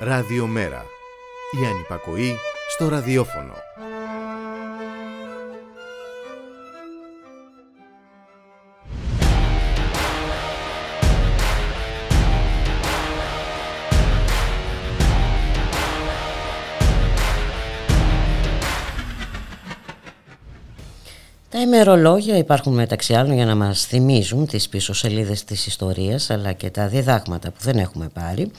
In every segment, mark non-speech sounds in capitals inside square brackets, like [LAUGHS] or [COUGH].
Ραδιομέρα. Η ανυπακοή στο ραδιόφωνο. Τα ημερολόγια υπάρχουν μεταξύ άλλων για να μας θυμίζουν τις πίσω σελίδες της ιστορίας αλλά και τα διδάγματα που δεν έχουμε πάρει,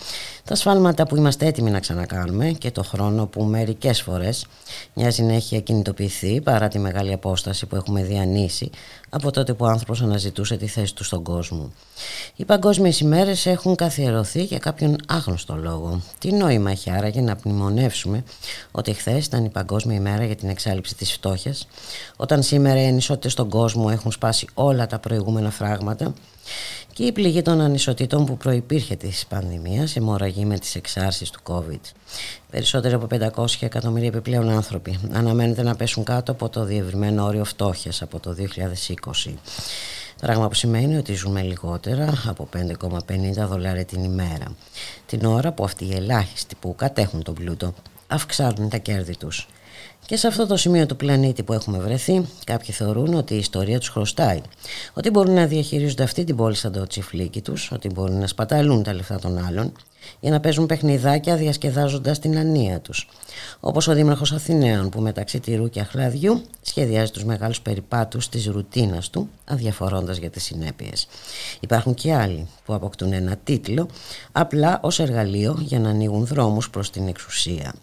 τα σφάλματα που είμαστε έτοιμοι να ξανακάνουμε και το χρόνο που μερικές φορές μοιάζει να έχει ακινητοποιηθεί παρά τη μεγάλη απόσταση που έχουμε διανύσει από τότε που ο άνθρωπος αναζητούσε τη θέση του στον κόσμο. Οι παγκόσμιες ημέρες έχουν καθιερωθεί για κάποιον άγνωστο λόγο. Τι νόημα έχει άραγε να πνημονεύσουμε ότι χθες ήταν η παγκόσμια ημέρα για την εξάλληψη της φτώχειας, όταν σήμερα οι ανισότητες στον κόσμο έχουν σπάσει όλα τα προηγούμενα φράγματα και η πληγή των ανισοτήτων που προϋπήρχε της πανδημίας αιμορραγεί με τις εξάρσεις του COVID. Περισσότεροι από 500 εκατομμύρια επιπλέον άνθρωποι αναμένεται να πέσουν κάτω από το διευρυμένο όριο φτώχειας από το 2020. Πράγμα που σημαίνει ότι ζούμε λιγότερα από 5,50 δολάρια την ημέρα. Την ώρα που αυτοί οι ελάχιστοι που κατέχουν τον πλούτο αυξάνουν τα κέρδη τους. Και σε αυτό το σημείο του πλανήτη που έχουμε βρεθεί, κάποιοι θεωρούν ότι η ιστορία τους χρωστάει. Ότι μπορούν να διαχειρίζονται αυτή την πόλη σαν το τσιφλίκι τους, ότι μπορούν να σπαταλούν τα λεφτά των άλλων για να παίζουν παιχνιδάκια διασκεδάζοντας την ανία τους. Όπως ο Δήμαρχος Αθηναίων που μεταξύ τυρού και αχλαδιού σχεδιάζει τους μεγάλους περιπάτους της ρουτίνας του, αδιαφορώντας για τις συνέπειες. Υπάρχουν και άλλοι που αποκτούν ένα τίτλο απλά ως εργαλείο για να ανοίγουν δρόμους προς την εξουσία.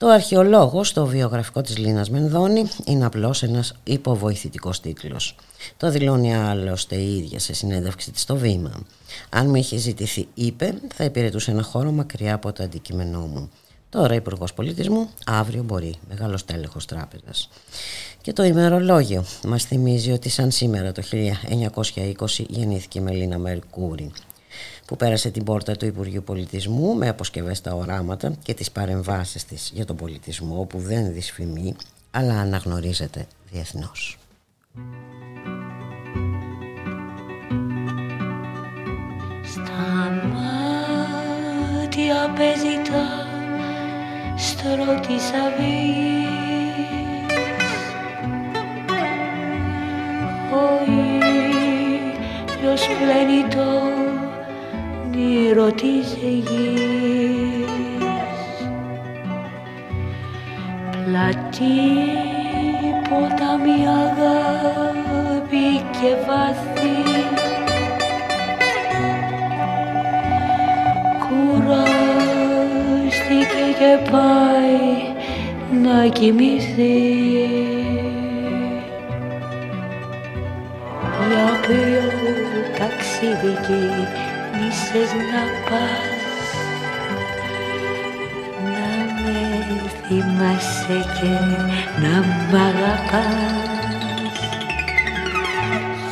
Το αρχαιολόγο στο βιογραφικό της Λίνας Μενδώνη είναι απλώς ένας υποβοηθητικός τίτλος. Το δηλώνει άλλωστε η ίδια σε συνέντευξη της στο βήμα. Αν μου είχε ζητηθεί, είπε, θα υπηρετούσε ένα χώρο μακριά από το αντικείμενό μου. Τώρα υπουργός Πολιτισμού, αύριο μπορεί, μεγάλος τέλεχος τράπεζας. Και το ημερολόγιο μας θυμίζει ότι σαν σήμερα το 1920 γεννήθηκε η Μελίνα Μερκούρη που πέρασε την πόρτα του Υπουργείου Πολιτισμού με αποσκευές στα οράματα και τις παρεμβάσεις της για τον πολιτισμό που δεν δυσφημεί αλλά αναγνωρίζεται διεθνώς. Στα μάτια παίζει τα στρώ της Ο ήλιος πλένει το όνειρο της γης. Πλατή ποτάμι αγάπη και βάθη. Κουράστηκε και πάει να κοιμηθεί. Για ποιο ταξίδι ήθες να πας να με θυμάσαι και να μ' αγαπάς.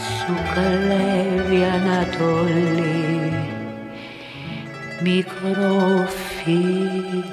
Σου καλεύει Ανατολή μικρό φίλι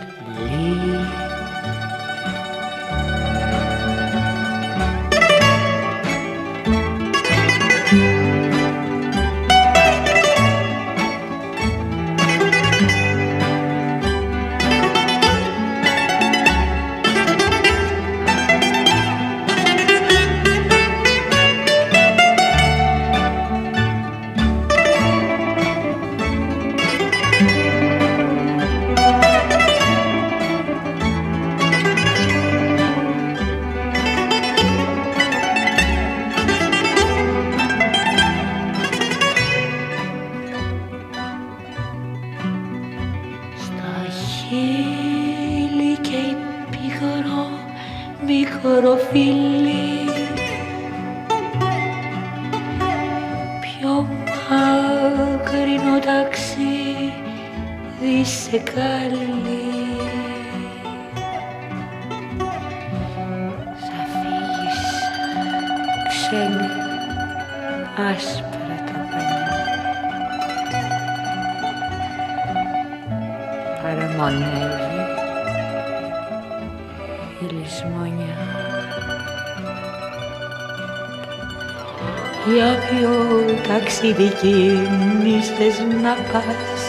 ταξίδι κι θες να πας.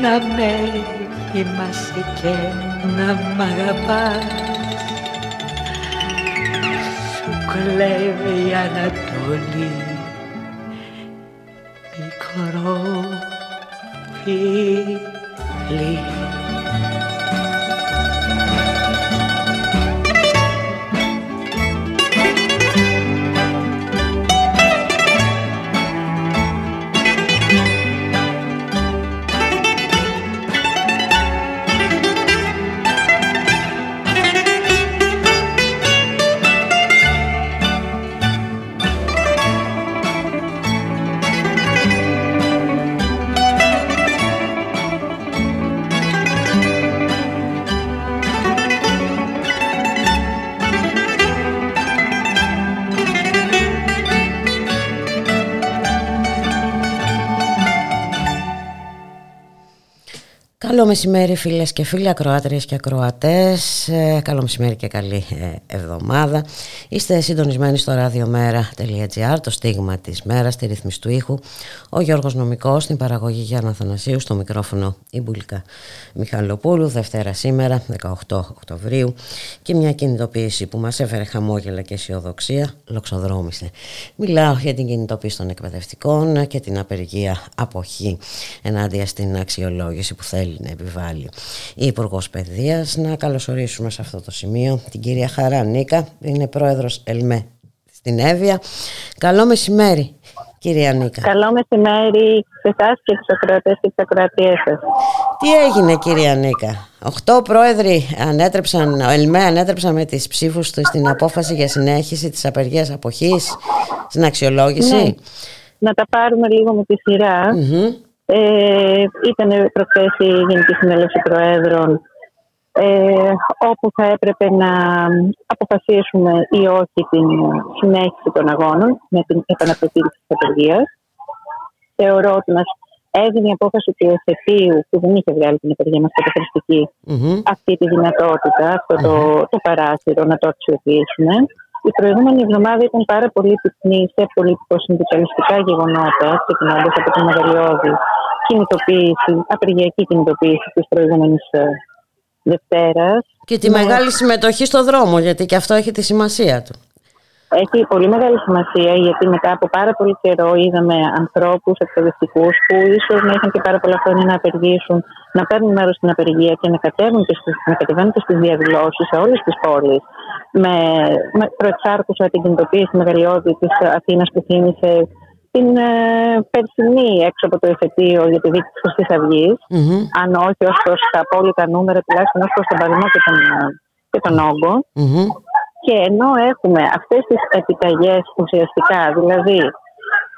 Να με θυμάσαι και να μ' αγαπάς. Σου κλέβει η Ανατολή μεσημέρι φίλες και φίλοι, ακροάτριες και ακροατές. Ε, καλό μεσημέρι και καλή ε, εβδομάδα. Είστε συντονισμένοι στο radiomera.gr, το στίγμα της μέρας, τη ρύθμιση του ήχου. Ο Γιώργος Νομικός, στην παραγωγή Γιάννα Θανασίου, στο μικρόφωνο η Μπουλικά Μιχαλοπούλου, Δευτέρα σήμερα, 18 Οκτωβρίου. Και μια κινητοποίηση που μας έφερε χαμόγελα και αισιοδοξία, λοξοδρόμησε. Μιλάω για την κινητοποίηση των εκπαιδευτικών και την απεργία αποχή ενάντια στην αξιολόγηση που θέλει να επιβάλλει η Υπουργός Παιδείας. Να καλωσορίσουμε σε αυτό το σημείο την κυρία Χαρά Νίκα, είναι πρόεδρος ΕΛΜΕ στην Εύβοια. Καλό μεσημέρι, κυρία Νίκα. Καλό μεσημέρι σε εσάς και στους ακροατές και τι ακροατίες σας. Τι έγινε, κυρία Νίκα; Οχτώ πρόεδροι ανέτρεψαν, ο ΕΛΜΕ ανέτρεψαν με τις ψήφους του στην απόφαση για συνέχιση της απεργίας αποχής στην αξιολόγηση; Ναι. Να τα πάρουμε λίγο με τη σειρά. Ε, ήταν προχθές η Γενική Συνέλευση Προέδρων ε, όπου θα έπρεπε να αποφασίσουμε ή όχι την συνέχιση των αγώνων με την επαναπροτήρηση της απεργίας. Θεωρώ ότι μας έδινε η απόφαση του εφετείου που δεν είχε βγάλει την απεργία μας καταχρηστική mm-hmm. αυτή τη δυνατότητα, αυτό το, το παράθυρο να το αξιοποιήσουμε. Η προηγούμενη εβδομάδα ήταν πάρα πολύ πυκνή σε πολιτικο-συνδικαλιστικά γεγονότα, ξεκινώντας από την μεγαλειώδη κινητοποίηση, απεργιακή κινητοποίηση της προηγούμενης ε, Δευτέρας. Και τη μεγάλη συμμετοχή στο δρόμο, γιατί και αυτό έχει τη σημασία του. Έχει πολύ μεγάλη σημασία γιατί μετά από πάρα πολύ καιρό είδαμε ανθρώπους εκπαιδευτικούς που ίσως να είχαν και πάρα πολλά χρόνια να απεργήσουν, να παίρνουν μέρος στην απεργία και να κατέβουν και στις, να κατεβαίνουν και στις διαδηλώσεις σε όλες τις πόλεις. Με, με προεξάρχουσα την κινητοποίηση μεγαλειώδη της Αθήνας που θύμισε την ε, περσινή έξω από το εφετείο για τη δίκη της Χρυσής Αυγής, mm-hmm. αν όχι ως προς τα απόλυτα νούμερα, τουλάχιστον ως προς τον παλμό και τον, ε, και τον όγκο. Mm-hmm. Και ενώ έχουμε αυτές τις επιταγές ουσιαστικά, δηλαδή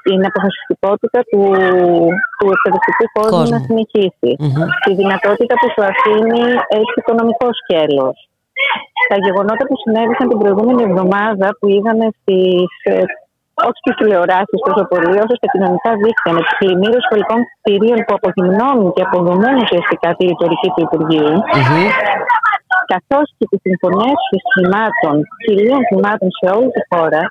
την αποφασιστικότητα του, του εκπαιδευτικού κόσμου να συνεχίσει, mm-hmm. τη δυνατότητα που σου αφήνει έτσι οικονομικό σκέλος. Τα γεγονότα που συνέβησαν την προηγούμενη εβδομάδα που είδαμε στις ε, όχι στις τηλεοράσεις τόσο πολύ, όσο στα κοινωνικά δίκτυα, με τις πλημμύρες σχολικών κτηρίων που απογυμνώνουν και αποδομούν ουσιαστικά τη ρητορική του Υπουργείου, mm-hmm. καθώς και τις συμφωνίες θυμάτων, χιλίων θυμάτων σε όλη τη χώρα,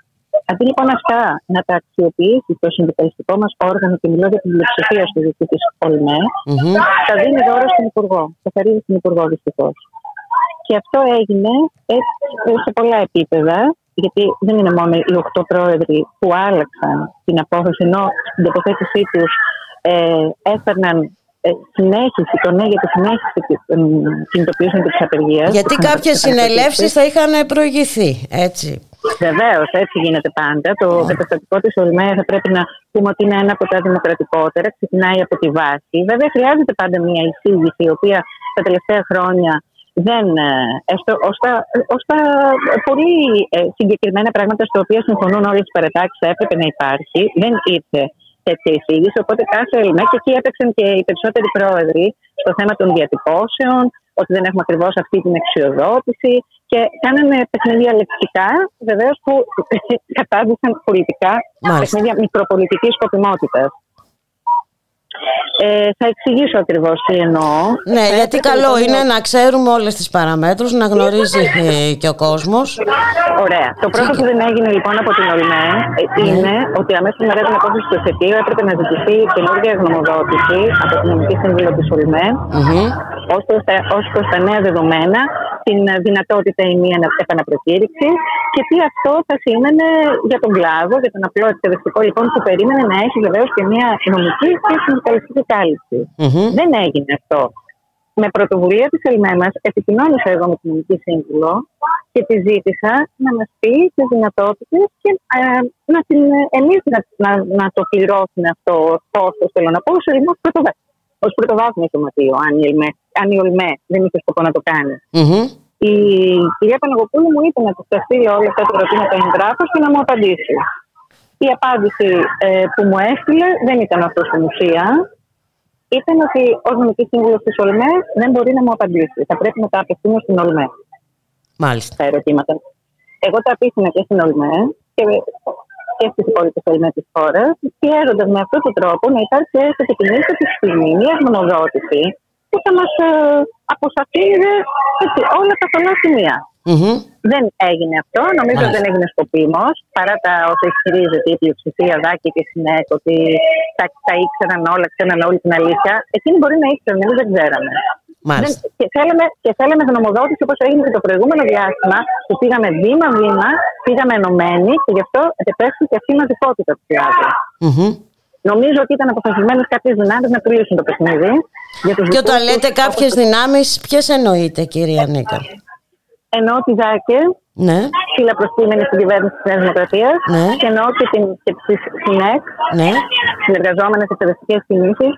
αντί λοιπόν αυτά να τα αξιοποιήσει το συνδικαλιστικό μας όργανο και μιλώ για την πλειοψηφία στη δική της ΟΛΜΕ, mm-hmm. θα δίνει δώρο στον Υπουργό. Θα χαρίζει στην Υπουργό δυστυχώς. Και αυτό έγινε σε πολλά επίπεδα γιατί δεν είναι μόνο οι οχτώ πρόεδροι που άλλαξαν την απόφαση, ενώ στην τοποθέτησή τους ε, έφερναν ε, συνέχιση, το ναι για τη συνέχιση των κινητοποιήσεων τη απεργία. Γιατί κάποιες συνελεύσεις θα είχαν προηγηθεί, έτσι. Βεβαίως, έτσι γίνεται πάντα. Το yeah. καταστατικό της ΟΛΜΕ θα πρέπει να πούμε ότι είναι ένα από τα δημοκρατικότερα, ξεκινάει από τη βάση. Βέβαια, χρειάζεται πάντα μια εισήγηση, η οποία τα τελευταία χρόνια δεν, ε, ως τα, πολύ ε, συγκεκριμένα πράγματα στα οποία συμφωνούν όλες τις παρατάξεις έπρεπε να υπάρχει. Δεν ήρθε τέτοια εισήγηση. Οπότε κάθε Ελληνέ και εκεί έπαιξαν και οι περισσότεροι πρόεδροι στο θέμα των διατυπώσεων, ότι δεν έχουμε ακριβώς αυτή την αξιοδότηση και κάνανε παιχνίδια λεξικά, βεβαίως που [LAUGHS] κατάδυσαν πολιτικά Μάλιστα. παιχνίδια μικροπολιτικής σκοπιμότητας. Ε, θα εξηγήσω ακριβώς τι εννοώ. Ναι, γιατί καλό λοιπόν είναι να ξέρουμε όλες τις παραμέτρους, να γνωρίζει ε, και ο κόσμος. Ωραία. Το πρώτο που δεν έγινε λοιπόν από την ΟΛΜΕ ε, ναι. είναι ότι αμέσως μετά την απόφαση του εφετείου έπρεπε να ζητηθεί καινούργια γνωμοδότηση από την νομική σύμβουλο της ΟΛΜΕ ως προς τα νέα δεδομένα, την δυνατότητα η μία επαναπροκήρυξη και τι αυτό θα σήμαινε για τον κλάδο, για τον απλό εκπαιδευτικό λοιπόν που περίμενε να έχει βεβαίως και μια νομική και συνδικαλιστική Δεν έγινε αυτό. Με πρωτοβουλία της ΕΛΜΕ μα επικοινώνησα εγώ με την νομική σύμβουλο και τη ζήτησα να μας πει τις δυνατότητες και ε, να την, εμείς να, να, να το πληρώσουμε αυτό το θέλω να πω, ως πρωτοβάθμιο σωματείο, αν η, ΕΛΜΕ, αν η ΟΛΜΕ δεν είχε σκοπό να το κάνει. Mm-hmm. Η κυρία Παναγοπούλου μου είπε να του τα στείλω όλα αυτά τα ερωτήματα εγγράφω και να μου απαντήσει. Η απάντηση ε, που μου έστειλε δεν ήταν αυτός στην ουσία. Ήταν ότι ως νομική σύμβουλος της ΟΛΜΕ δεν μπορεί να μου απαντήσει. Θα πρέπει να τα απευθύνω στην ΟΛΜΕ. Μάλιστα. Τα ερωτήματα. Εγώ τα απίθυνα και στην ΟΛΜΕ και, και στις υπόλοιπες ΟΛΜΕ της χώρας, πιέζοντα με αυτόν τον τρόπο να υπάρξει έστω και την ίστατη στιγμή μια γνωμοδότηση που θα μας ε, αποσαφήνιζε όλα τα πολλά σημεία. Mm-hmm. Δεν έγινε αυτό. Νομίζω ότι δεν έγινε σκοπίμω. Παρά τα όσα ισχυρίζεται η πλειοψηφία Δάκη και ΣΥΝΕΚ ότι τα, τα ήξεραν όλα, ξέραν όλη την αλήθεια. Εκείνοι μπορεί να ήξεραν, εμείς δεν ξέραμε. Δεν, και, θέλαμε, και θέλαμε γνωμοδότηση όπως έγινε και το προηγούμενο διάστημα που πήγαμε βήμα-βήμα, πήγαμε ενωμένοι και γι' αυτό επέστρεψε και αυτή η μαζικότητα του θεάτρου. Mm-hmm. Νομίζω ότι ήταν αποφασισμένες κάποιες δυνάμεις να κλείσουν το παιχνίδι. και όταν λέτε κάποιες δυνάμεις, ποιες εννοείτε, κυρία Νίκα. Εννοώ τη ΔΑΚΕ, ναι. φύλλα προστήμενη στην κυβέρνησης της Νέας Δημοκρατίας ναι. και εννοώ και, την, και της ΣΥΝΕΚ, ναι. συνεργαζόμενες εκπαιδευτικέ κινήσεις,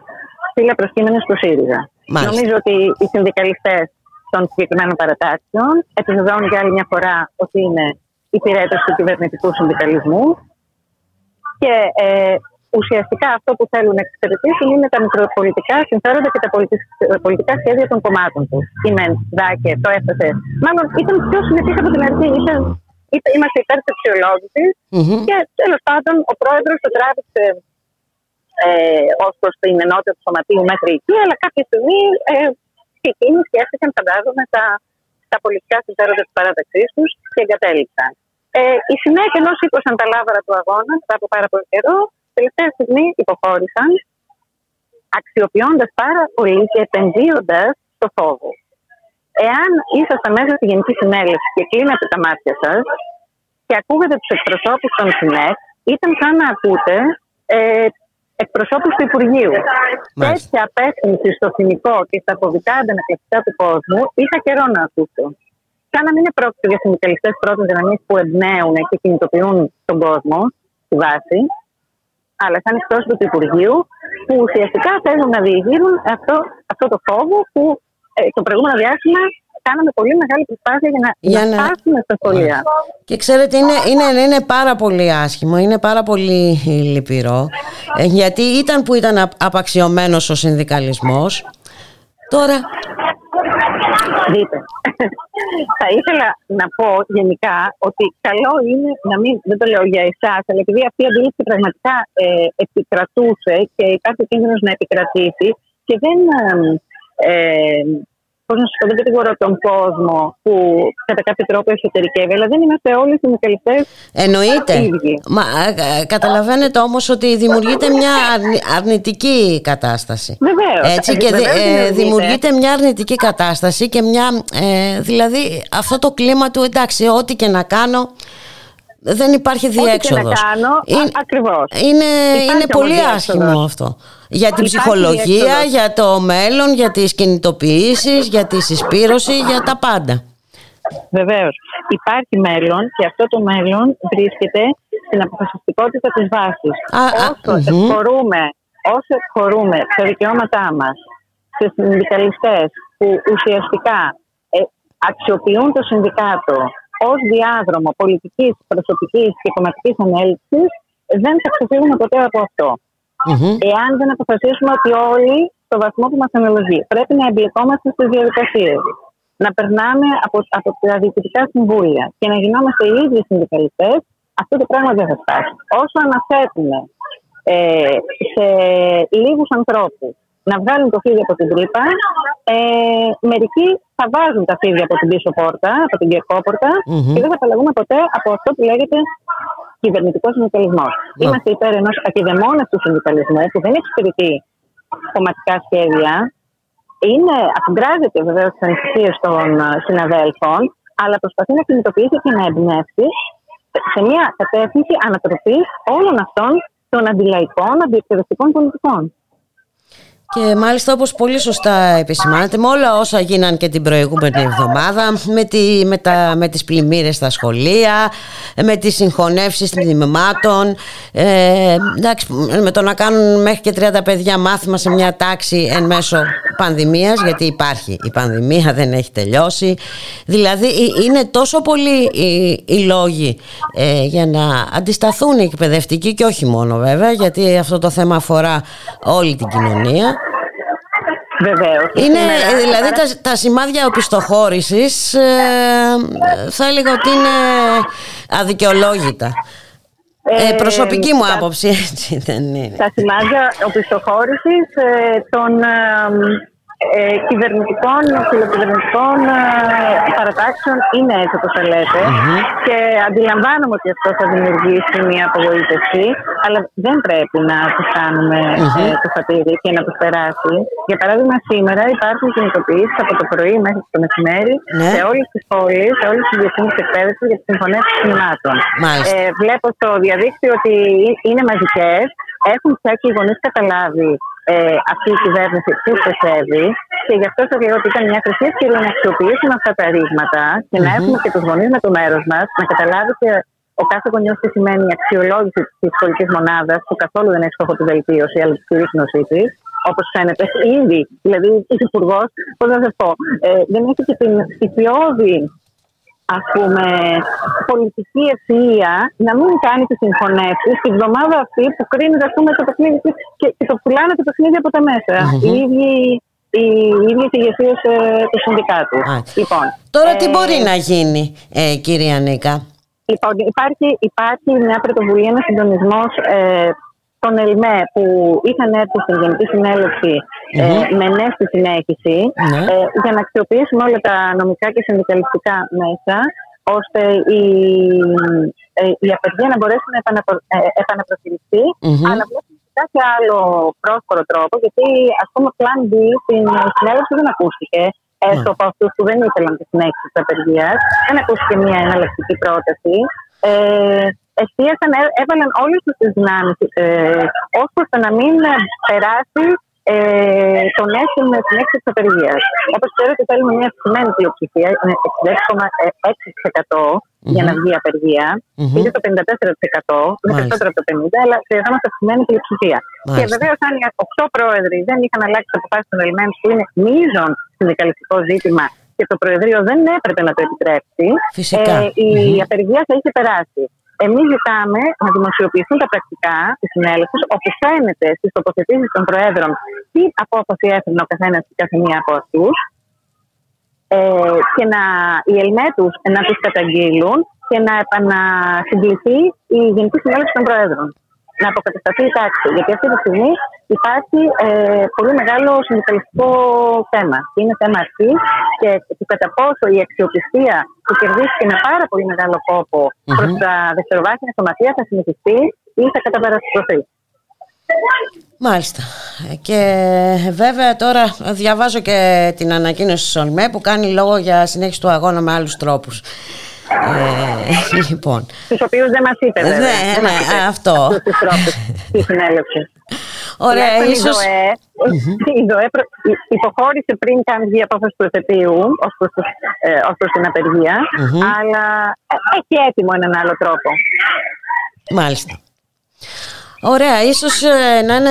φύλλα προστήμενη του ΣΥΡΙΖΑ. Μάλιστα. Νομίζω ότι οι συνδικαλιστές των συγκεκριμένων παρατάξεων επιβεβαιώνουν για άλλη μια φορά ότι είναι υπηρέτες του κυβερνητικού συνδικαλισμού και ε, ουσιαστικά αυτό που θέλουν να εξυπηρετήσουν είναι τα μικροπολιτικά συμφέροντα και τα πολιτικά σχέδια των κομμάτων τους. Η ΜΕΝΔΑΚΕ το έφτασε. Μάλλον ήταν πιο συνεπή από την αρχή. Ήταν, είμαστε υπέρ της αξιολόγησης mm-hmm. και τέλος πάντων ο πρόεδρος το τράβηξε ε, ως προς την ενότητα του σωματείου μέχρι εκεί, αλλά κάποια στιγμή ε, και εκείνοι σκέφτηκαν, φαντάζομαι, τα, τα πολιτικά συμφέροντα της παράταξής τους και εγκατέλειψαν. Ε, οι συνέχεια ενώ σήκωσαν τα λάβαρα του αγώνα μετά από πάρα πολύ καιρό, τελευταία στιγμή υποχώρησαν, αξιοποιώντας πάρα πολύ και επενδύοντας στο φόβο. Εάν ήσασταν μέσα στη Γενική Συνέλευση και κλείνατε τα μάτια σας και ακούγατε τους εκπροσώπους των ΣΥΝΕΚ, ήταν σαν να ακούτε ε, εκπροσώπους του Υπουργείου. Τέτοια απέκτηση στο θυμικό και στα αποβιτά αντανακλαστικά του κόσμου είχα καιρό να ακούσω. Σαν να μην είναι πρόκειται για συνδικαλιστές πρώτη δυναμή που εμπνέουν και κινητοποιούν τον κόσμο στη βάση, αλλά σαν εκπρόσωποι του Υπουργείου, που ουσιαστικά θέλουν να διηγείρουν αυτό, αυτό το φόβο που ε, το προηγούμενο διάστημα κάναμε πολύ μεγάλη προσπάθεια για να, για να... φτάσουμε στα σχολεία. Και ξέρετε, είναι, είναι, είναι πάρα πολύ άσχημο, είναι πάρα πολύ λυπηρό, ε, γιατί ήταν που ήταν απαξιωμένος ο συνδικαλισμός, τώρα Δείτε. Θα ήθελα να πω γενικά ότι καλό είναι να μην, δεν το λέω για εσάς, αλλά επειδή αυτή η αντίληψη πραγματικά ε, επικρατούσε και υπάρχει κίνδυνος να επικρατήσει και δεν ε, πώς να σα πω, δεν κατηγορώ τον κόσμο που κατά κάποιο τρόπο εσωτερικεύει, αλλά δεν είμαστε όλοι συνδικαλιστές. Εννοείται. Μα ε, καταλαβαίνετε όμως ότι δημιουργείται μια αρνητική κατάσταση. Βεβαίως. Έτσι, και ε, δημιουργείται μια αρνητική κατάσταση και μια. Ε, δηλαδή αυτό το κλίμα του εντάξει, ό,τι και να κάνω δεν υπάρχει διέξοδος. Ό,τι και να κάνω, είναι, ακριβώς. Είναι, είναι πολύ άσχημο αυτό. Για την ψυχολογία, για το μέλλον, για τις κινητοποιήσεις, για τη συσπήρωση, για τα πάντα. Βεβαίως. Υπάρχει μέλλον και αυτό το μέλλον βρίσκεται στην αποφασιστικότητα της βάσης. όσο, εκχωρούμε, όσο εκχωρούμε τα δικαιώματά μας σε συνδικαλιστές που ουσιαστικά ε, αξιοποιούν το συνδικάτο ως διάδρομο πολιτικής, προσωπικής και κομματικής ανέλυξης, δεν θα ξεφύγουμε ποτέ από αυτό. Εάν δεν αποφασίσουμε ότι όλοι, στο βαθμό που μας αναλογεί, πρέπει να εμπλεκόμαστε στις διαδικασίες, να περνάμε από, από τα διοικητικά συμβούλια και να γινόμαστε οι ίδιοι συνδικαλιστές, αυτό το πράγμα δεν θα φτάσει. Όσο αναθέτουμε ε, σε λίγους ανθρώπους να βγάλουν το φίδι από την τρύπα. Ε, μερικοί θα βάζουν τα φίδια από την πίσω πόρτα, από την κερκόπορτα και δεν θα απαλλαγούμε ποτέ από αυτό που λέγεται κυβερνητικός συνδικαλισμό. Είμαστε υπέρ ενός ακιδεμόνευτου συνδικαλισμού που δεν εξυπηρετεί κομματικά σχέδια. Είναι, αφουγκράζεται βεβαίως τι ανησυχίες των συναδέλφων, αλλά προσπαθεί να κινητοποιήσει και να εμπνεύσει σε μια κατεύθυνση ανατροπής όλων αυτών των αντιλαϊκών, αντιεκπαιδευτικών πολιτικών. Και μάλιστα όπως πολύ σωστά επισημάνετε με όλα όσα γίναν και την προηγούμενη εβδομάδα με, τη, με, τα, με τις πλημμύρες στα σχολεία με τις συγχωνεύσεις τμήματων ε, με το να κάνουν μέχρι και 30 παιδιά μάθημα σε μια τάξη εν μέσω πανδημίας γιατί υπάρχει η πανδημία δεν έχει τελειώσει. Δηλαδή είναι τόσο πολλοί οι, οι λόγοι ε, για να αντισταθούν οι εκπαιδευτικοί και όχι μόνο βέβαια γιατί αυτό το θέμα αφορά όλη την κοινωνία Βεβαίως. Είναι, δηλαδή τα, τα σημάδια οπισθοχώρησης ε, θα έλεγα ότι είναι αδικαιολόγητα. Ε, προσωπική μου άποψη έτσι δεν είναι. Τα σημάδια οπισθοχώρησης ε, των ε, κυβερνητικών, φιλοκυβερνητικών ε, παρατάξεων είναι έτσι όπως θα λετε και αντιλαμβάνομαι ότι αυτό θα δημιουργήσει μια απογοήτευση αλλά δεν πρέπει να τους κάνουμε ε, το φατήρι και να τους περάσει. Για παράδειγμα σήμερα υπάρχουν κινητοποιήσεις από το πρωί μέχρι το μεσημέρι ναι. σε όλες τις πόλεις, σε όλες τις διευθύνσεις εκπαίδευση για τις συμφωνίες κινημάτων. Ε, βλέπω στο διαδίκτυο ότι είναι μαζικές, έχουν πια και οι γονείς καταλάβει ε, αυτή η κυβέρνηση που στοχεύει και γι' αυτό σας λέω ότι ήταν μια χρυσή ευκαιρία να αξιοποιήσουμε αυτά τα ρήγματα και να έχουμε και τους γονείς με το μέρος μας, να καταλάβει και ο κάθε γονιός τι σημαίνει η αξιολόγηση της σχολική μονάδας, που καθόλου δεν έχει στόχο τη βελτίωση, αλλά τη κηρύκνωσή της. Όπως φαίνεται ήδη, δηλαδή ο Υπουργός, πώς να σας πω, ε, δεν έχει και την στοιχειώδη ας πούμε, πολιτική ευθεία να μην κάνει τις συγχωνεύσει τη βδομάδα αυτή που κρίνεται πούμε, το παιχνίδι και, και το πουλάνε το παιχνίδι από τα μέσα. Mm-hmm. Οι ίδιοι οι ίδιες ηγεσίες ε, του συνδικάτου. Λοιπόν, Τώρα τι ε, μπορεί να γίνει, ε, κυρία Νίκα; Λοιπόν, υπάρχει, υπάρχει μια πρωτοβουλία, ένα συντονισμός ε, των ΕΛΜΕ που είχαν έρθει στην Γενική ε, με ναι στη συνέχιση ναι. ε, για να αξιοποιήσουμε όλα τα νομικά και συνδικαλιστικά μέσα ώστε η, ε, η απεργία να μπορέσει να επαναπρο, ε, επαναπροκυριστεί mm-hmm. αλλά βλέπουμε και άλλο πρόσφορο τρόπο γιατί ας πούμε πλάν B στην συνέλευση δεν ακούστηκε έστω από αυτούς που δεν ήθελαν τη συνέχιση της απεργίας. Δεν ακούστηκε μια εναλλακτική πρόταση. Ε, εστίασαν, έβαλαν όλες τις δυνάμεις ε, ω προ το να μην περάσει ε, τον έσυμ στην έξι της απεργίας. Όπως ξέρετε, θέλουμε μια αυξημένη πλειοψηφία, 66% για να βγει η απεργία. Mm-hmm. Είναι το 54%, είναι περισσότερο από το 50%, αλλά χρειαζόμαστε αυξημένη πλειοψηφία. Και βεβαίως, αν οι 8 πρόεδροι δεν είχαν αλλάξει τις αποφάσεις των Ελληνών, που είναι μείζον συνδικαλιστικό ζήτημα και το Προεδρείο δεν έπρεπε να το επιτρέψει, ε, η mm-hmm. απεργία θα είχε περάσει. Εμείς ζητάμε να δημοσιοποιηθούν τα πρακτικά της συνέλευσης, όπου φαίνεται στις τοποθετήσεις των Προέδρων τι απόφαση έφερε ο καθένας και κάθε μία από αυτούς ε, και να, οι Ελμές τους να τους καταγγείλουν και να επανασυμπληθεί η Γενική Συνέλευση των Προέδρων να αποκατασταθεί η τάξη. Γιατί αυτή τη στιγμή υπάρχει ε, πολύ μεγάλο συνδικαλιστικό θέμα. Είναι θέμα αρχή και του κατά πόσο η αξιοπιστία που κερδίσει ένα πάρα πολύ μεγάλο κόπο mm-hmm. προς τα δευτεροβάθμια σωματεία θα συνεχιστεί ή θα καταπαραστηρωθεί. Μάλιστα. Και βέβαια τώρα διαβάζω και την ανακοίνωση της ΟΛΜΕ που κάνει λόγο για συνέχιση του αγώνα με άλλους τρόπους. Ε, [LAUGHS] λοιπόν. Τους οποίους δεν μας είπε, βέβαια. Ναι, ναι, αυτό. Τη [LAUGHS] συνέλευση. Ωραία, ίσω. Η ΔΟΕ υποχώρησε πριν κάνει βγει απόφαση τους εφετείου ως προς την απεργία, αλλά έχει έτοιμο έναν άλλο τρόπο. Μάλιστα. Ωραία, ίσως ε, να είναι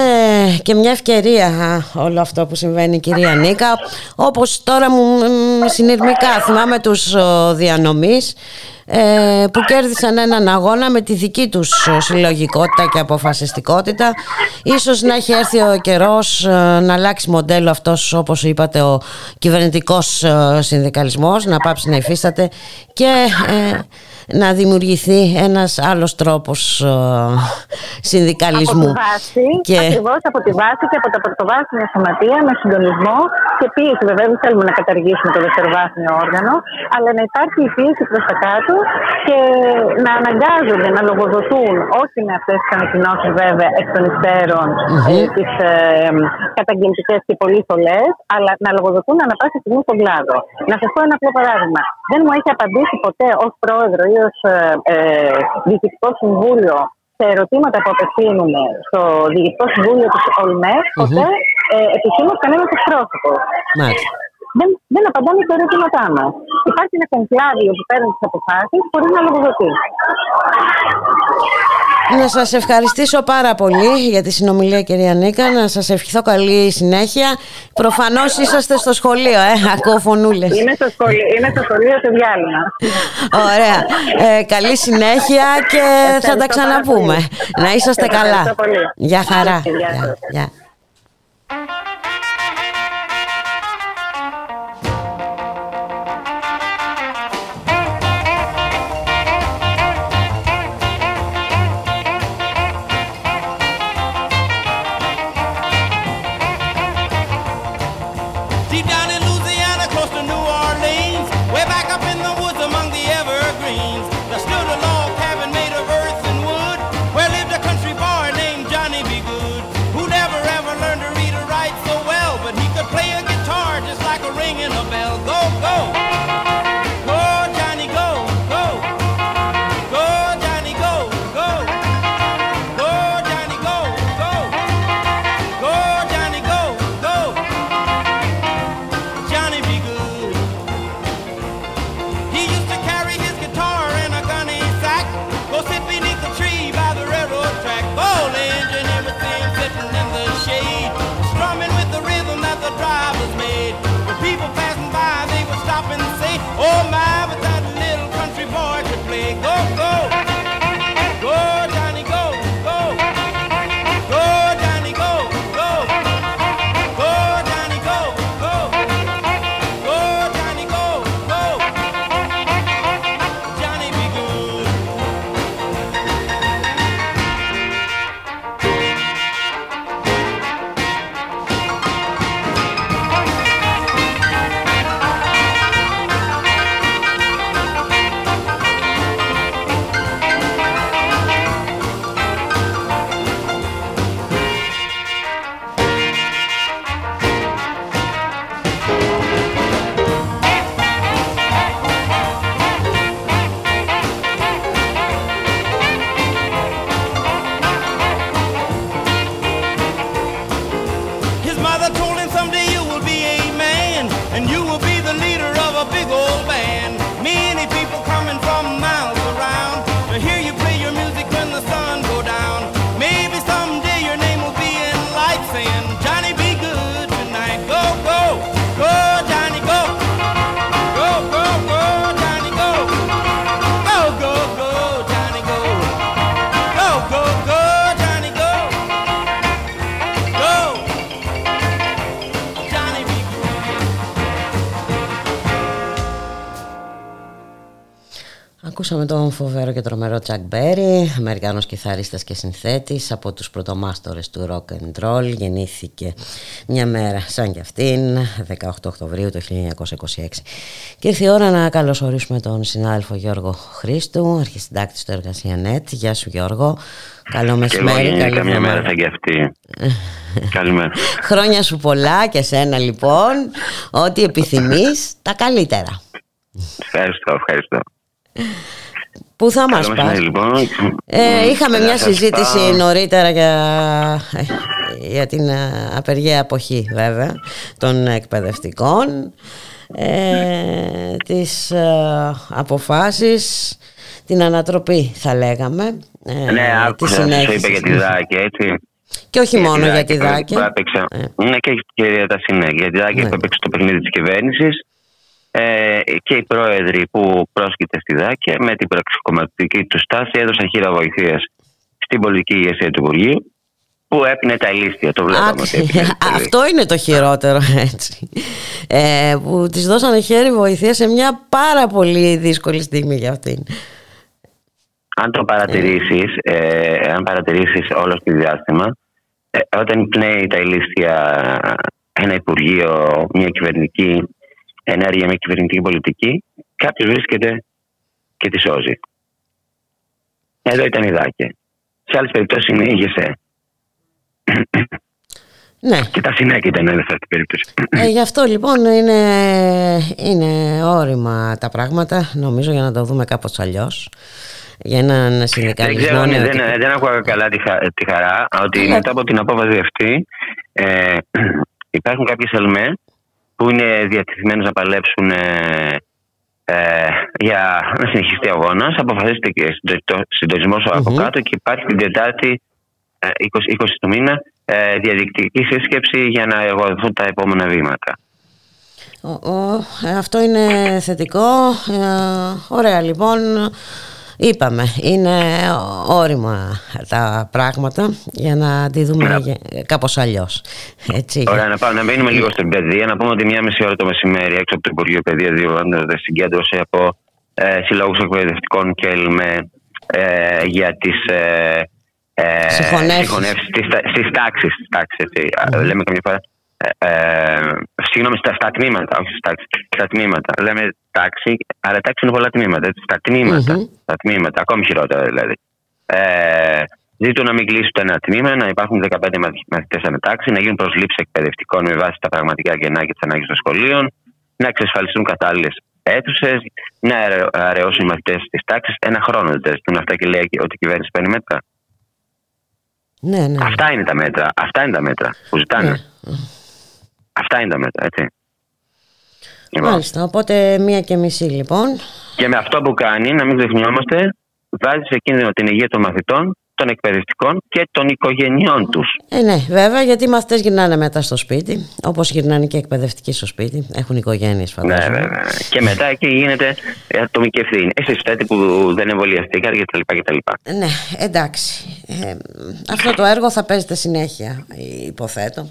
και μια ευκαιρία όλο αυτό που συμβαίνει κυρία Νίκα. Όπως τώρα μου συνειρμικά θυμάμαι τους διανομής ε, που κέρδισαν έναν αγώνα με τη δική τους συλλογικότητα και αποφασιστικότητα. Ίσως να έχει έρθει ο καιρός ε, να αλλάξει μοντέλο αυτός όπως είπατε ο κυβερνητικός συνδικαλισμός να πάψει να υφίσταται. Και να δημιουργηθεί ένας άλλος τρόπος ε, συνδικαλισμού. Από τη βάση, και... ακριβώς από τη βάση και από τα πρωτοβάθμια σωματεία με συντονισμό και πίεση. Βέβαια δεν θέλουμε να καταργήσουμε το δευτεροβάθμιο όργανο, αλλά να υπάρχει η πίεση προς τα κάτω και να αναγκάζονται να λογοδοτούν όχι με αυτές τις ανακοινώσεις βέβαια εκ των υστέρων mm-hmm. ε, τις ε, καταγγελτικές και πολύ θολές, αλλά να λογοδοτούν ανα πάσα στιγμή στον κλάδο. Να σας πω ένα απλό παράδειγμα. Δεν μου έχει απαντήσει ποτέ ως πρόεδρο ή ως ε, ε, διοικητικό συμβούλιο σε ερωτήματα που απευθύνουμε στο Διοικητικό Συμβούλιο της ΟΛΜΕ, ποτέ mm-hmm. ε, επισήμως κανένα εκπρόσωπο. Δεν, δεν απαντάμε στα ερωτήματά μα. Υπάρχει ένα κονκλάδιο που παίρνει τις αποφάσεις χωρίς να λογοδοτεί. Να σας ευχαριστήσω πάρα πολύ για τη συνομιλία κυρία Νίκα. Να σας ευχηθώ καλή συνέχεια. Προφανώς είσαστε στο σχολείο ε, Ακούω φωνούλες. Είμαι στο σχολείο, είμαι στο σχολείο σε διάλειμμα. Ωραία. Ε, Καλή συνέχεια και θα τα ξαναπούμε. Να είσαστε καλά. Γεια χαρά. Γεια. Ακούσαμε τον φοβερό και τρομερό Τσακ Μπέρι, Αμερικάνος κιθαρίστας και συνθέτης από τους πρωτομάστορες του rock and roll. Γεννήθηκε μια μέρα σαν κι αυτήν, 18 Οκτωβρίου του 1926. Και ήρθε η ώρα να καλωσορίσουμε τον συνάδελφο Γιώργο Χρήστου, αρχισυντάκτης του Εργασία Net. Γεια σου Γιώργο. Καλό μεσημέρι. Καλή καμιά μέρα σαν κι αυτή. [LAUGHS] Καλημέρα. Χρόνια σου πολλά και σένα λοιπόν. Ό,τι επιθυμείς, τα καλύτερα. Ευχαριστώ, ευχαριστώ. Πού θα μας πας; λοιπόν. ε, Είχαμε μια συζήτηση νωρίτερα για, για την ε, απεργία αποχή βέβαια των εκπαιδευτικών ε, τις ε, αποφάσεις την ανατροπή θα λέγαμε ε, ναι, άκουσα, σου είπε για τη Δάκη έτσι και όχι μόνο για τη Δάκη. Ναι, και για τα συνέχεια. Για τη Δάκη ναι. που έπαιξε το παιχνίδι της κυβέρνησης ε, και οι πρόεδροι που πρόσκειται στη ΔΑΚΕ με την πραξικοματική του στάση έδωσαν χείρα βοηθείας στην πολιτική ηγεσία του Υπουργείου που έπινε τα ηλίστια, το βλέπαμε. [LAUGHS] Αυτό είναι το χειρότερο [LAUGHS] έτσι. Ε, που της δώσανε χέρι βοηθείας σε μια πάρα πολύ δύσκολη στιγμή για αυτήν. αν το παρατηρήσεις, ε, αν παρατηρήσεις όλο το διάστημα, ε, όταν πνέει τα ηλίθια ένα Υπουργείο, μια κυβερνητική ενέργεια, μια κυβερνητική πολιτική, κάποιος βρίσκεται και τη σώζει. Εδώ ήταν η Δάκη. Σε άλλες περιπτώσεις είναι η ΓΕΣΕ. Ναι. Και τα συνέχεια ήταν σε αυτή την περίπτωση. Ε, γι' αυτό λοιπόν είναι, είναι όρημα τα πράγματα, νομίζω, για να το δούμε κάπως αλλιώς. Για έναν συνδικαλισμό. Δεν, ξέρω, δεν, δεν έχω καλά τη, τη χαρά ότι Αλλά... μετά από την απόφαση αυτή ε, [CLEARS THROAT] υπάρχουν κάποιες ελμέ που είναι διατεθειμένε να παλέψουν ε, ε, για να συνεχιστεί ο αγώνας. Αποφασίστηκε συντονισμό mm-hmm. από κάτω και υπάρχει την Τετάρτη 20, 20 του μήνα ε, διαδικτυακή σύσκεψη για να εργοδοθούν τα επόμενα βήματα. Ε, αυτό είναι θετικό. Ε, ωραία λοιπόν. Είπαμε, είναι όρημα τα πράγματα για να τη δούμε yeah. κάπως αλλιώς. Έτσι. Ωραία, να, πάμε, να μείνουμε λίγο στην παιδεία. Να πούμε ότι μία μισή ώρα το μεσημέρι έξω από το Υπουργείο Παιδείας διοργανώνεται συγκέντρωση από ε, συλλόγους εκπαιδευτικών και ΕΛΜΕ ε, για τις ε, ε, συγχωνεύσεις στις τάξεις, mm-hmm. λέμε καμιά φορά ε, ε, συγγνώμη, στα, στα τμήματα, όχι στα, στα τμήματα. Λέμε τάξη, αλλά τάξη είναι πολλά τμήματα. Έτσι, στα τμήματα, mm-hmm. στα τμήματα, ακόμη χειρότερα δηλαδή. Ε, ζητούν να μην κλείσουν ένα τμήμα, να υπάρχουν 15 μαθητές ανά τάξη, να γίνουν προσλήψεις εκπαιδευτικών με βάση τα πραγματικά κενά και τις ανάγκες των σχολείων, να εξασφαλιστούν κατάλληλες αίθουσες, να αραιώσουν οι μαθητές της τάξης. Ένα χρόνο δεν ζητούν αυτά και λέει ότι η κυβέρνηση παίρνει μέτρα. Ναι, ναι. Αυτά είναι τα μέτρα. Αυτά είναι τα μέτρα που ζητάνε. Ναι. Αυτά είναι τα μέτρα, έτσι. Λοιπόν. Μάλιστα, οπότε μία και μισή λοιπόν. Και με αυτό που κάνει, να μην ξεχνιόμαστε, βάζει σε κίνδυνο την υγεία των μαθητών, των εκπαιδευτικών και των οικογενειών τους. Ε, ναι, βέβαια, γιατί οι μαθητέ γυρνάνε μετά στο σπίτι, όπως γυρνάνε και οι εκπαιδευτικοί στο σπίτι. Έχουν οικογένειες, φαντάζομαι. Ναι, βέβαια. Και μετά εκεί γίνεται ατομική ευθύνη. Εσείς φταίτε που δεν εμβολιαστήκατε κτλ. Ναι, εντάξει. Ε, αυτό το έργο θα παίζεται συνέχεια, υποθέτω.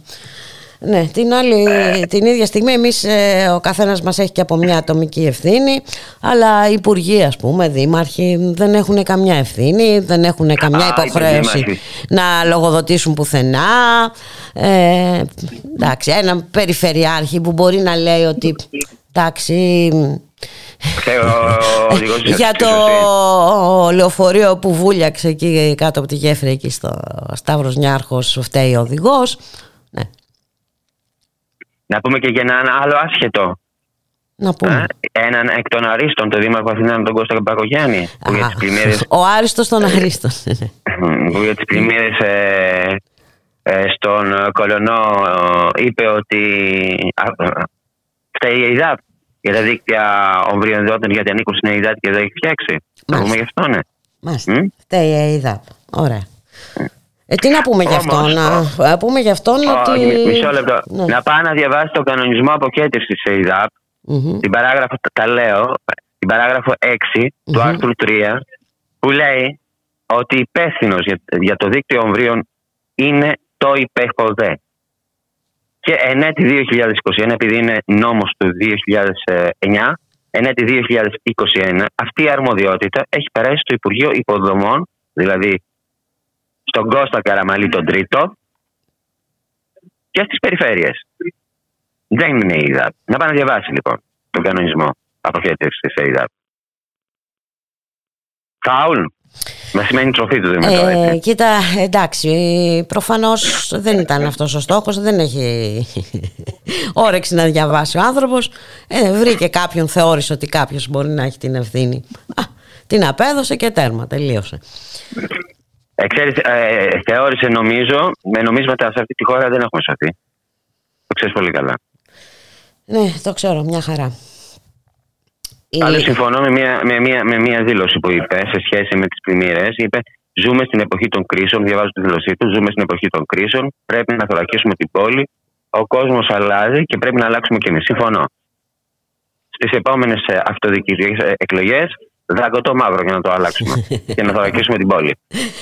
Ναι, την, άλλη, την ίδια στιγμή εμείς ε, ο καθένας μας έχει και από μια ατομική ευθύνη αλλά οι υπουργοί ας πούμε, δήμαρχοι δεν έχουν καμιά ευθύνη, δεν έχουν καμιά υποχρέωση να λογοδοτήσουν πουθενά. Ε, εντάξει, έναν περιφερειάρχη που μπορεί να λέει ότι εντάξει... για το λεωφορείο που βούλιαξε εκεί κάτω από τη γέφυρα εκεί στο Σταύρος Νιάρχος φταίει ο οδηγός. ναι, να πούμε και για έναν άλλο άσχετο. Να πούμε. έναν εκ των Αρίστων, τον Δήμαρχο Αθηνών, τον Κώστα Πακογιάννη. Ο Άριστος των Αρίστων. που για τις πλημμύρες ε, ε, στον Κολονό ε, είπε ότι φταίει η ΕΙΔΑΠ για τα δίκτυα ομβρίων δόντων γιατί ανήκουν στην ΕΙΔΑΠ και δεν έχει φτιάξει. Να πούμε γι' αυτό, ναι. Μάλιστα. Φταίει η ΕΙΔΑΠ. Ωραία. Ε, τι να πούμε γι' αυτό, να πούμε γι' αυτό ότι... Μισό λεπτό. Ναι. Να πάω να διαβάσει το κανονισμό αποκέντρηση σε ΕΙΔΑΠ, mm-hmm. την παράγραφο, τα λέω, την παράγραφο 6 mm-hmm. του άρθρου 3, που λέει ότι υπεύθυνος για, για το δίκτυο ομβρίων είναι το υπέχοδε. Και ενέτη 2021, επειδή είναι νόμος του 2009, ενέτη 2021, αυτή η αρμοδιότητα έχει περάσει στο Υπουργείο Υποδομών, δηλαδή στον Κώστα Καραμαλή τον τρίτο και στις περιφέρειες. Δεν είναι η ΕΙΔΑΠ. Να πάει να διαβάσει λοιπόν τον κανονισμό αποχέτευσης της ΕΙΔΑΠ. Φάουλ. Με σημαίνει τροφή του Δημητρό. Ε, κοίτα, εντάξει, προφανώς δεν ήταν αυτός ο στόχος, δεν έχει [LAUGHS] όρεξη να διαβάσει ο άνθρωπος. Ε, βρήκε κάποιον, θεώρησε ότι κάποιος μπορεί να έχει την ευθύνη. Α, την απέδωσε και τέρμα, τελείωσε. Ε, ξέρεις, ε, θεώρησε νομίζω, με νομίσματα σε αυτή τη χώρα δεν έχουμε σωθεί. Το ξέρεις πολύ καλά. Ναι, το ξέρω, μια χαρά. Άλλο συμφωνώ με μια, με, μια, με μια δήλωση που είπε σε σχέση με τις πλημμύρες. Είπε, ζούμε στην εποχή των κρίσεων, διαβάζω τη δήλωσή του, ζούμε στην εποχή των κρίσεων, πρέπει να θωρακίσουμε την πόλη, ο κόσμος αλλάζει και πρέπει να αλλάξουμε και εμείς. Συμφωνώ. Στις επόμενες ε, αυτοδιοικητικές εκλογές δαγκωτό μαύρο για να το αλλάξουμε [LAUGHS] και να θωρακίσουμε την πόλη.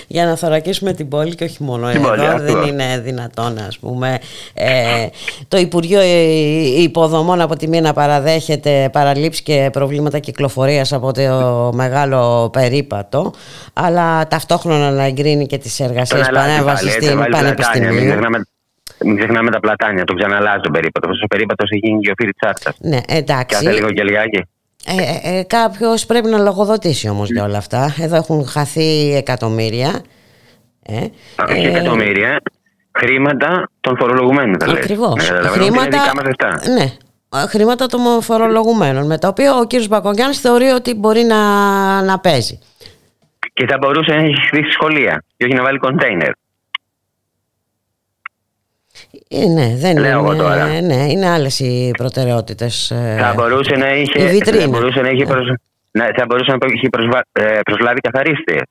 Για να θωρακίσουμε την πόλη και όχι μόνο Την εδώ, πόλη, αυτό. δεν είναι δυνατόν ας πούμε ε, το Υπουργείο Υποδομών από τη μία να παραδέχεται παραλήψεις και προβλήματα κυκλοφορίας από το μεγάλο περίπατο αλλά ταυτόχρονα να εγκρίνει και τις εργασίες Τον αλλάζει πανέβαση πάλι, έτσι, στην βάλει πλατάνια. Μην Πανεπιστημίου. ξεχνάμε, μην ξεχνάμε τα πλατάνια, τον ξαναλάζει τον περίπατο. Αυτός ο περίπατος έχει γίνει και ο φύρι τσάρτα. Ναι, εντάξει. Κάθε λίγο και λιγάκι. Ε, ε, Κάποιος πρέπει να λογοδοτήσει όμως για όλα αυτά. Εδώ έχουν χαθεί εκατομμύρια. Ε, Όχι ε, εκατομμύρια, χρήματα των φορολογουμένων. θα λες. Ακριβώς. Ναι, καταλαβαίνω, είναι δικά μας λεφτά. Ναι. Ε, Χρήματα των φορολογουμένων. Με τα οποία ο κύριος Μπακογιάννη θεωρεί ότι μπορεί να, να παίζει. Και θα μπορούσε να έχει χτίσει σχολεία και όχι να βάλει κοντέινερ. Ε, ναι, δεν Λέω εγώ είναι, τώρα. ναι, είναι άλλες οι προτεραιότητες. ε, Θα μπορούσε να είχε, η βιτρίνα. θα μπορούσε να είχε, προσ... ναι, θα μπορούσε να έχει προσβα... ε, προσλάβει καθαρίστριες.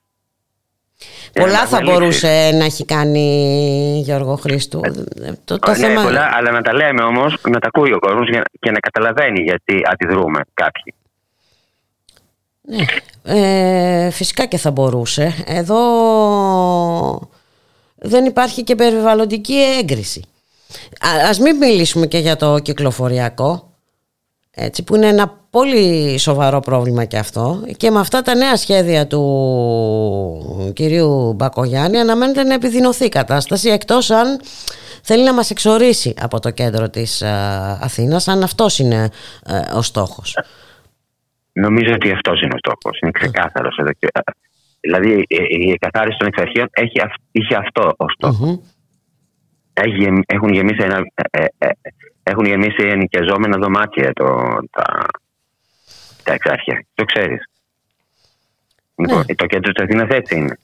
Πολλά Ε, θα να μπορούσε να έχει κάνει Γιώργο Χρήστου. Ε, Το, το ναι, θέμα... πολλά, αλλά να τα λέμε όμως, να τα ακούει ο κόσμος και να καταλαβαίνει γιατί αντιδρούμε κάποιοι. Ναι, ε, φυσικά και θα μπορούσε. Εδώ δεν υπάρχει και περιβαλλοντική έγκριση. Α, ας μην μιλήσουμε και για το κυκλοφοριακό, έτσι, που είναι ένα πολύ σοβαρό πρόβλημα και αυτό. Και με αυτά τα νέα σχέδια του κυρίου Μπακογιάννη αναμένεται να επιδεινωθεί η κατάσταση, εκτός αν θέλει να μας εξορίσει από το κέντρο της α, Αθήνας, αν αυτός είναι ε, ο στόχος. Νομίζω ότι αυτός είναι ο στόχος. Είναι ξεκάθαρος εδώ. και- Δηλαδή η- η εκαθάριση των εξαρχείων έχει, αυ- είχε αυτό ο στόχο. Μμμ. Έχει γεμ- έχουν γεμίσει, ένα, ε, ε, ε, έχουν γεμίσει ενοικιαζόμενα δωμάτια το, τα, τα εξάρχεια. Το ξέρεις. Ναι. Το κέντρο της Αθήνας έτσι είναι.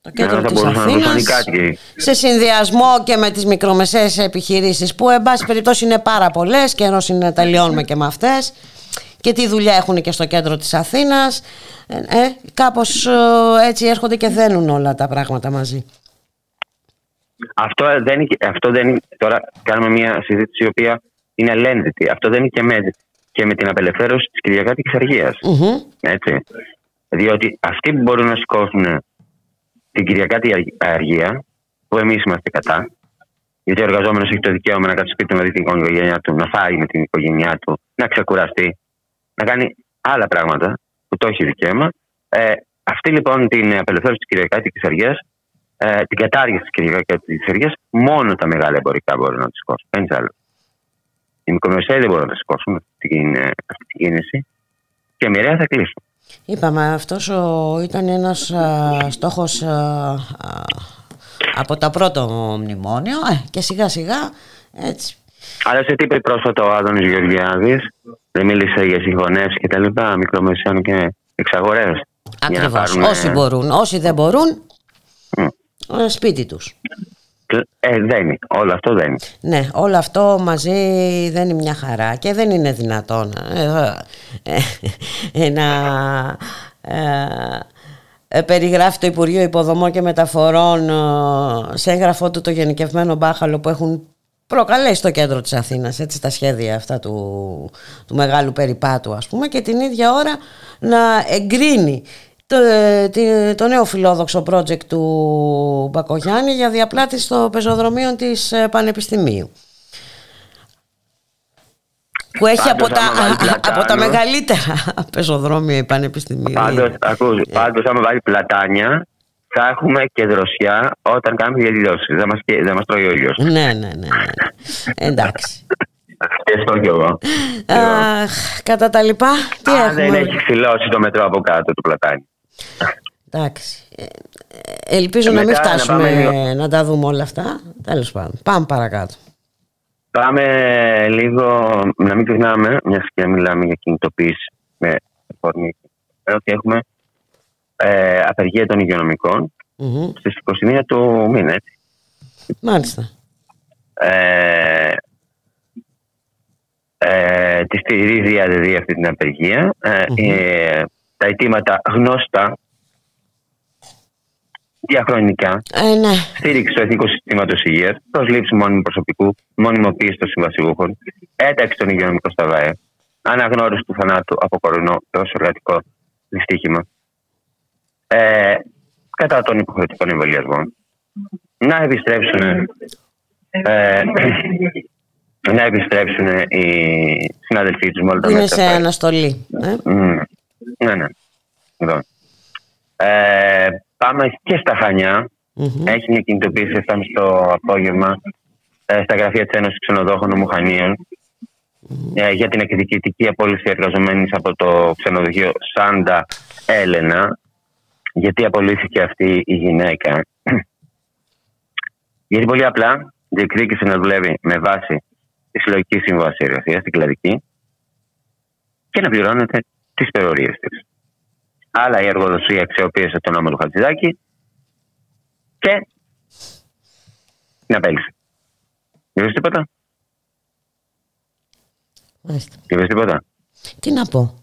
Το κέντρο Ε, θα της μπορούσαν να δώσουν Αθήνας, κάτι. σε συνδυασμό και με τις μικρομεσαίες επιχειρήσεις που εν πάση περιπτώσει είναι πάρα πολλές και ενώ είναι τελειώνουμε και με αυτές και τι δουλειά έχουν και στο κέντρο της Αθήνας ε, ε, κάπως ε, έτσι έρχονται και δένουν όλα τα πράγματα μαζί Αυτό δεν, είναι, αυτό δεν είναι, τώρα κάνουμε μια συζήτηση η οποία είναι ελένδυτη. Αυτό δεν είναι και με, και με την απελευθέρωση της Κυριακάτικης Αργίας. Μμμ. Έτσι. Διότι αυτοί που μπορούν να σηκώσουν την Κυριακάτη αργία, που εμείς είμαστε κατά, γιατί ο εργαζόμενος έχει το δικαίωμα να κάτσει σπίτι του να δει την οικογένειά του, να φάει με την οικογένειά του, να ξεκουραστεί, να κάνει άλλα πράγματα που το έχει δικαίωμα. Ε, αυτή λοιπόν την απελευθέρωση της Κυριακάτικη Αργίας, ε, την κατάργηση της Κυριακάτικη Αργίας, μόνο τα μεγάλα εμπορικά μπορούν να τη σηκώσουν. Κανείς άλλο. Οι μικρομεσαίοι δεν μπορούν να σηκώσουν αυτή την, ε, αυτή την κίνηση και μοιραία θα κλείσουν. Είπαμε αυτός ο, ήταν ένας α, στόχος α, α, από τα πρώτο μνημόνιο ε, και σιγά σιγά έτσι Αλλά σε τι είπε πρόσφατα ο Άδωνης Γεωργιάδης, δεν μίλησε για συγχωνεύσεις και τα λοιπά, μικρομεσαίων και εξαγορές. Για να ακριβώς πάρουν, όσοι ε, μπορούν όσοι δεν μπορούν μ. ε, σπίτι τους Ε, δεν είναι. Όλο αυτό δεν είναι. Ναι, όλο αυτό μαζί δεν είναι μια χαρά και δεν είναι δυνατόν ε, ε, ε, να ε, ε, περιγράφει το Υπουργείο Υποδομών και Μεταφορών ε, σε έγγραφό του το γενικευμένο μπάχαλο που έχουν προκαλέσει στο κέντρο της Αθήνας έτσι, τα σχέδια αυτά του, του μεγάλου περιπάτου ας πούμε και την ίδια ώρα να εγκρίνει το, ε, τη- το νέο φιλόδοξο project του Μπακογιάννη για διαπλάτηση στο πεζοδρομίο της ε, Πανεπιστημίου. Που έχει Πάντως, από τα, άμα βάλει πλατάνο- από τα μεγαλύτερα [LAUGHS] πεζοδρόμια η Πανεπιστημίου. Πάντως, ακούς, πάντως, άμα βάλει πλατάνια, θα έχουμε και δροσιά όταν κάνουμε διαδηλώσεις. Δεν μας, δεν μας τρώει ο ήλιος. Ναι, ναι, ναι, ναι. Εντάξει. Και αυτό κι εγώ. Αχ, κατά τα λοιπά, τι Αν δεν έχουμε. έχει ξυλώσει το μετρό από κάτω του πλατάνι. Εντάξει. Ε, ε, Ελπίζω Ε, να μην μετά να φτάσουμε πάμε λίγο. να τα δούμε όλα αυτά. Τέλος πάντων. Πάμε παρακάτω. Πάμε λίγο, να μην ξεχνάμε, μιας και μιλάμε για κινητοποίηση με αφορμή ε, ότι έχουμε ε, απεργία των υγειονομικών Μμμ. στις 21 του μήνα. Έτσι. Μάλιστα. Ε, ε, τη στηρίζει η ΑΔΔ αυτή την απεργία. Ε, Μμμ. ε, τα αιτήματα γνωστά, διαχρονικά, Ε, ναι. στήριξη του εθνικού συστήματος υγείας, προσλήψη μόνιμου προσωπικού, μονιμοποίηση των συμβασιούχων, ένταξη των υγειονομικών στα ΒΑΕ, αναγνώριση του θανάτου από κορονοϊό έω εργατικό δυστύχημα ε, κατά των υποχρεωτικών εμβολιασμών να επιστρέψουν ε, [CLEARS THROAT] να επιστρέψουν οι συναδελφοί τους με όλα τα Είναι σε αναστολή. Ε; ναι, ναι. Εδώ. Ε, πάμε και στα χανια Έχει μια κινητοποίηση, φτάνει στο απόγευμα ε, στα γραφεία της Ένωσης Ξενοδόχων Ομοχανίων ε, για την εκδικητική απόλυση εργαζομένης από το ξενοδοχείο Σάντα Έλενα. Γιατί απολύθηκε αυτή η γυναίκα. [CLEARS THROAT] Γιατί πολύ απλά διεκδίκησε να δουλεύει με βάση τη συλλογική σύμβαση εργασίας, την κλαδική, και να πληρώνεται τις περιορίε της. Άλλα η εργοδοσία αξιοποίησε τον νόμο του Χατζηδάκη και την απέλησε. Είδε τίποτα; Είδε τίποτα; Τι να πω.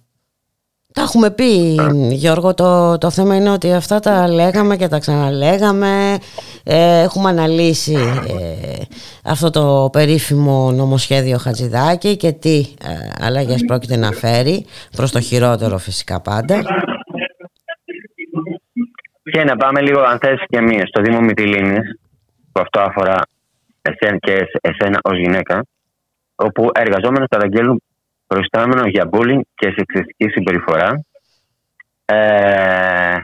Τα έχουμε πει Γιώργο, το, το θέμα είναι ότι αυτά τα λέγαμε και τα ξαναλέγαμε. Ε, Έχουμε αναλύσει ε, αυτό το περίφημο νομοσχέδιο Χατζηδάκη και τι ε, αλλαγές πρόκειται να φέρει προς το χειρότερο φυσικά πάντα. Και να πάμε λίγο αν θες και μία στο Δήμο Μητυλίνης που αυτό αφορά εσένα και εσένα ως γυναίκα όπου εργαζόμενοι καταγγέλνουν προϊστάμενο για bullying και σεξιστική συμπεριφορά. Ε,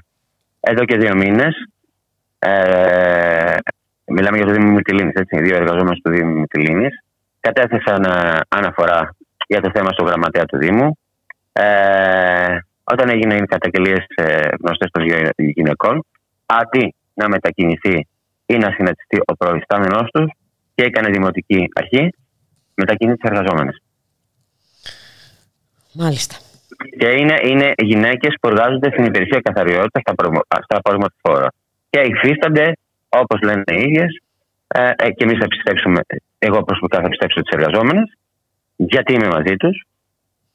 εδώ και δύο μήνες. Ε, μιλάμε για το Δήμο Μυτιλίνη, έτσι. Δύο εργαζόμενοι του Δήμου Μυτιλίνη κατέθεσαν ε, αναφορά για το θέμα στο γραμματέα του Δήμου. Ε, όταν έγινε οι καταγγελίες ε, γνωστές των γυναικών, αντί να μετακινηθεί ή να συναντηθεί ο προϊστάμενός τους και έκανε δημοτική αρχή, μετακινεί τι εργαζόμενες. Μάλιστα. Και είναι, είναι γυναίκες που εργάζονται στην υπηρεσία καθαριότητας στα, στα Και υφίστανται, όπως λένε οι ίδιες, ε, ε, και εμείς θα επιστρέψουμε, εγώ προσωπικά θα επιστρέψω τι εργαζόμενε, γιατί είμαι μαζί τους,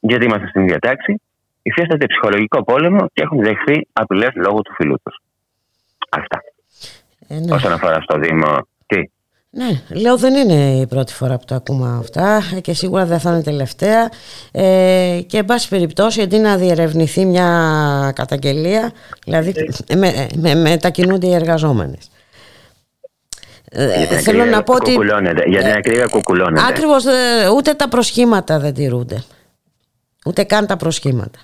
γιατί είμαστε στην ίδια τάξη, υφίστανται ψυχολογικό πόλεμο και έχουν δεχθεί απειλές λόγω του φίλου τους. Αυτά. Ε, ναι. Όσον αφορά στο Δήμο, τι; Ναι, λέω δεν είναι η πρώτη φορά που το ακούμε αυτά και σίγουρα δεν θα είναι τελευταία ε, και εν πάση περιπτώσει αντί να διερευνηθεί μια καταγγελία δηλαδή με, με, μετακινούνται οι εργαζόμενες. Ε, θέλω να πω ότι. Για την ακρίβεια κουκουλώνεται. Ακριβώς, ε, ούτε τα προσχήματα δεν τηρούνται. Ούτε καν τα προσχήματα.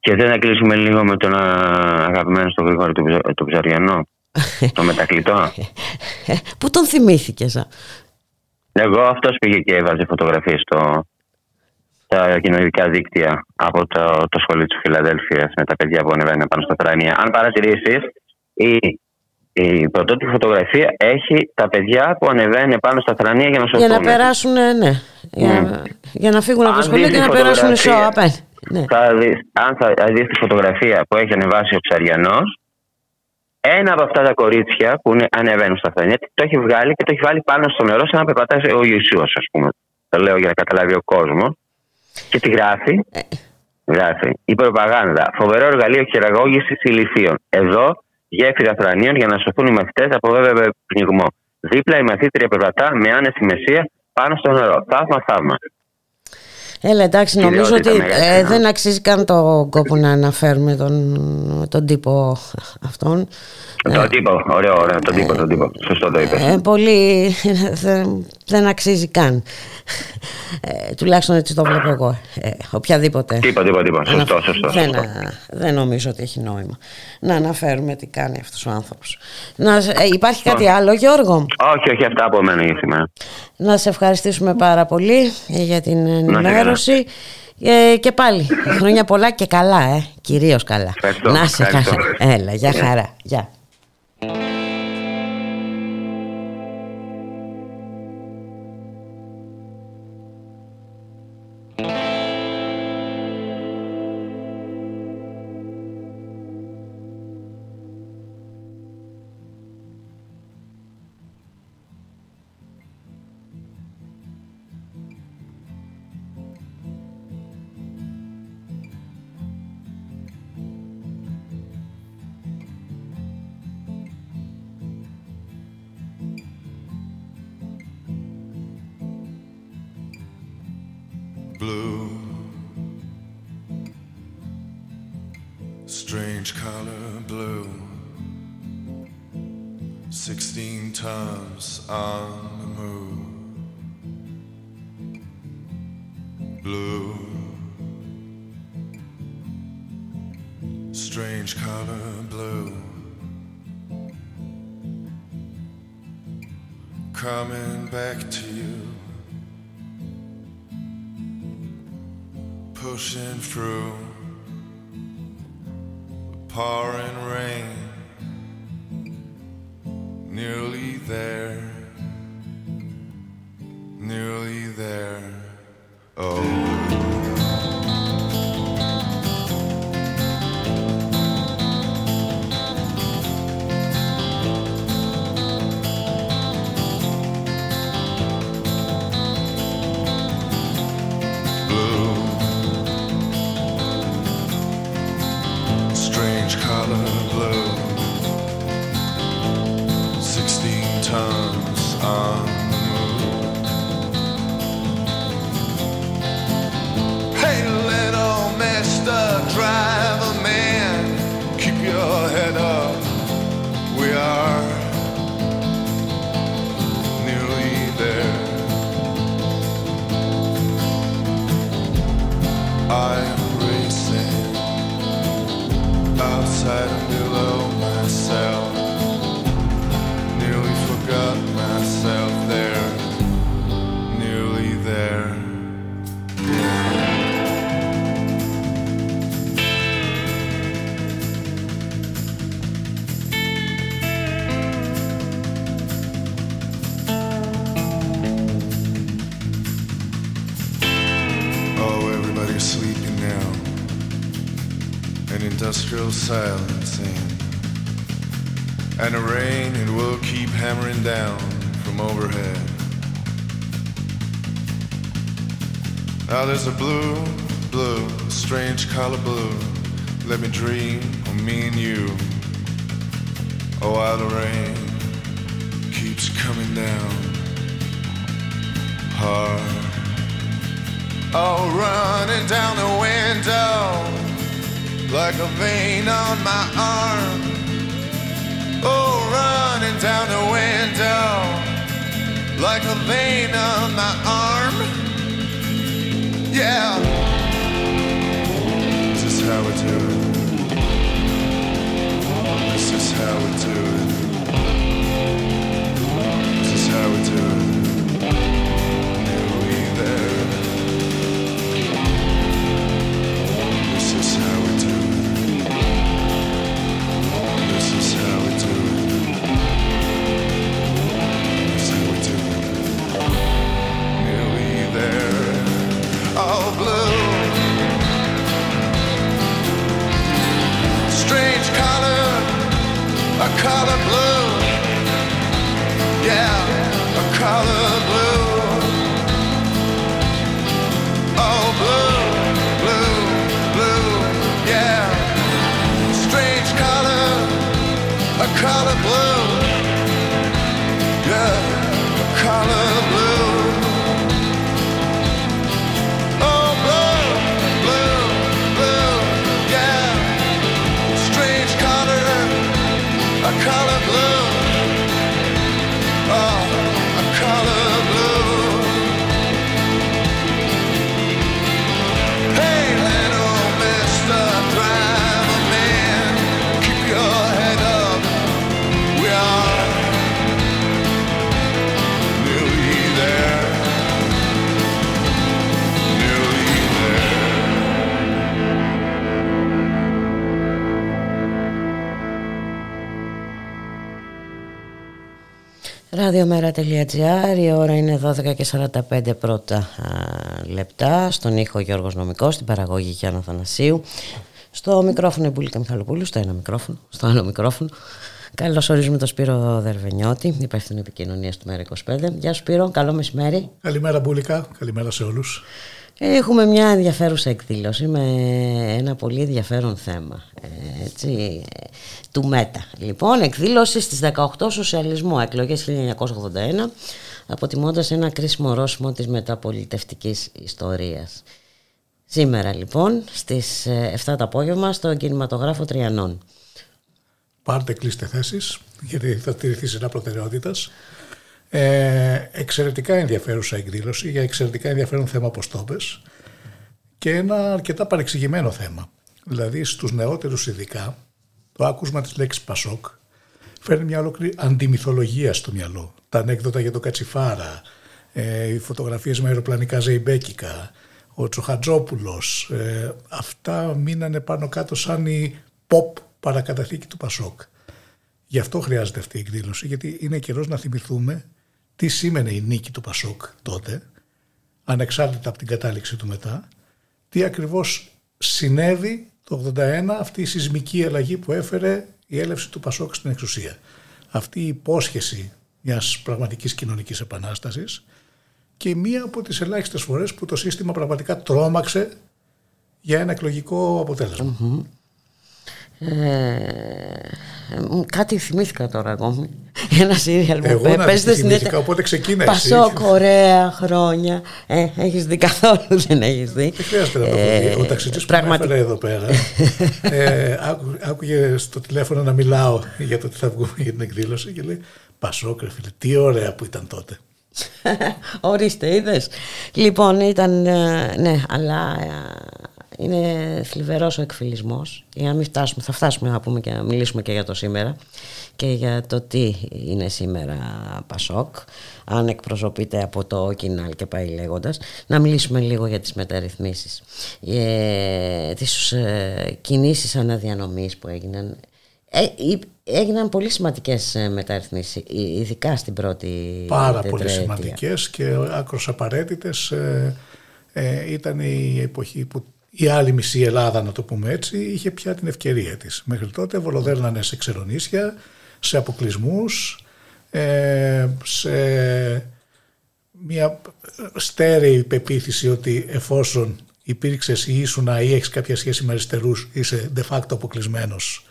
Και δεν να κλείσουμε λίγο με τον αγαπημένο στον Γρηγόρη του Ψαριανό. Το μετακλητό. [LAUGHS] Πού τον θυμήθηκες, Εγώ αυτός πήγε και έβαζε φωτογραφίες στα κοινωνικά δίκτυα από το, το σχολείο της Φιλαδέλφια με τα παιδιά που ανεβαίνουν πάνω στα τράνια. Αν παρατηρήσεις, η, η πρωτότυπη φωτογραφία έχει τα παιδιά που ανεβαίνουν πάνω στα τρανία για να σωθούν. Για να περάσουν, ναι. ναι. Για, για, να φύγουν από το σχολείο και να περάσουν στο απέναντι. Ναι. Θα δεις, αν θα δεις τη φωτογραφία που έχει ανεβάσει ο Ψαριανός ένα από αυτά τα κορίτσια που είναι, ανεβαίνουν στα φανιά το έχει βγάλει και το έχει βάλει πάνω στο νερό σαν να περπατάει ο Ιησούς ας πούμε. Το λέω για να καταλάβει ο κόσμος. Και τη γράφει. Ε. Γράφει. Η προπαγάνδα. Φοβερό εργαλείο χειραγώγησης ηλικίων. Εδώ γέφυρα θρανίων για να σωθούν οι μαθητές από βέβαιο πνιγμό. Δίπλα η μαθήτρια περπατά με άνεση μεσία πάνω στο νερό. Θαύμα, θαύμα. Έλα εντάξει νομίζω ότι ε, δεν αξίζει καν το κόπο να αναφέρουμε τον, τον τύπο αυτόν. Τον τύπο, ωραίο, ωραίο, τον τύπο, τον τύπο. Σωστό το είπες. Ε, πολύ, δεν, δεν αξίζει καν. Ε, τουλάχιστον έτσι το βλέπω εγώ. Ε, οποιαδήποτε. Τίποτα, τίποτα, τίποτα. Σωστό, σωστό, σωστό. Δεν, δεν νομίζω ότι έχει νόημα να αναφέρουμε τι κάνει αυτός ο άνθρωπος. Να, ε, υπάρχει κάτι άλλο, Γιώργο; Όχι, όχι, αυτά από μένα για σήμερα. Να σε ευχαριστήσουμε πάρα πολύ για την ενημέρωση. Ε, και πάλι, χρόνια πολλά και καλά, ε. κυρίως καλά. Ευχαριστώ, να σε καλά. Έλα, για χαρά. Γεια. Blue. Strange color blue. Coming back to you. Pushing through pouring rain, Now there's a blue, blue, strange color blue. Let me dream of me and you. Oh, while the rain keeps coming down hard. Oh, running down the window like a vein on my arm. Oh, running down the window like a vein on. Yeah, color blue. Yeah, a color blue. Oh, blue, blue, blue. Yeah, strange color, a color blue. Ραδιομέρα.gr, η ώρα είναι 12 και 45 πρώτα λεπτά. Στον ήχο Γιώργος Νομικός, στην παραγωγή Γιάννα Θανασίου. Στο μικρόφωνο η Μπουλίκα Μιχαλοπούλου, στο ένα μικρόφωνο, στο άλλο μικρόφωνο. Καλώς ορίζουμε τον Σπύρο Δερβενιώτη, υπεύθυνο επικοινωνίας του Μέρα 25. Γεια σου Σπύρο, καλό μεσημέρι. Καλημέρα Μπουλίκα, καλημέρα σε όλους. Έχουμε μια ενδιαφέρουσα εκδήλωση με ένα πολύ ενδιαφέρον θέμα έτσι, του ΜΕΤΑ. Λοιπόν, εκδήλωση στις 18 Σοσιαλισμού, εκλογές 1981, αποτιμώντας ένα κρίσιμο ρώσιμο της μεταπολιτευτικής ιστορίας. Σήμερα λοιπόν στις 7 το απόγευμα στο κινηματογράφο Τριανών. Πάρτε κλείστε θέσεις γιατί θα τηρηθεί σειρά προτεραιότητας. Ε, εξαιρετικά ενδιαφέρουσα εκδήλωση για εξαιρετικά ενδιαφέρον θέμα όπως το και ένα αρκετά παρεξηγημένο θέμα. Δηλαδή στους νεότερους ειδικά το άκουσμα της λέξης Πασόκ φέρνει μια ολόκληρη αντιμυθολογία στο μυαλό. Τα ανέκδοτα για το Κατσιφάρα, ε, οι φωτογραφίες με αεροπλανικά ζεϊμπέκικα, ο Τσοχατζόπουλος, ε, αυτά μείνανε πάνω κάτω σαν η pop παρακαταθήκη του Πασόκ. Γι' αυτό χρειάζεται αυτή η εκδήλωση, γιατί είναι καιρός να θυμηθούμε τι σήμαινε η νίκη του Πασόκ τότε, ανεξάρτητα από την κατάληξη του μετά, τι ακριβώς συνέβη το 81 αυτή η σεισμική αλλαγή που έφερε η έλευση του Πασόκ στην εξουσία. Αυτή η υπόσχεση μιας πραγματικής κοινωνικής επανάστασης και μία από τις ελάχιστες φορές που το σύστημα πραγματικά τρόμαξε για ένα εκλογικό ε, κάτι θυμήθηκα τώρα ακόμη. Ένα σύριαλ που Εγώ παίζεται στην θυμήθηκα, οπότε ξεκίνα Πασό, Κορέα, χρόνια. Ε, έχεις δει καθόλου, [LAUGHS] δεν έχεις δει. Δεν χρειάζεται να το ε, Ο ταξιτής που έφερε εδώ πέρα [LAUGHS] ε, άκου, άκουγε στο τηλέφωνο να μιλάω για το τι θα βγούμε για την εκδήλωση και λέει Πασό, φίλε, τι ωραία που ήταν τότε. [LAUGHS] Ορίστε, είδες. Λοιπόν, ήταν, ε, ναι, αλλά είναι θλιβερός ο εκφυλισμός. Για να μην φτάσουμε, θα φτάσουμε να πούμε και να μιλήσουμε και για το σήμερα και για το τι είναι σήμερα Πασόκ, αν εκπροσωπείται από το Κινάλ και πάει λέγοντας. Να μιλήσουμε λίγο για τις μεταρρυθμίσεις, ε, τις ε, κινήσεις αναδιανομής που έγιναν. Ε, έγιναν πολύ σημαντικές ε, μεταρρυθμίσεις, ειδικά στην πρώτη Πάρα πολύ σημαντικές και άκρως απαραίτητες. Ε, ε, ήταν η εποχή που η άλλη μισή Ελλάδα, να το πούμε έτσι, είχε πια την ευκαιρία της. Μέχρι τότε βολοδέρνανε σε ξερονίσια, σε αποκλεισμούς, ε, σε μια στέρεη πεποίθηση ότι εφόσον υπήρξες ή ήσουν ή έχεις κάποια σχέση με αριστερούς, είσαι de facto αποκλεισμένος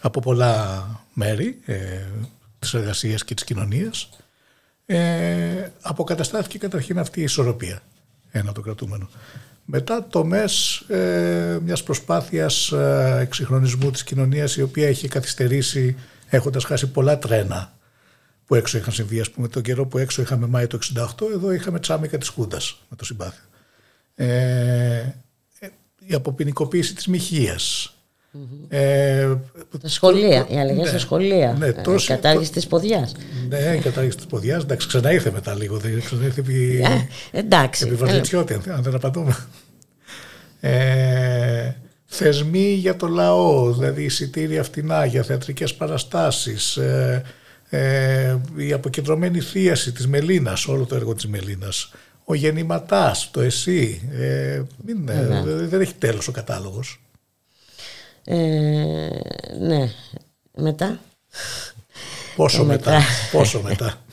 από πολλά μέρη ε, της εργασίας και της κοινωνίας. Ε, αποκαταστάθηκε καταρχήν αυτή η ισορροπία ένα το κρατούμενο. Μετά το ΜΕΣ ε, μιας προσπάθειας ε, εξυγχρονισμού της κοινωνίας η οποία είχε καθυστερήσει έχοντας χάσει πολλά τρένα που έξω είχαν συμβεί. Ας πούμε τον καιρό που έξω είχαμε Μάη το 68 εδώ είχαμε τσάμικα της Χούντας με το συμπάθειο. Ε, ε η αποποινικοποίηση της μοιχείας. Ε, τα σχολεία, οι αλλαγέ ναι, στα σχολεία. Ναι, ε, η κατάργηση της ποδιάς. Ναι, η κατάργηση της ποδιάς. Εντάξει, ξανά ήρθε μετά λίγο. Δεν ξαναήρθε επί. Ε, εντάξει. Επί Βαρδιτσιώτη, αν δεν απαντούμε. Ε, θεσμοί για το λαό, δηλαδή εισιτήρια φτηνά για θεατρικές παραστάσεις, ε, ε, η αποκεντρωμένη θίαση της Μελίνας, όλο το έργο της Μελίνας, ο γεννηματάς, το εσύ, ε, μην, ναι. δεν έχει τέλος ο κατάλογος. Ε, ναι. Μετά. Πόσο μετά. Πόσο μετά. [LAUGHS]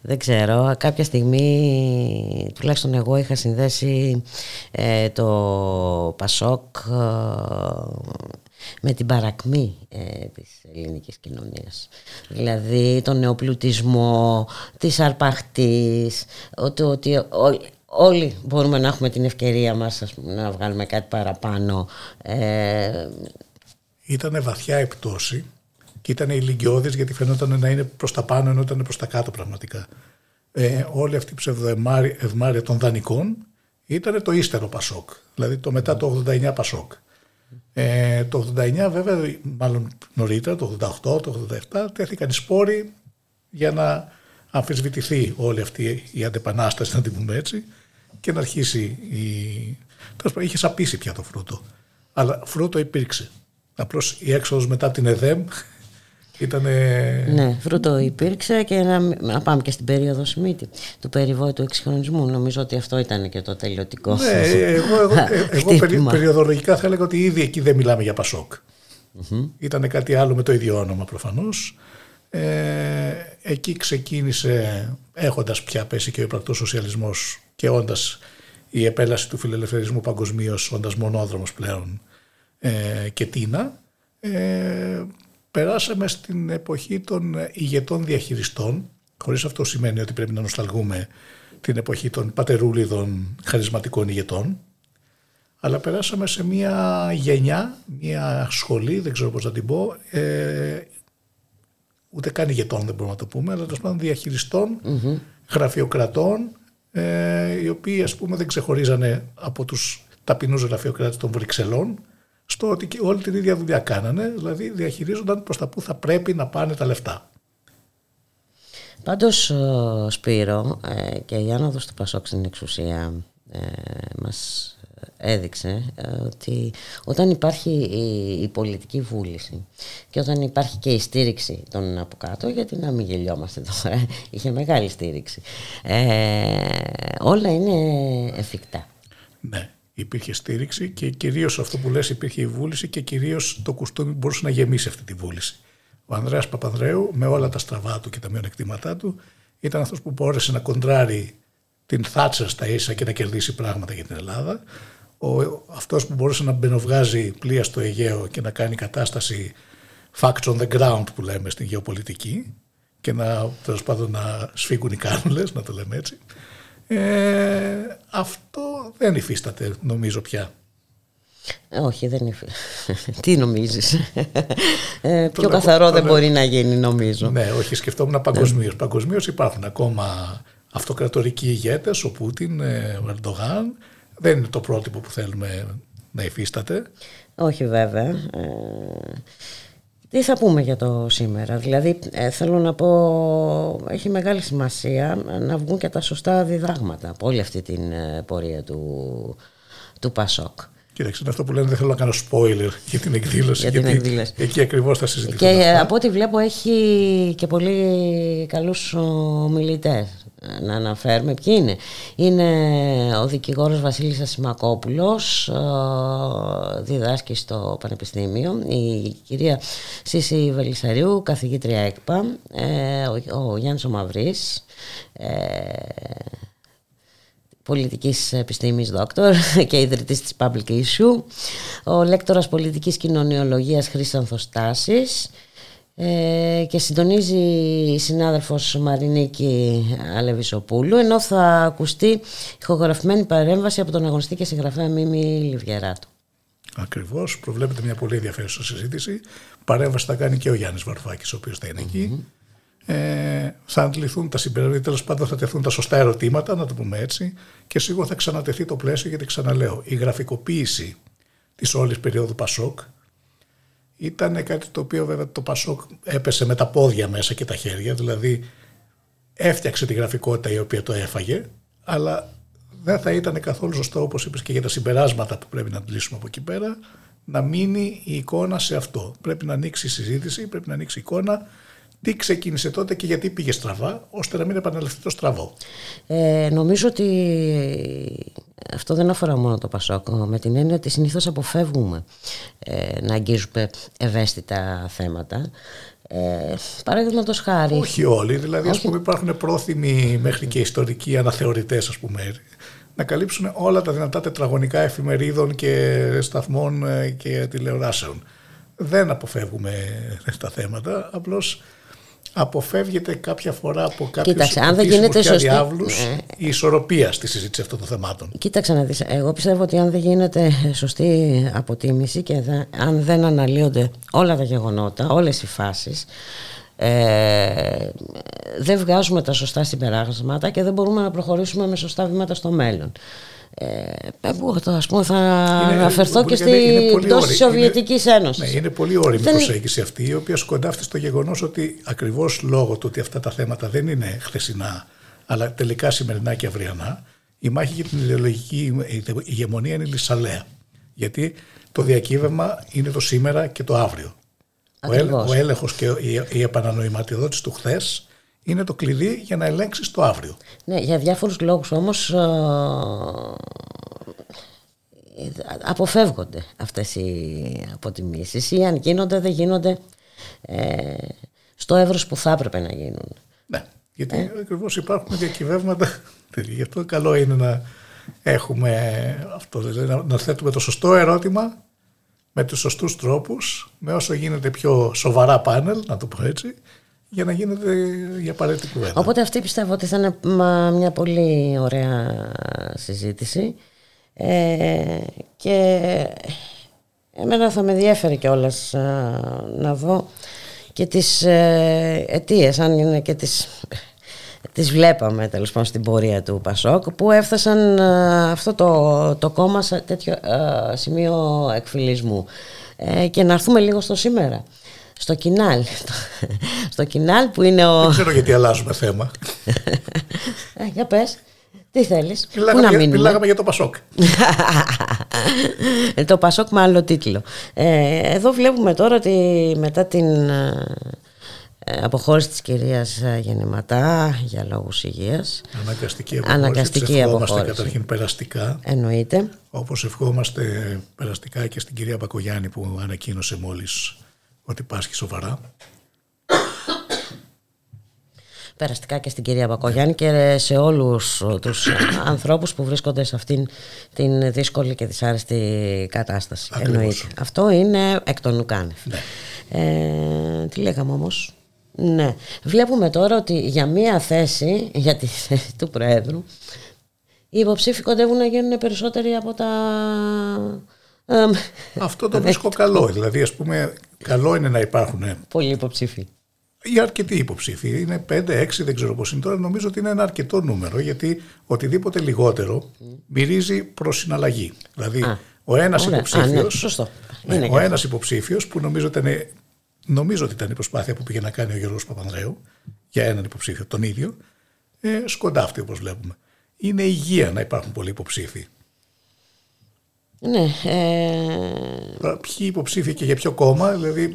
Δεν ξέρω. Κάποια στιγμή, τουλάχιστον εγώ είχα συνδέσει ε, το Πασόκ ε, με την παρακμή ε, της ελληνικής κοινωνίας. Δηλαδή τον νεοπλουτισμό, της αρπαχτής, ότι, ότι όλοι μπορούμε να έχουμε την ευκαιρία μας να βγάλουμε κάτι παραπάνω. Ε... Ήταν βαθιά επιπτώση και ήταν ηλικιώδης γιατί φαινόταν να είναι προς τα πάνω ενώ ήταν προς τα κάτω πραγματικά. Ε, όλη αυτή η ψευδοευμάρεια των δανεικών ήταν το ύστερο Πασόκ, δηλαδή το μετά το 89 Πασόκ. Ε, το 89 βέβαια, μάλλον νωρίτερα, το 88, το 87, τέθηκαν οι σπόροι για να αμφισβητηθεί όλη αυτή η αντεπανάσταση, να την πούμε έτσι, και να αρχίσει η... Είχες σαπίσει πια το φρούτο. Αλλά φρούτο υπήρξε. Απλώς η έξοδος μετά την ΕΔΕΜ [LAUGHS] ήταν. Ναι, φρούτο υπήρξε και να, να πάμε και στην περίοδο Σμίτη του περιβόητου εξυγχρονισμού. Νομίζω ότι αυτό ήταν και το τελειωτικό. Ναι, εγώ, εγώ, εγώ [LAUGHS] περιοδολογικά θα έλεγα ότι ήδη εκεί δεν μιλάμε για Πασόκ. Mm-hmm. Ήταν κάτι άλλο με το ίδιο όνομα προφανώς. Ε, εκεί ξεκίνησε έχοντας πια πέσει και ο υπρακτός σοσιαλισμός και όντας η επέλαση του φιλελευθερισμού παγκοσμίως όντας μονόδρομος πλέον ε, και τίνα ε, περάσαμε στην εποχή των ηγετών διαχειριστών. Χωρίς αυτό σημαίνει ότι πρέπει να νοσταλγούμε την εποχή των πατερούλιδων χαρισματικών ηγετών. Αλλά περάσαμε σε μια γενιά, μια σχολή, δεν ξέρω πώς να την πω, ε, ούτε καν ηγετών δεν μπορούμε να το πούμε, αλλά τέλος πάντων γραφειοκρατών, ε, οι οποίοι ας πούμε δεν ξεχωρίζανε από τους ταπεινούς γραφειοκράτες των Βρυξελών, στο ότι και όλη την ίδια δουλειά κάνανε, δηλαδή διαχειρίζονταν προς τα που θα πρέπει να πάνε τα λεφτά. Πάντως Σπύρο ε, και η άνοδος του Πασόκ στην εξουσία ε, μας έδειξε ε, ότι όταν υπάρχει η, πολιτική βούληση και όταν υπάρχει και η στήριξη των από κάτω, γιατί να μην γελιόμαστε τώρα, είχε μεγάλη στήριξη, όλα είναι εφικτά. Ναι, υπήρχε στήριξη και κυρίως αυτό που λες υπήρχε η βούληση και κυρίως το κουστούμι μπορούσε να γεμίσει αυτή τη βούληση. Ο Ανδρέας Παπανδρέου με όλα τα στραβά του και τα μειονεκτήματά του ήταν αυτός που μπόρεσε να κοντράρει την Θάτσερ στα ίσα και να κερδίσει πράγματα για την Ελλάδα. Ο, αυτός που μπορούσε να μπαινοβγάζει πλοία στο Αιγαίο και να κάνει κατάσταση facts on the ground που λέμε στην γεωπολιτική και να, τέλος πάντων, να σφίγγουν οι κάνουλες, να το λέμε έτσι. Ε, αυτό δεν υφίσταται νομίζω πια. Ε, όχι, δεν είναι. [LAUGHS] Τι νομίζεις; Ε, πιο καθαρό δεν μπορεί να γίνει, νομίζω. Ναι, όχι, σκεφτόμουν παγκοσμίως. Παγκοσμίως υπάρχουν ακόμα αυτοκρατορικοί ηγέτες, ο Πούτιν, ε, ο Ερντογάν. Δεν είναι το πρότυπο που θέλουμε να υφίσταται. Όχι, βέβαια. τι θα πούμε για το σήμερα; Δηλαδή, θέλω να πω, έχει μεγάλη σημασία να βγουν και τα σωστά διδάγματα από όλη αυτή την πορεία του, του Πασόκ. Κοίταξε, είναι αυτό που λένε δεν θέλω να κάνω spoiler για την εκδήλωση. Για την γιατί εκδήλωση. Εκεί ακριβώς θα συζητήσουμε. Και αυτά. από ό,τι βλέπω έχει και πολύ καλούς ομιλητές να αναφέρουμε. Ποιοι είναι; Είναι ο δικηγόρος Βασίλης Ασημακόπουλος, διδάσκει στο Πανεπιστήμιο. Η κυρία Σύση Βελισσαριού, καθηγήτρια ΕΚΠΑ. Ε, ο, ο Γιάννης Ομαυρή. Ε, πολιτικής επιστήμης δόκτωρ [LAUGHS] και ιδρυτής της Public Issue, ο λέκτορας πολιτικής κοινωνιολογίας Χρήστανθος Τάσης ε, και συντονίζει η συνάδελφος Μαρινίκη Αλεβισοπούλου ενώ θα ακουστεί ηχογραφημένη παρέμβαση από τον αγωνιστή και συγγραφέα Μίμη Λιβιεράτου. Ακριβώς, προβλέπεται μια πολύ ενδιαφέρουσα συζήτηση. Παρέμβαση θα κάνει και ο Γιάννης Βαρφάκης, ο οποίος θα είναι εκεί ε, θα αντιληφθούν τα συμπεράσματα, τέλος πάντων θα τεθούν τα σωστά ερωτήματα, να το πούμε έτσι, και σίγουρα θα ξανατεθεί το πλαίσιο, γιατί ξαναλέω, η γραφικοποίηση της όλης περίοδου Πασόκ ήταν κάτι το οποίο βέβαια το Πασόκ έπεσε με τα πόδια μέσα και τα χέρια, δηλαδή έφτιαξε τη γραφικότητα η οποία το έφαγε, αλλά δεν θα ήταν καθόλου σωστό, όπως είπες και για τα συμπεράσματα που πρέπει να αντλήσουμε από εκεί πέρα, να μείνει η εικόνα σε αυτό. Πρέπει να ανοίξει η συζήτηση, πρέπει να ανοίξει η εικόνα τι ξεκίνησε τότε και γιατί πήγε στραβά, ώστε να μην επαναληφθεί το στραβό. Ε, νομίζω ότι αυτό δεν αφορά μόνο το Πασόκ, με την έννοια ότι συνήθως αποφεύγουμε ε, να αγγίζουμε ευαίσθητα θέματα. Ε, Παραδείγματος χάρη. Όχι όλοι, δηλαδή Όχι... Ας πούμε, υπάρχουν πρόθυμοι μέχρι και ιστορικοί αναθεωρητές ας πούμε να καλύψουν όλα τα δυνατά τετραγωνικά εφημερίδων και σταθμών ε, και τηλεοράσεων. Δεν αποφεύγουμε τα θέματα, απλώς αποφεύγεται κάποια φορά από κάποιους Κοίταξε, αν δεν γίνεται σωστή... διάβλους ναι. η ισορροπία στη συζήτηση αυτών των θεμάτων. Κοίταξε να δεις, εγώ πιστεύω ότι αν δεν γίνεται σωστή αποτίμηση και αν δεν αναλύονται όλα τα γεγονότα, όλες οι φάσεις, ε, δεν βγάζουμε τα σωστά συμπεράσματα και δεν μπορούμε να προχωρήσουμε με σωστά βήματα στο μέλλον. Ε, ας πούμε, θα αναφερθώ και στην πτώση της Σοβιετικής Ένωσης. Ναι, είναι πολύ όρημη η προσέγγιση αυτή, η οποία σκοντάφτει στο γεγονός ότι ακριβώς λόγω του ότι αυτά τα θέματα δεν είναι χθεσινά, αλλά τελικά σημερινά και αυριανά, η μάχη για την ιδεολογική ηγεμονία είναι λησαλέα. Γιατί το διακύβευμα είναι το σήμερα και το αύριο. Ο, έλεγχος και η, η επανανοηματιδότηση του χθες είναι το κλειδί για να ελέγξεις το αύριο. Ναι, για διάφορους λόγους όμως ε, αποφεύγονται αυτές οι αποτιμήσεις ή αν γίνονται δεν γίνονται ε, στο εύρος που θα έπρεπε να γίνουν. Ναι, γιατί ε; ακριβώς υπάρχουν διακυβεύματα. [LAUGHS] Γι' αυτό καλό είναι να έχουμε αυτό, δηλαδή να θέτουμε το σωστό ερώτημα με τους σωστούς τρόπους, με όσο γίνεται πιο σοβαρά πάνελ, να το πω έτσι, για να γίνεται η απαραίτητη κουβέντα. Οπότε αυτή πιστεύω ότι θα είναι μια πολύ ωραία συζήτηση. Ε, και εμένα θα με ενδιαφέρει κιόλας να δω και τις ε, αιτίες, αν είναι και τις, τις βλέπαμε τέλος πάντων στην πορεία του Πασόκ που έφτασαν αυτό το, το κόμμα σε τέτοιο σημείο εκφυλισμού. και να έρθουμε λίγο στο σήμερα στο κοινάλ. [LAUGHS] στο κοινάλ που είναι ο... Δεν ξέρω γιατί αλλάζουμε θέμα. ε, για πες. Τι θέλεις, μιλάγαμε, πού να για, μιλάγαμε για το Πασόκ. Ε, το Πασόκ με άλλο τίτλο. Ε, εδώ βλέπουμε τώρα ότι μετά την ε, αποχώρηση της κυρίας Γεννηματά για λόγους υγείας. Αναγκαστική αποχώρηση. Αναγκαστική αποχώρηση. καταρχήν περαστικά. Εννοείται. Όπως ευχόμαστε περαστικά και στην κυρία Μπακογιάννη που ανακοίνωσε μόλις ότι πάσχει σοβαρά. Περαστικά και στην κυρία Μπακογιάννη και σε όλους τους ανθρώπους που βρίσκονται σε αυτήν την δύσκολη και δυσάρεστη κατάσταση. Εννοείται. Αυτό είναι εκ των ουκάνευ. Ναι. Ε, τι λέγαμε όμως; Ναι. Βλέπουμε τώρα ότι για μία θέση, για τη θέση του Προέδρου, οι υποψήφοι κοντεύουν να γίνουν περισσότεροι από τα αυτό το βρίσκω καλό. Δηλαδή, ας πούμε, καλό είναι να υπάρχουν. Πολλοί υποψήφοι. Ή αρκετοί υποψήφοι. Είναι 5-6, δεν ξέρω πώς είναι τώρα. Νομίζω ότι είναι ένα αρκετό νούμερο γιατί οτιδήποτε λιγότερο μυρίζει προς συναλλαγή. Δηλαδή, ο ένας υποψήφιος. Ναι, ο ένας υποψήφιος που νομίζω, ήταν, νομίζω ότι ήταν η προσπάθεια που πήγε να κάνει ο Γιώργος Παπανδρέου για έναν υποψήφιο, τον ίδιο, ε, σκοντάφτει όπως βλέπουμε. Είναι υγεία να υπάρχουν πολλοί υποψήφοι. Ναι. Ε... Ποιοι υποψήφοι και για ποιο κόμμα, δηλαδή.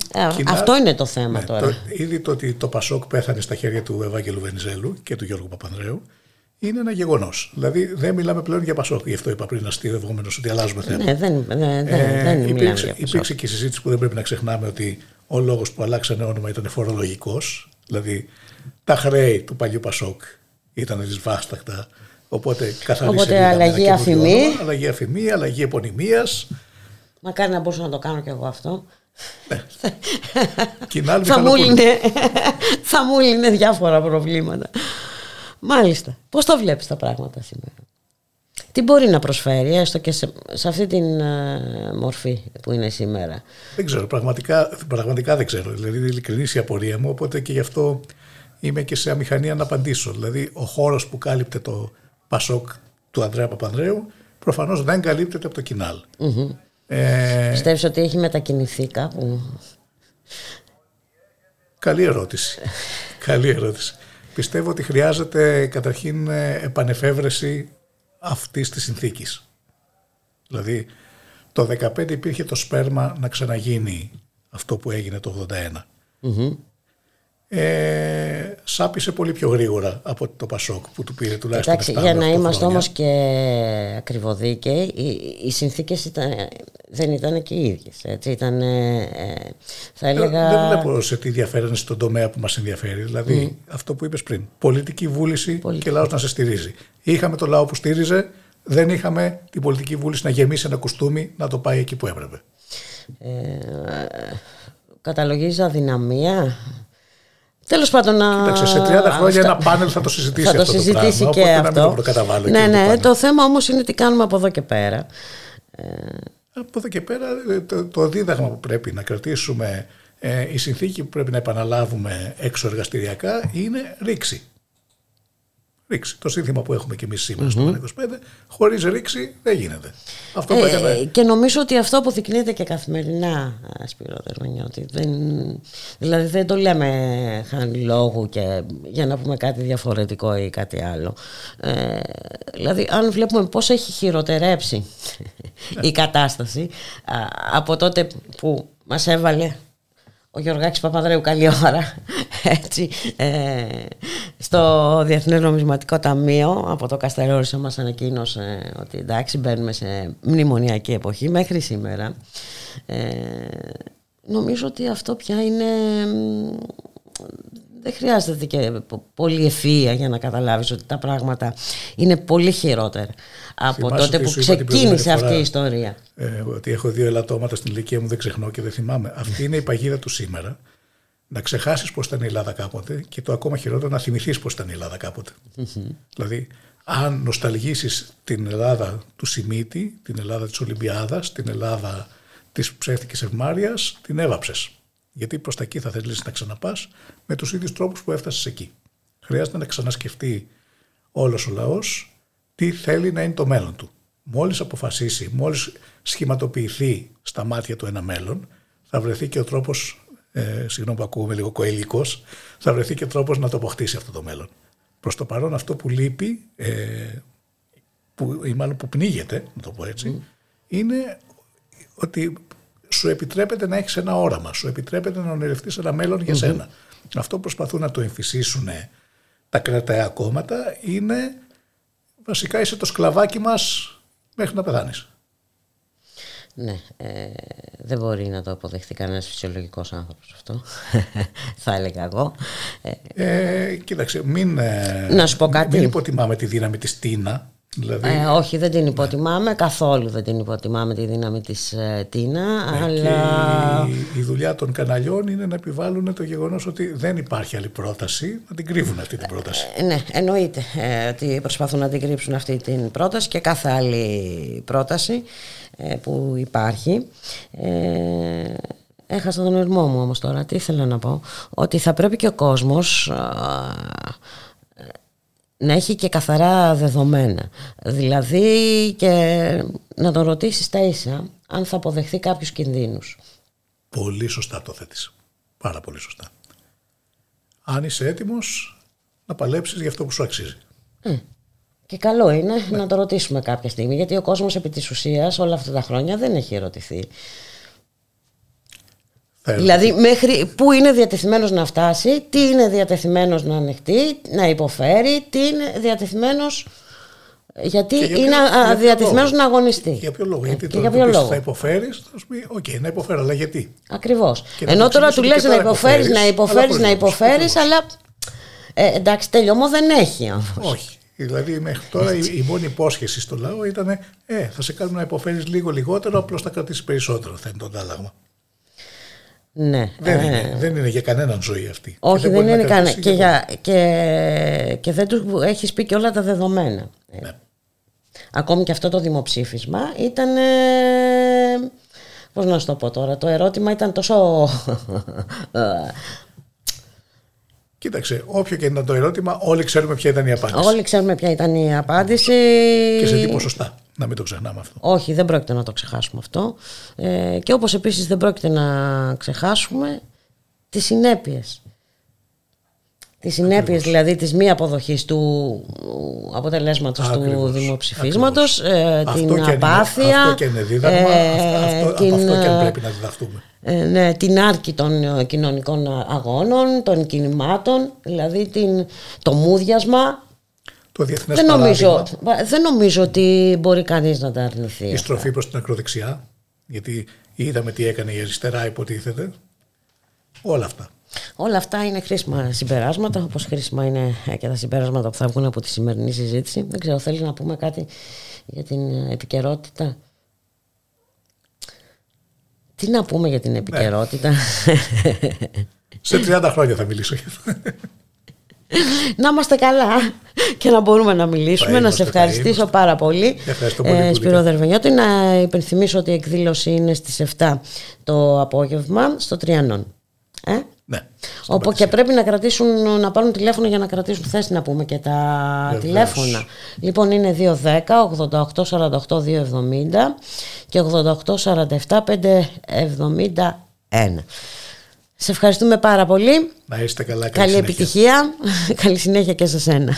Αυτό είναι το θέμα ναι, τώρα. Το, ήδη το ότι το Πασόκ πέθανε στα χέρια του Ευάγγελου Βενιζέλου και του Γιώργου Παπανδρέου είναι ένα γεγονός. Δηλαδή δεν μιλάμε πλέον για Πασόκ. Γι' αυτό είπα πριν αστείευόμενο ότι αλλάζουμε θέμα. Ναι, δεν, δεν, ε, δεν υπήρξε, υπήρξε και συζήτηση που δεν πρέπει να ξεχνάμε ότι ο λόγος που αλλάξανε όνομα ήταν φορολογικός. Δηλαδή τα χρέη του παλιού Πασόκ ήταν δυσβάσταχτα Οπότε καθαρίζει Οπότε αλλαγή αφημί. Αλλαγή αφημί, αλλαγή επωνυμίας. Μακάρι να μπορούσα να το κάνω κι εγώ αυτό. Ναι. θα, μου λύνε, θα μου λύνε διάφορα προβλήματα. Μάλιστα. Πώς το βλέπεις τα πράγματα σήμερα; Τι μπορεί να προσφέρει έστω και σε, σε αυτή την uh, μορφή που είναι σήμερα; Δεν ξέρω. Πραγματικά, πραγματικά δεν ξέρω. Δηλαδή ειλικρινής η απορία μου. Οπότε και γι' αυτό είμαι και σε αμηχανία να απαντήσω. Δηλαδή ο χώρος που κάλυπτε το Πασόκ του Ανδρέα Παπανδρέου προφανώς δεν καλύπτεται από το κοινάλ. Mm-hmm. Ε, Πιστεύεις ότι έχει μετακινηθεί κάπου; Καλή ερώτηση. [LAUGHS] Καλή ερώτηση. Πιστεύω ότι χρειάζεται καταρχήν ε, επανεφεύρεση αυτής της συνθήκης. Δηλαδή το 2015 υπήρχε το σπέρμα να ξαναγίνει αυτό που έγινε το 81 ε, σάπησε πολύ πιο γρήγορα από το Πασόκ που του πήρε τουλάχιστον Εντάξει, για να είμαστε όμως και ακριβοδίκαιοι, οι, οι συνθήκες δεν ήταν και οι ίδιες. Έτσι, ήταν, ε, θα έλεγα... Δεν, δεν βλέπω σε τι διαφέρανε στον τομέα που μας ενδιαφέρει. Δηλαδή αυτό που είπες πριν, πολιτική βούληση και λαός να σε στηρίζει. Είχαμε το λαό που στήριζε, δεν είχαμε την πολιτική βούληση να γεμίσει ένα κουστούμι να το πάει εκεί που έπρεπε. Ε, καταλογίζει αδυναμία; Τέλος πάντων. Κοίταξε, σε 30 χρόνια ένα πάνελ θα το συζητήσει θα το αυτό συζητήσει το και πράγμα, αυτό. Να το καταβάλω ναι, ναι. Το, θέμα όμως είναι τι κάνουμε από εδώ και πέρα. Ε... Από εδώ και πέρα ε, το, το δίδαγμα που πρέπει να κρατήσουμε, ε, η συνθήκη που πρέπει να επαναλάβουμε έξω εργαστηριακά είναι ρήξη ρήξη. Το σύνθημα που έχουμε και εμείς σήμερα mm-hmm. στο 25, χωρίς ρήξη δεν γίνεται. Αυτό ε, έκανε... Και νομίζω ότι αυτό αποδεικνύεται και καθημερινά, Σπύρο Δερμανιώτη. Δεν, δηλαδή δεν το λέμε χάνει λόγου και για να πούμε κάτι διαφορετικό ή κάτι άλλο. Ε, δηλαδή αν βλέπουμε πώς έχει χειροτερέψει η κατάσταση από τότε που μας έβαλε ο Γιωργάκης Παπαδρέου καλή ώρα. Έτσι, ε, στο Διεθνές Νομισματικό Ταμείο από το Καστερόρισο μας ανακοίνωσε ότι εντάξει μπαίνουμε σε μνημονιακή εποχή μέχρι σήμερα. Ε, νομίζω ότι αυτό πια είναι δεν χρειάζεται και πολύ ευφυΐα για να καταλάβεις ότι τα πράγματα είναι πολύ χειρότερα από τότε που ξεκίνησε αυτή η ιστορία. Ε, ότι έχω δύο ελαττώματα στην ηλικία μου, δεν ξεχνώ και δεν θυμάμαι. Αυτή είναι η παγίδα του σήμερα. Να ξεχάσεις πώ ήταν η Ελλάδα κάποτε και το ακόμα χειρότερο να θυμηθείς πώ ήταν η Ελλάδα κάποτε. Δηλαδή, αν νοσταλγήσεις την Ελλάδα του Σιμίτη, την Ελλάδα της Ολυμπιάδας, την Ελλάδα της ψεύτικης ευμάρειας, την έβαψες. Γιατί προς τα εκεί θα θέλεις να ξαναπάς με τους ίδιους τρόπους που έφτασες εκεί. Χρειάζεται να ξανασκεφτεί όλος ο λαός τι θέλει να είναι το μέλλον του. Μόλις αποφασίσει, μόλις σχηματοποιηθεί στα μάτια του ένα μέλλον, θα βρεθεί και ο τρόπος, ε, συγγνώμη που ακούγομαι λίγο κοέλικος, θα βρεθεί και ο τρόπος να το αποκτήσει αυτό το μέλλον. Προς το παρόν αυτό που λείπει, ε, που, ή μάλλον που πνίγεται, να το πω έτσι, είναι ότι σου επιτρέπεται να έχεις ένα όραμα, σου επιτρέπεται να ονειρευτείς ένα μέλλον για σένα. Αυτό που προσπαθούν να το εμφυσίσουν τα κραταία κόμματα είναι βασικά είσαι το σκλαβάκι μας μέχρι να πεθάνεις. Ναι, ε, δεν μπορεί να το αποδεχτεί κανένας φυσιολογικός άνθρωπος αυτό. [LAUGHS] θα έλεγα εγώ. Ε, κοίταξε, μην, ε, να σου πω κάτι. μην υποτιμάμε τη δύναμη της Τίνα. Δηλαδή, ε, όχι, δεν την υποτιμάμε καθόλου. Δεν την υποτιμάμε τη δύναμη της ε, Τίνα. Ναι, αλλά... η, η δουλειά των καναλιών είναι να επιβάλλουν το γεγονός ότι δεν υπάρχει άλλη πρόταση, να την κρύβουν αυτή την πρόταση. Ε, ναι, εννοείται ε, ότι προσπαθούν να την κρύψουν αυτή την πρόταση και κάθε άλλη πρόταση ε, που υπάρχει. Ε, έχασα τον ερμό μου όμως τώρα. Τι ήθελα να πω; Ότι θα πρέπει και ο κόσμος να έχει και καθαρά δεδομένα. Δηλαδή και να τον ρωτήσεις τα ίσα αν θα αποδεχθεί κάποιους κινδύνους. Πολύ σωστά το θέτεις. Πάρα πολύ σωστά. Αν είσαι έτοιμος να παλέψεις για αυτό που σου αξίζει. Ε, και καλό είναι να το ρωτήσουμε κάποια στιγμή γιατί ο κόσμος επί της ουσίας όλα αυτά τα χρόνια δεν έχει ερωτηθεί. Θα Δηλαδή μέχρι πού είναι διατεθειμένος να φτάσει, τι είναι διατεθειμένος να ανεχτεί, να υποφέρει, τι είναι διατεθειμένος γιατί Και για είναι ποιο- α- για ποιο διατεθειμένος λόγο; να αγωνιστεί. Για ποιο λόγο, Ε, γιατί και τώρα για του ποιο πεις λόγο; θα υποφέρεις, θα σου πει, οκ, να υποφέρω, αλλά γιατί; Ακριβώς. Και να Ενώ του τώρα του εξηγήσω λες και να τώρα υποφέρεις, να υποφέρεις, υποφέρεις, αλλά να χωρίς λόγους. υποφέρεις, αλλά ε, εντάξει τέλειωμο δεν έχει όμως. Όχι. Δηλαδή μέχρι τώρα η, η μόνη υπόσχεση στο λαό ήταν ε, θα σε κάνουμε να υποφέρεις λίγο λιγότερο, απλώς θα κρατήσεις περισσότερο, θα είναι το αντάλλαγμα. Ναι. Δεν, ε, είναι, δεν είναι για κανέναν ζωή αυτή. Όχι, Και δεν, μπορεί να είναι κανένα. κρατήσει Και, για για, και, και δεν τους έχεις πει και όλα τα δεδομένα. Ε, Ναι. Ακόμη και αυτό το δημοψήφισμα ήταν. Ε, πώς να σου το πω τώρα, το ερώτημα ήταν τόσο. ε, [LAUGHS] Κοίταξε, όποιο και ήταν το ερώτημα, όλοι ξέρουμε ποια ήταν η απάντηση. Όλοι ξέρουμε ποια ήταν η απάντηση. Και σε τι ποσοστά. Να μην το ξεχνάμε αυτό. Όχι, δεν πρόκειται να το ξεχάσουμε αυτό. Ε, και όπως επίσης δεν πρόκειται να ξεχάσουμε τις συνέπειες. Τις συνέπειες δηλαδή της μη αποδοχής του αποτελέσματος του Ακριβώς, δημοψηφίσματος, ακριβώς. ε, Αυτό την και αν είναι- απάθεια, Αυτό και είναι δίδαγμα, ε, αυτό, αυτό, την, από αυτό και αν ε, πρέπει να διδαχτούμε. ε, ναι, την άρκη των ε, κοινωνικών αγώνων, των κινημάτων, δηλαδή την, το μούδιασμα. Το διεθνές Δεν νομίζω, παράδειγμα, δεν νομίζω ότι μπορεί κανείς να τα αρνηθεί. η στροφή προς την ακροδεξιά, γιατί είδαμε τι έκανε η αριστερά υποτίθεται. Όλα αυτά. Όλα αυτά είναι χρήσιμα συμπεράσματα, όπως χρήσιμα είναι και τα συμπεράσματα που θα βγουν από τη σημερινή συζήτηση. Δεν ξέρω, θέλεις να πούμε κάτι για την επικαιρότητα; Τι να πούμε για την επικαιρότητα; Σε 30 χρόνια θα μιλήσω για αυτό. [LAUGHS] να είμαστε καλά και να μπορούμε να μιλήσουμε. Θα να είμαστε, σε θα ευχαριστήσω είμαστε. πάρα πολύ. Ευχαριστώ πολύ, Πουλίκα. Σπύρο Δερβενιώτη. Να υπενθυμίσω ότι η εκδήλωση είναι στις 7 το απόγευμα στο Τριανόν. Ε; ναι. στον Όπου και πρέπει να κρατήσουν, να πάρουν τηλέφωνο για να κρατήσουν θέση να πούμε και τα Βεβαίως. τηλέφωνα. Λοιπόν είναι 210 88 48 270 και 88 47 571. Σε ευχαριστούμε πάρα πολύ. Να είστε καλά. Καλή συνέχεια. επιτυχία. [LAUGHS] Καλή συνέχεια και σε σένα.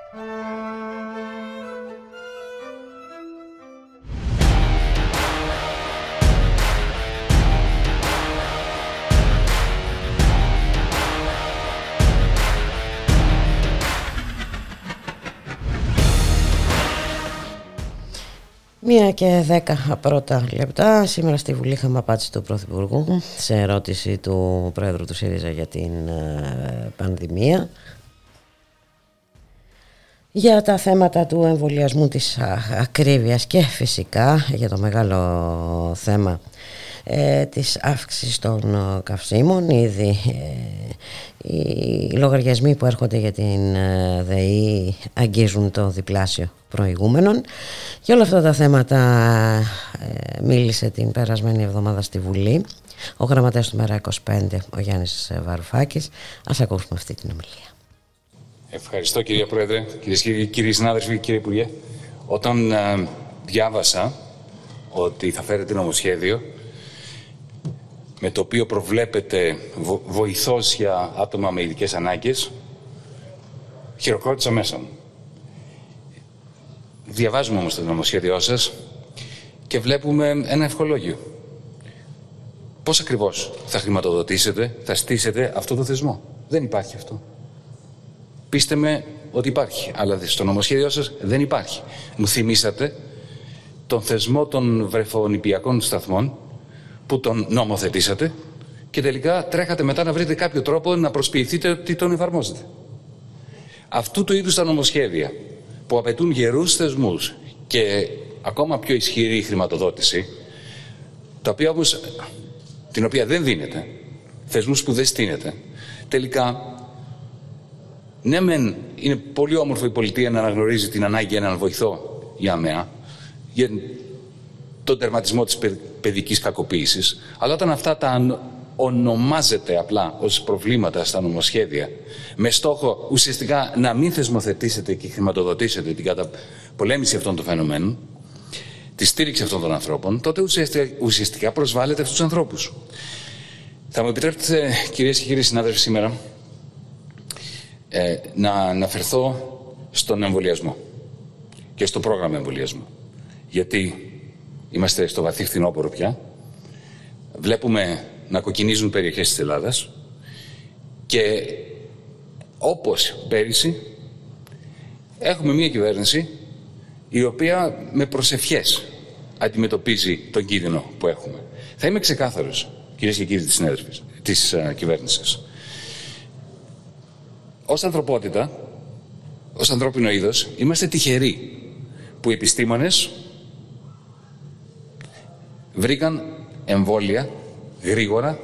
Μία και δέκα πρώτα λεπτά. Σήμερα στη Βουλή είχαμε απάντηση του Πρωθυπουργού σε ερώτηση του Πρόεδρου του ΣΥΡΙΖΑ για την ε, πανδημία. Για τα θέματα του εμβολιασμού της ακρίβειας και φυσικά για το μεγάλο θέμα ε, της αύξησης των ε, καυσίμων. Ήδη ε, οι λογαριασμοί που έρχονται για την ε, ΔΕΗ αγγίζουν το διπλάσιο προηγούμενων και όλα αυτά τα θέματα ε, μίλησε την περασμένη εβδομάδα στη Βουλή ο γραμματέας του ΜΕΡΑ 25 ο Γιάννης Βαρουφάκης. Ας ακούσουμε αυτή την ομιλία. Ευχαριστώ κυρία Πρόεδρε, κυρίες και κύριοι συνάδελφοι, κύριε Υπουργέ. Όταν διάβασα ότι θα φέρετε νομοσχέδιο, με το οποίο προβλέπετε βο- βοηθός για άτομα με ειδικές ανάγκες, χειροκρότησα μέσα μου. Διαβάζουμε όμως το νομοσχέδιό σας και βλέπουμε ένα ευχολόγιο. Πώς ακριβώς θα χρηματοδοτήσετε, θα στήσετε αυτό το θεσμό; Δεν υπάρχει αυτό. Πείστε με ότι υπάρχει, αλλά στο νομοσχέδιό σας δεν υπάρχει. Μου θυμήσατε τον θεσμό των βρεφονιπιακών σταθμών που τον νομοθετήσατε και τελικά τρέχατε μετά να βρείτε κάποιο τρόπο να προσποιηθείτε ότι τον εφαρμόζετε. Αυτού του είδους τα νομοσχέδια που απαιτούν γερούς θεσμούς και ακόμα πιο ισχυρή χρηματοδότηση, τα οποία όμως, την οποία δεν δίνεται, θεσμούς που δεν στείνεται, τελικά ναι, μεν είναι πολύ όμορφο η πολιτεία να αναγνωρίζει την ανάγκη έναν βοηθό για αμαία, για τον τερματισμό της παιδ- παιδικής κακοποίησης, αλλά όταν αυτά τα αν- ονομάζεται απλά ως προβλήματα στα νομοσχέδια, με στόχο ουσιαστικά να μην θεσμοθετήσετε και χρηματοδοτήσετε την καταπολέμηση αυτών των φαινομένων, τη στήριξη αυτών των ανθρώπων, τότε ουσιαστικά, ουσιαστικά προσβάλλετε αυτούς τους ανθρώπους. Θα μου επιτρέπετε, κυρίες και κύριοι συνάδελφοι, σήμερα, ε, να αναφερθώ στον εμβολιασμό και στο πρόγραμμα εμβολιασμού. Γιατί είμαστε στο βαθύ φθινόπωρο πια. Βλέπουμε να κοκκινίζουν περιοχές της Ελλάδας και όπως πέρυσι έχουμε μια κυβέρνηση η οποία με προσευχές αντιμετωπίζει τον κίνδυνο που έχουμε. Θα είμαι ξεκάθαρος, κυρίες και κύριοι της, συνέδρυφης, της uh, κυβέρνησης. Ως ανθρωπότητα, ως ανθρώπινο είδος, είμαστε τυχεροί που οι επιστήμονες βρήκαν εμβόλια γρήγορα,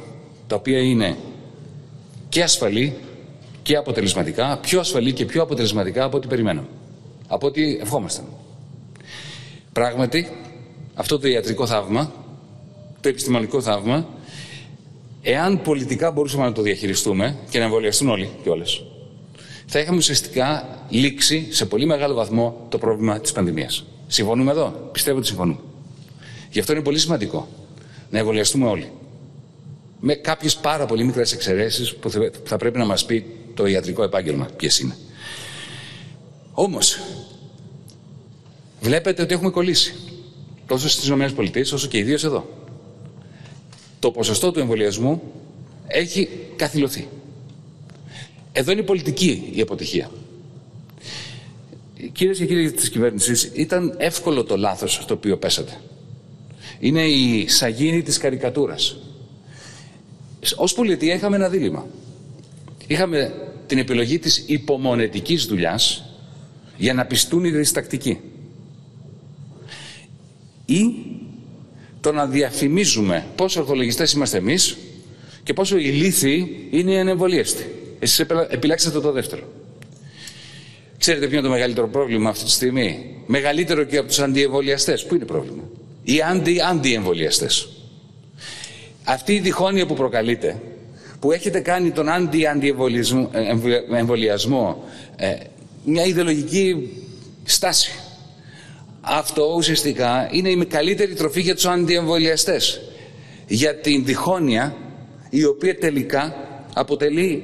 τα οποία είναι και ασφαλή και αποτελεσματικά, πιο ασφαλή και πιο αποτελεσματικά από ό,τι περιμέναμε, από ό,τι ευχόμασταν. Πράγματι, αυτό το ιατρικό θαύμα, το επιστημονικό θαύμα, εάν πολιτικά μπορούσαμε να το διαχειριστούμε και να εμβολιαστούν όλοι και όλες, θα είχαμε ουσιαστικά λήξει σε πολύ μεγάλο βαθμό το πρόβλημα της πανδημίας. Συμφωνούμε εδώ; Πιστεύω ότι συμφωνούμε. Γι' αυτό είναι πολύ σημαντικό να εμβολιαστούμε όλοι. Με κάποιες πάρα πολύ μικρές εξαιρέσεις που θα- θα πρέπει να μας πει το ιατρικό επάγγελμα ποιες είναι. Όμως, βλέπετε ότι έχουμε κολλήσει. Τόσο στις ΗΠΑ όσο και ιδίως εδώ. Το ποσοστό του εμβολιασμού έχει καθυλωθεί. Εδώ είναι η πολιτική η αποτυχία. Κυρίες και κύριοι της κυβέρνησης, ήταν εύκολο το λάθος στο οποίο πέσατε. Είναι η σαγίνη της καρικατούρας. Ως πολιτεία είχαμε ένα δίλημα. Είχαμε την επιλογή της υπομονετικής δουλειάς για να πιστούν οι διστακτικοί. Ή το να διαφημίζουμε πόσο ορθολογιστές είμαστε εμείς και πόσο ηλίθιοι είναι οι ανεμβολίαστοι. Εσείς επιλα- επιλέξατε το δεύτερο. Ξέρετε ποιο είναι το μεγαλύτερο πρόβλημα αυτή τη στιγμή; Μεγαλύτερο και από τους αντιεμβολιαστές. Πού είναι το πρόβλημα; Οι αντι-αντιεμβολιαστές. Αυτή η διχόνοια που προκαλείται, που έχετε κάνει τον αντι-αντιεμβολιασμό ε, μια ιδεολογική στάση. Αυτό ουσιαστικά είναι η καλύτερη τροφή για τους αντιεμβολιαστές. Για την διχόνοια η οποία τελικά αποτελεί,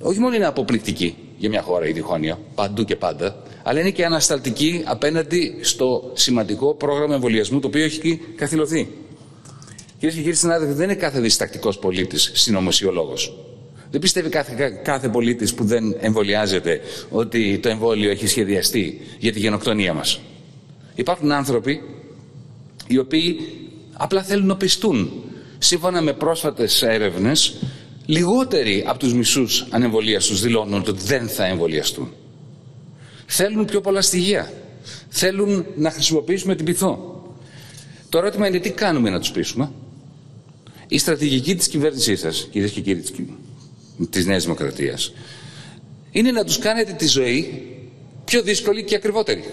όχι μόνο είναι αποπληκτική για μια χώρα η διχόνοια, παντού και πάντα, αλλά είναι και ανασταλτική απέναντι στο σημαντικό πρόγραμμα εμβολιασμού το οποίο έχει καθυλωθεί. Κυρίες και κύριοι συνάδελφοι, δεν είναι κάθε διστακτικός πολίτης συνωμοσιολόγος. Δεν πιστεύει κάθε, κάθε πολίτης που δεν εμβολιάζεται ότι το εμβόλιο έχει σχεδιαστεί για τη γενοκτονία μας. Υπάρχουν άνθρωποι οι οποίοι απλά θέλουν να πιστούν. Σύμφωνα με πρόσφατες έρευνες, λιγότεροι από τους μισούς ανεμβολίαστους δηλώνουν ότι δεν θα εμβολιαστούν. Θέλουν πιο πολλά στοιχεία. Θέλουν να χρησιμοποιήσουμε την πυθό. Το ερώτημα είναι τι κάνουμε να τους πείσουμε. Η στρατηγική της κυβέρνησής σας, κυρίες και κύριοι της, κυ- της Νέας Δημοκρατίας, είναι να τους κάνετε τη ζωή πιο δύσκολη και ακριβότερη.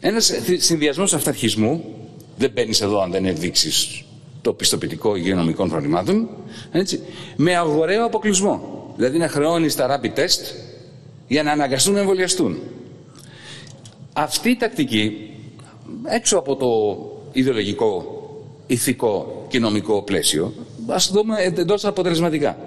Ένας συνδυασμός αυταρχισμού, δεν μπαίνεις εδώ αν δεν ενδείξεις το πιστοποιητικό υγειονομικών προβλημάτων, έτσι, με αγοραίο αποκλεισμό. Δηλαδή να χρεώνεις τα rapid test για να αναγκαστούν να εμβολιαστούν. Αυτή η τακτική, έξω από το ιδεολογικό, ηθικό και νομικό πλαίσιο, ας δούμε εντός αποτελεσματικά.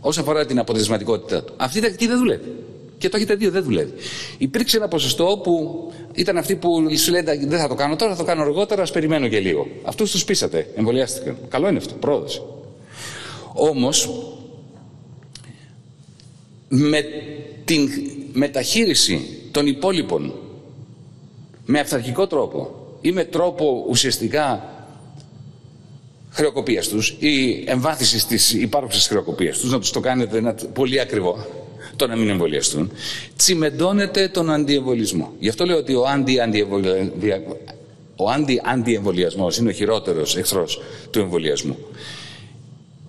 Όσον αφορά την αποτελεσματικότητα, αυτή η τακτική δεν δουλεύει. Και το έχετε δει, δεν δουλεύει. Υπήρξε ένα ποσοστό που ήταν αυτοί που σου λένε δεν θα το κάνω τώρα, θα το κάνω αργότερα, ας περιμένω και λίγο. Αυτούς τους πείσατε, εμβολιάστηκαν. Καλό είναι αυτό, πρόοδο. Όμως, με την μεταχείριση των υπόλοιπων με αυθαρχικό τρόπο ή με τρόπο ουσιαστικά χρεοκοπίας τους ή εμβάθυνσης της υπάρχουσης χρεοκοπίας τους, να τους το κάνετε ένα πολύ ακριβό, το να μην εμβολιαστούν, τσιμεντώνεται τον αντιεμβολισμό. Γι' αυτό λέω ότι ο αντι-αντιεμβολιασμό είναι ο χειρότερος εχθρός του εμβολιασμού.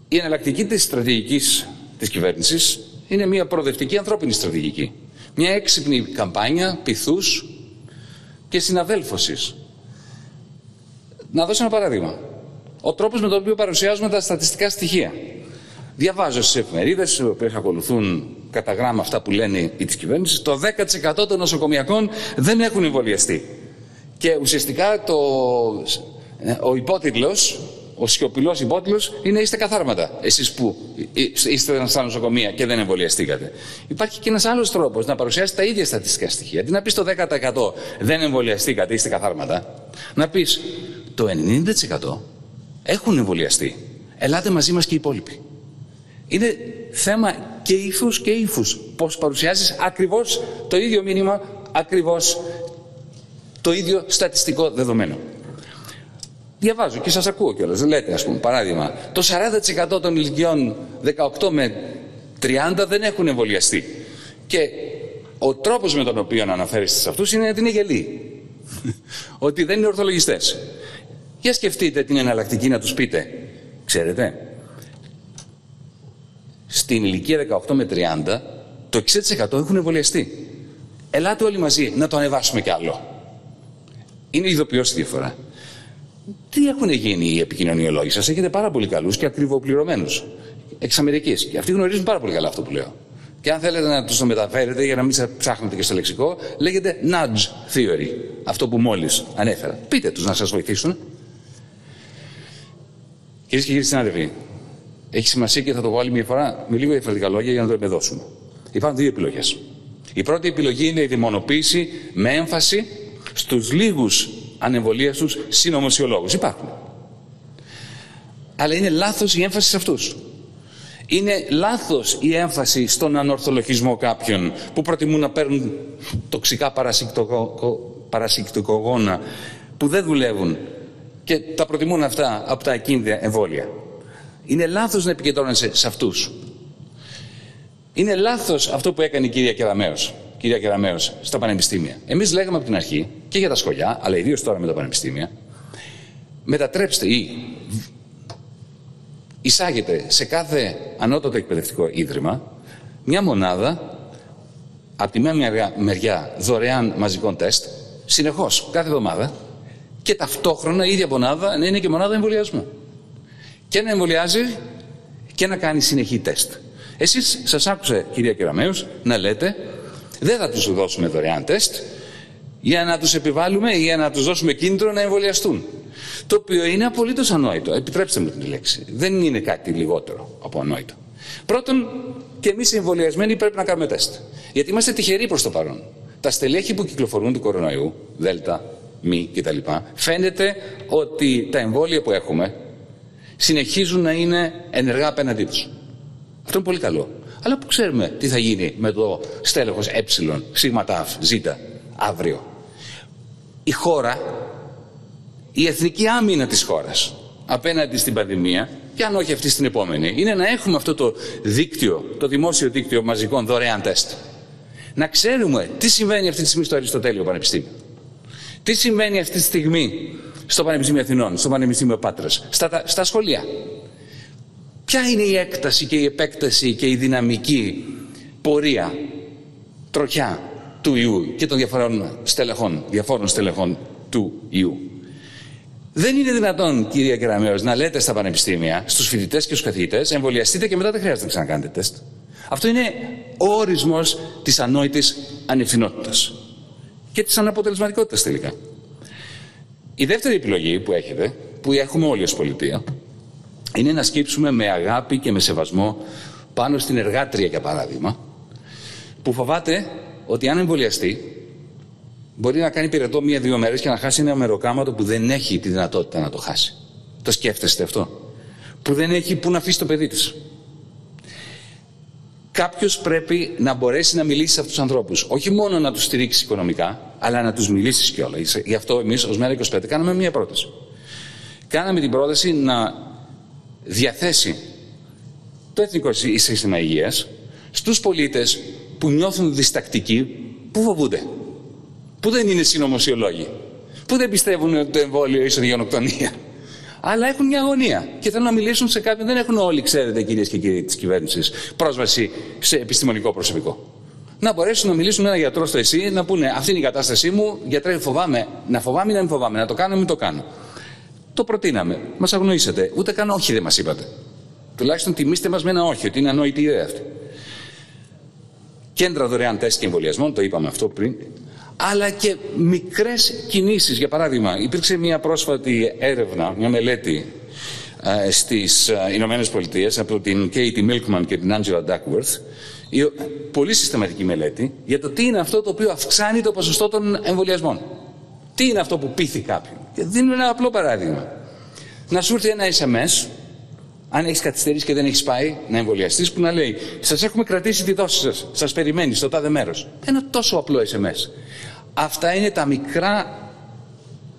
Η εναλλακτική της στρατηγικής της κυβέρνησης είναι μια προοδευτική ανθρώπινη στρατηγική. Μια έξυπνη καμπάνια πυθούς και συναδέλφωσης. Να δώσω ένα παράδειγμα. Ο τρόπος με τον οποίο παρουσιάζουμε τα στατιστικά στοιχεία. Διαβάζω στις εφημερίδες, οι οποίες ακολουθούν κατά γράμμα αυτά που λένε οι της κυβέρνησης, το 10% των νοσοκομιακών δεν έχουν εμβολιαστεί. Και ουσιαστικά το, ο υπότιτλος ο σιωπηλός υπότιτλος είναι είστε καθάρματα. Εσείς που είστε στα νοσοκομεία και δεν εμβολιαστήκατε. Υπάρχει και ένας άλλος τρόπος να παρουσιάσει τα ίδια στατιστικά στοιχεία. Αντί να πεις το 10% δεν εμβολιαστήκατε, είστε καθάρματα, να πεις το 90% έχουν εμβολιαστεί. Ελάτε μαζί μας και οι υπόλοιποι. Είναι θέμα και ήθους και ύφους. Πώς παρουσιάζεις ακριβώς το ίδιο μήνυμα, ακριβώς το ίδιο στατιστικό δεδομένο. Διαβάζω και σας ακούω κιόλας. Λέτε, ας πούμε, παράδειγμα, το 40% των ηλικιών 18 με 30 δεν έχουν εμβολιαστεί. Και ο τρόπος με τον οποίο αναφέρεστε σε αυτούς είναι ότι είναι γελοί. [LAUGHS] ότι δεν είναι ορθολογιστές. Για σκεφτείτε την εναλλακτική να τους πείτε. Ξέρετε, στην ηλικία 18 με 30 το 60% έχουν εμβολιαστεί. Ελάτε όλοι μαζί να το ανεβάσουμε κι άλλο. Είναι ειδοποιώς διαφορά. Τι έχουν γίνει οι επικοινωνιολόγοι; Σας, έχετε πάρα πολύ καλούς και ακριβοπληρωμένους. Εξ Αμερικής. Και αυτοί γνωρίζουν πάρα πολύ καλά αυτό που λέω. Και αν θέλετε να τους το μεταφέρετε για να μην ψάχνετε και στο λεξικό, λέγεται nudge theory. Αυτό που μόλις ανέφερα. Πείτε τους να σας βοηθήσουν. Κυρίες και κύριοι συνάδελφοι, έχει σημασία και θα το βάλω μια φορά με λίγο διαφορετικά λόγια για να το επεδώσουμε. Υπάρχουν δύο επιλογές. Η πρώτη επιλογή είναι η δημονοποίηση με έμφαση στους λίγους ανεμβολίαστους συνωμοσιολόγους. Υπάρχουν. Αλλά είναι λάθος η έμφαση σε αυτούς. Είναι λάθος η έμφαση στον ανορθολογισμό κάποιων που προτιμούν να παίρνουν τοξικά παρασυκτικογόνα που δεν δουλεύουν και τα προτιμούν αυτά από τα ακίνδυα εμβόλια. Είναι λάθος να επικεντρώνεσαι σε αυτούς. Είναι λάθος αυτό που έκανε η κυρία Κεραμέως κυρία Κεραμέο, στα πανεπιστήμια. Εμείς λέγαμε από την αρχή και για τα σχολιά, αλλά ιδίως τώρα με τα πανεπιστήμια, μετατρέψτε ή εισάγετε σε κάθε ανώτατο εκπαιδευτικό ίδρυμα μια μονάδα από τη μία μεριά δωρεάν μαζικών τεστ, συνεχώς κάθε εβδομάδα, και ταυτόχρονα η ίδια μονάδα να είναι και μονάδα εμβολιασμού. Και να εμβολιάζει και να κάνει συνεχή τεστ. Εσείς σας άκουσα, κυρία Κεραμέως, να λέτε δεν θα τους δώσουμε δωρεάν τεστ για να τους επιβάλλουμε ή για να τους δώσουμε κίνητρο να εμβολιαστούν. Το οποίο είναι απολύτως ανόητο. Επιτρέψτε μου την λέξη. Δεν είναι κάτι λιγότερο από ανόητο. Πρώτον, και εμείς οι εμβολιασμένοι πρέπει να κάνουμε τεστ. Γιατί είμαστε τυχεροί προς το παρόν. Τα στελέχη που κυκλοφορούν του κορονοϊού, Δέλτα, Μη κτλ. Φαίνεται ότι τα εμβόλια που έχουμε συνεχίζουν να είναι ενεργά απέναντί τους. Αυτό είναι πολύ καλό. Αλλά που ξέρουμε τι θα γίνει με το στέλεχος ε, σίγμα ταφ, ζ, αύριο. Η χώρα, η εθνική άμυνα της χώρας απέναντι στην πανδημία, και αν όχι αυτή στην επόμενη, είναι να έχουμε αυτό το δίκτυο, το δημόσιο δίκτυο μαζικών δωρεάν τεστ. Να ξέρουμε τι συμβαίνει αυτή τη στιγμή στο Αριστοτέλειο Πανεπιστήμιο. Τι συμβαίνει αυτή τη στιγμή στο Πανεπιστήμιο Αθηνών, στο Πανεπιστήμιο Πάτρας, στα, στα σχολεία. Ποια είναι η έκταση και η επέκταση και η δυναμική πορεία, τροχιά του ιού και των διαφορών στελεχών, διαφόρων στελεχών του ιού; Δεν είναι δυνατόν, κυρία Κεραμέως, να λέτε στα πανεπιστήμια, στους φοιτητές και στους καθηγητές, εμβολιαστείτε και μετά δεν χρειάζεται να ξανακάνετε τεστ. Αυτό είναι ο ορισμός της ανόητης ανευθυνότητας και της αναποτελεσματικότητας τελικά. Η δεύτερη επιλογή που έχετε, που έχουμε όλοι ως πολιτεία, είναι να σκύψουμε με αγάπη και με σεβασμό πάνω στην εργάτρια, για παράδειγμα, που φοβάται ότι αν εμβολιαστεί, μπορεί να κάνει πυρετό μία-δύο μέρες και να χάσει ένα μεροκάματο που δεν έχει τη δυνατότητα να το χάσει. Το σκέφτεστε αυτό; Που δεν έχει που να αφήσει το παιδί της. Κάποιος πρέπει να μπορέσει να μιλήσει σε αυτούς τους ανθρώπους. Όχι μόνο να τους στηρίξεις οικονομικά, αλλά να τους μιλήσεις κιόλας. Γι' αυτό εμείς ως Μέρα 25 κάναμε μία πρόταση. Κάναμε την πρόταση να διαθέσει το Εθνικό Σύστημα Υγείας στους πολίτες που νιώθουν διστακτικοί, που φοβούνται, που δεν είναι συνωμοσιολόγοι, που δεν πιστεύουν ότι το εμβόλιο είσαι γενοκτονία, αλλά έχουν μια αγωνία και θέλουν να μιλήσουν σε κάποιον. Δεν έχουν όλοι, ξέρετε, κυρίες και κύριοι της κυβέρνησης, πρόσβαση σε επιστημονικό προσωπικό. Να μπορέσουν να μιλήσουν με έναν γιατρό στο ΕΣΥ, να πούνε Αυτή είναι η κατάστασή μου, γιατρέ, φοβάμαι. Να φοβάμαι ή να μην φοβάμαι, να το κάνω ή μην το κάνω. Το προτείναμε. Μας αγνοήσατε. Ούτε καν όχι δεν μας είπατε. Τουλάχιστον τιμήστε μας με ένα όχι, ότι είναι ανόητη η ιδέα αυτή. Κέντρα δωρεάν τεστ και εμβολιασμών, το είπαμε αυτό πριν αλλά και μικρές κινήσεις. Για παράδειγμα, υπήρξε μια πρόσφατη έρευνα, μια μελέτη ε, στις ε, Ηνωμένες Πολιτείες από την Katie Milkman και την Angela Duckworth, η, πολύ συστηματική μελέτη, για το τι είναι αυτό το οποίο αυξάνει το ποσοστό των εμβολιασμών. Τι είναι αυτό που πείθει κάποιον; Και δίνω ένα απλό παράδειγμα. Να σου έρθει ένα SMS, αν έχεις καθυστερήσει και δεν έχεις πάει να εμβολιαστείς, που να λέει: Σας έχουμε κρατήσει τη δόση σας. Σας περιμένει στο τάδε μέρος. Ένα τόσο απλό SMS. Αυτά είναι τα μικρά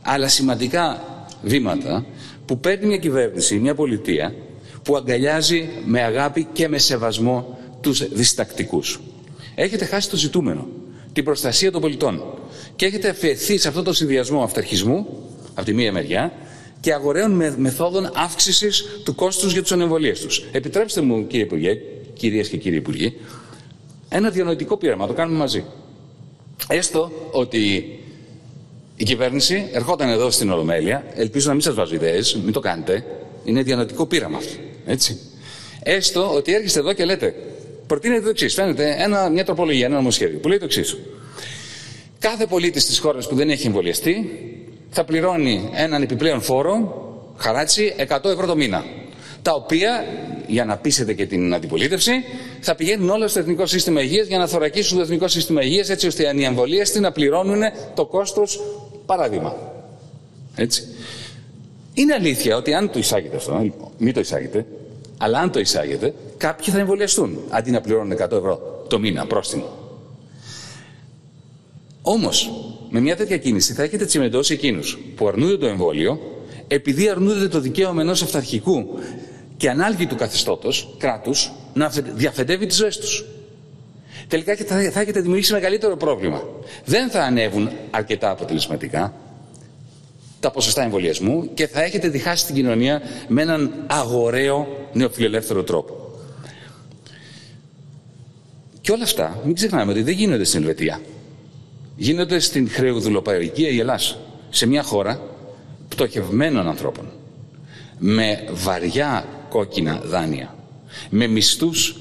αλλά σημαντικά βήματα που παίρνει μια κυβέρνηση, μια πολιτεία που αγκαλιάζει με αγάπη και με σεβασμό τους διστακτικούς. Έχετε χάσει το ζητούμενο, την προστασία των πολιτών και έχετε αφαιθεί σε αυτό το συνδυασμό αυταρχισμού από τη μία μεριά και αγοραίων μεθόδων αύξησης του κόστους για τους ανεμβολίες τους. Επιτρέψτε μου κύριε Υπουργέ, κυρίες και κύριοι Υπουργοί, ένα διανοητικό πείραμα, το κάνουμε μαζί. Έστω ότι η κυβέρνηση ερχόταν εδώ στην Ολομέλεια, ελπίζω να μην σας βάζω ιδέες, μην το κάνετε, είναι διανοητικό πείραμα αυτό. Έτσι. Έστω ότι έρχεστε εδώ και λέτε, προτείνετε το εξής. Φαίνεται ένα, μια τροπολογία, ένα νομοσχέδιο που λέει το εξής. Κάθε πολίτης της χώρας που δεν έχει εμβολιαστεί θα πληρώνει έναν επιπλέον φόρο, χαράτσι, 100 ευρώ το μήνα τα οποία, για να πείσετε και την αντιπολίτευση, θα πηγαίνουν όλα στο Εθνικό Σύστημα Υγείας για να θωρακίσουν το Εθνικό Σύστημα Υγείας έτσι ώστε οι ανεμβολίαστοι να πληρώνουν το κόστος παράδειγμα. Έτσι. Είναι αλήθεια ότι αν το εισάγετε αυτό, λοιπόν, μην το εισάγετε, αλλά αν το εισάγετε, κάποιοι θα εμβολιαστούν αντί να πληρώνουν 100 ευρώ το μήνα πρόστιμο. Όμως, με μια τέτοια κίνηση θα έχετε τσιμεντώσει εκείνους που αρνούνται το εμβόλιο επειδή αρνούνται το δικαίωμα ενός αυταρχικού και ανάλγη του καθεστώτος, κράτους, να διαφεντεύει τις ζωές τους. Τελικά και θα, θα έχετε δημιουργήσει μεγαλύτερο πρόβλημα. Δεν θα ανέβουν αρκετά αποτελεσματικά τα ποσοστά εμβολιασμού και θα έχετε διχάσει την κοινωνία με έναν αγοραίο νεοφιλελεύθερο τρόπο. Και όλα αυτά, μην ξεχνάμε ότι δεν γίνονται στην Ελβετία. Γίνονται στην χρεοδουλοπαϊκή Ελλάς, σε μια χώρα πτωχευμένων ανθρώπων, με βαριά κόκκινα δάνεια, με μισθούς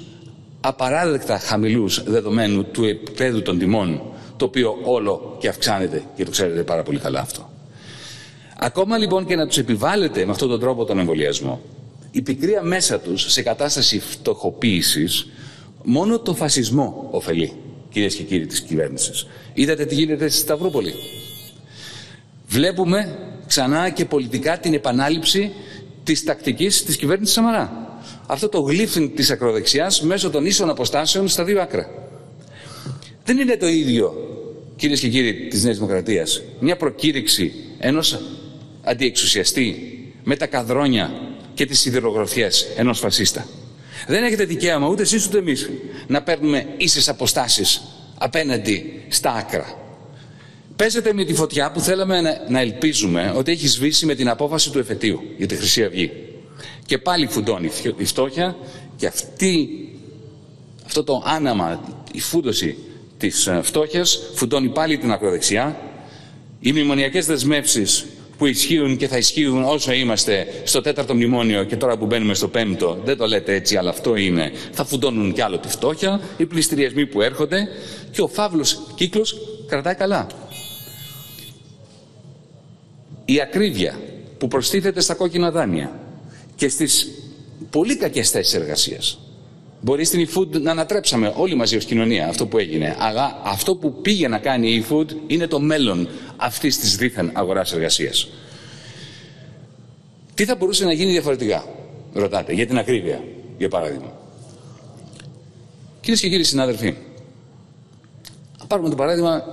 απαράδεκτα χαμηλούς δεδομένου του επίπεδου των τιμών, το οποίο όλο και αυξάνεται και το ξέρετε πάρα πολύ καλά αυτό. Ακόμα λοιπόν και να τους επιβάλλετε με αυτόν τον τρόπο τον εμβολιασμό, η πικρία μέσα τους σε κατάσταση φτωχοποίησης μόνο το φασισμό ωφελεί, κυρίες και κύριοι της κυβέρνησης. Είδατε τι γίνεται στη Σταυρούπολη. Βλέπουμε ξανά και πολιτικά την επανάληψη της τακτικής της κυβέρνησης Σαμαρά. Αυτό το γλύφιν της ακροδεξιάς μέσω των ίσων αποστάσεων στα δύο άκρα. Δεν είναι το ίδιο, κυρίες και κύριοι της Νέας Δημοκρατίας, μια προκήρυξη ενός αντιεξουσιαστή με τα καδρόνια και τις σιδηρογραφιές ενός φασίστα. Δεν έχετε δικαίωμα ούτε εσείς ούτε εμείς να παίρνουμε ίσες αποστάσεις απέναντι στα άκρα. Παίζεται με τη φωτιά που θέλαμε να ελπίζουμε ότι έχει σβήσει με την απόφαση του εφετείου για τη Χρυσή Αυγή. Και πάλι φουντώνει η φτώχεια και αυτή, αυτό το άναμα, η φούντωση της ε, φτώχειας φουντώνει πάλι την ακροδεξιά. Οι μνημονιακές δεσμεύσεις που ισχύουν και θα ισχύουν όσο είμαστε στο τέταρτο μνημόνιο και τώρα που μπαίνουμε στο πέμπτο, δεν το λέτε έτσι, αλλά αυτό είναι, θα φουντώνουν κι άλλο τη φτώχεια, οι πληστηριασμοί που έρχονται και ο φαύλος κύκλος κρατάει καλά. η ακρίβεια που προστίθεται στα κόκκινα δάνεια και στις πολύ κακές θέσεις εργασίας. Μπορεί στην eFood να ανατρέψαμε όλοι μαζί ως κοινωνία αυτό που έγινε, αλλά αυτό που πήγε να κάνει η eFood είναι το μέλλον αυτής της δίθεν αγοράς εργασίας. Τι θα μπορούσε να γίνει διαφορετικά, ρωτάτε, για την ακρίβεια, για παράδειγμα. Κυρίες και κύριοι συνάδελφοι, πάρουμε το παράδειγμα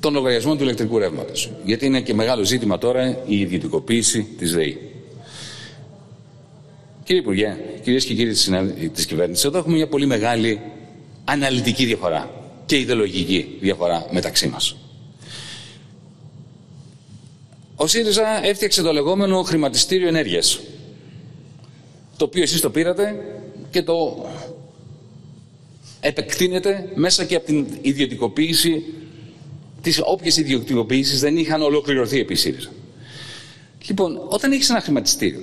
των λογαριασμών του ηλεκτρικού ρεύματος. Γιατί είναι και μεγάλο ζήτημα τώρα η ιδιωτικοποίηση της ΔΕΗ. Κύριε Υπουργέ, κυρίες και κύριοι της κυβέρνησης, εδώ έχουμε μια πολύ μεγάλη αναλυτική διαφορά και ιδεολογική διαφορά μεταξύ μας. Ο ΣΥΡΙΖΑ έφτιαξε το λεγόμενο χρηματιστήριο ενέργειας. Το οποίο εσείς το πήρατε και το επεκτείνεται μέσα και από την ιδιωτικοποίηση τις όποιες ιδιωτικοποίησεις δεν είχαν ολοκληρωθεί επί ΣΥΡΙΖΑ. Λοιπόν, όταν έχεις ένα χρηματιστήριο,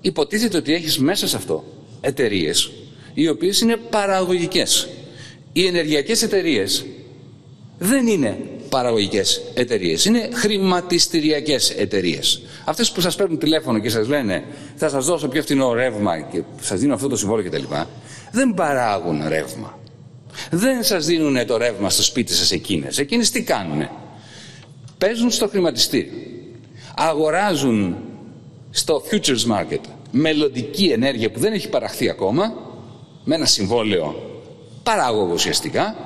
υποτίθεται ότι έχεις μέσα σε αυτό εταιρείες οι οποίες είναι παραγωγικές. Οι ενεργειακές εταιρείες δεν είναι παραγωγικές εταιρείες, είναι χρηματιστηριακές εταιρείες. Αυτές που σας παίρνουν τηλέφωνο και σας λένε θα σας δώσω πιο φθηνό ρεύμα και σας δίνω αυτό το συμβόλαιο κτλ. Δεν παράγουν ρεύμα. Δεν σας δίνουν το ρεύμα στο σπίτι σας εκείνες. Εκείνες τι κάνουνε; Παίζουν στο χρηματιστήριο. Αγοράζουν στο futures market μελλοντική ενέργεια που δεν έχει παραχθεί ακόμα με ένα συμβόλαιο παράγωγο ουσιαστικά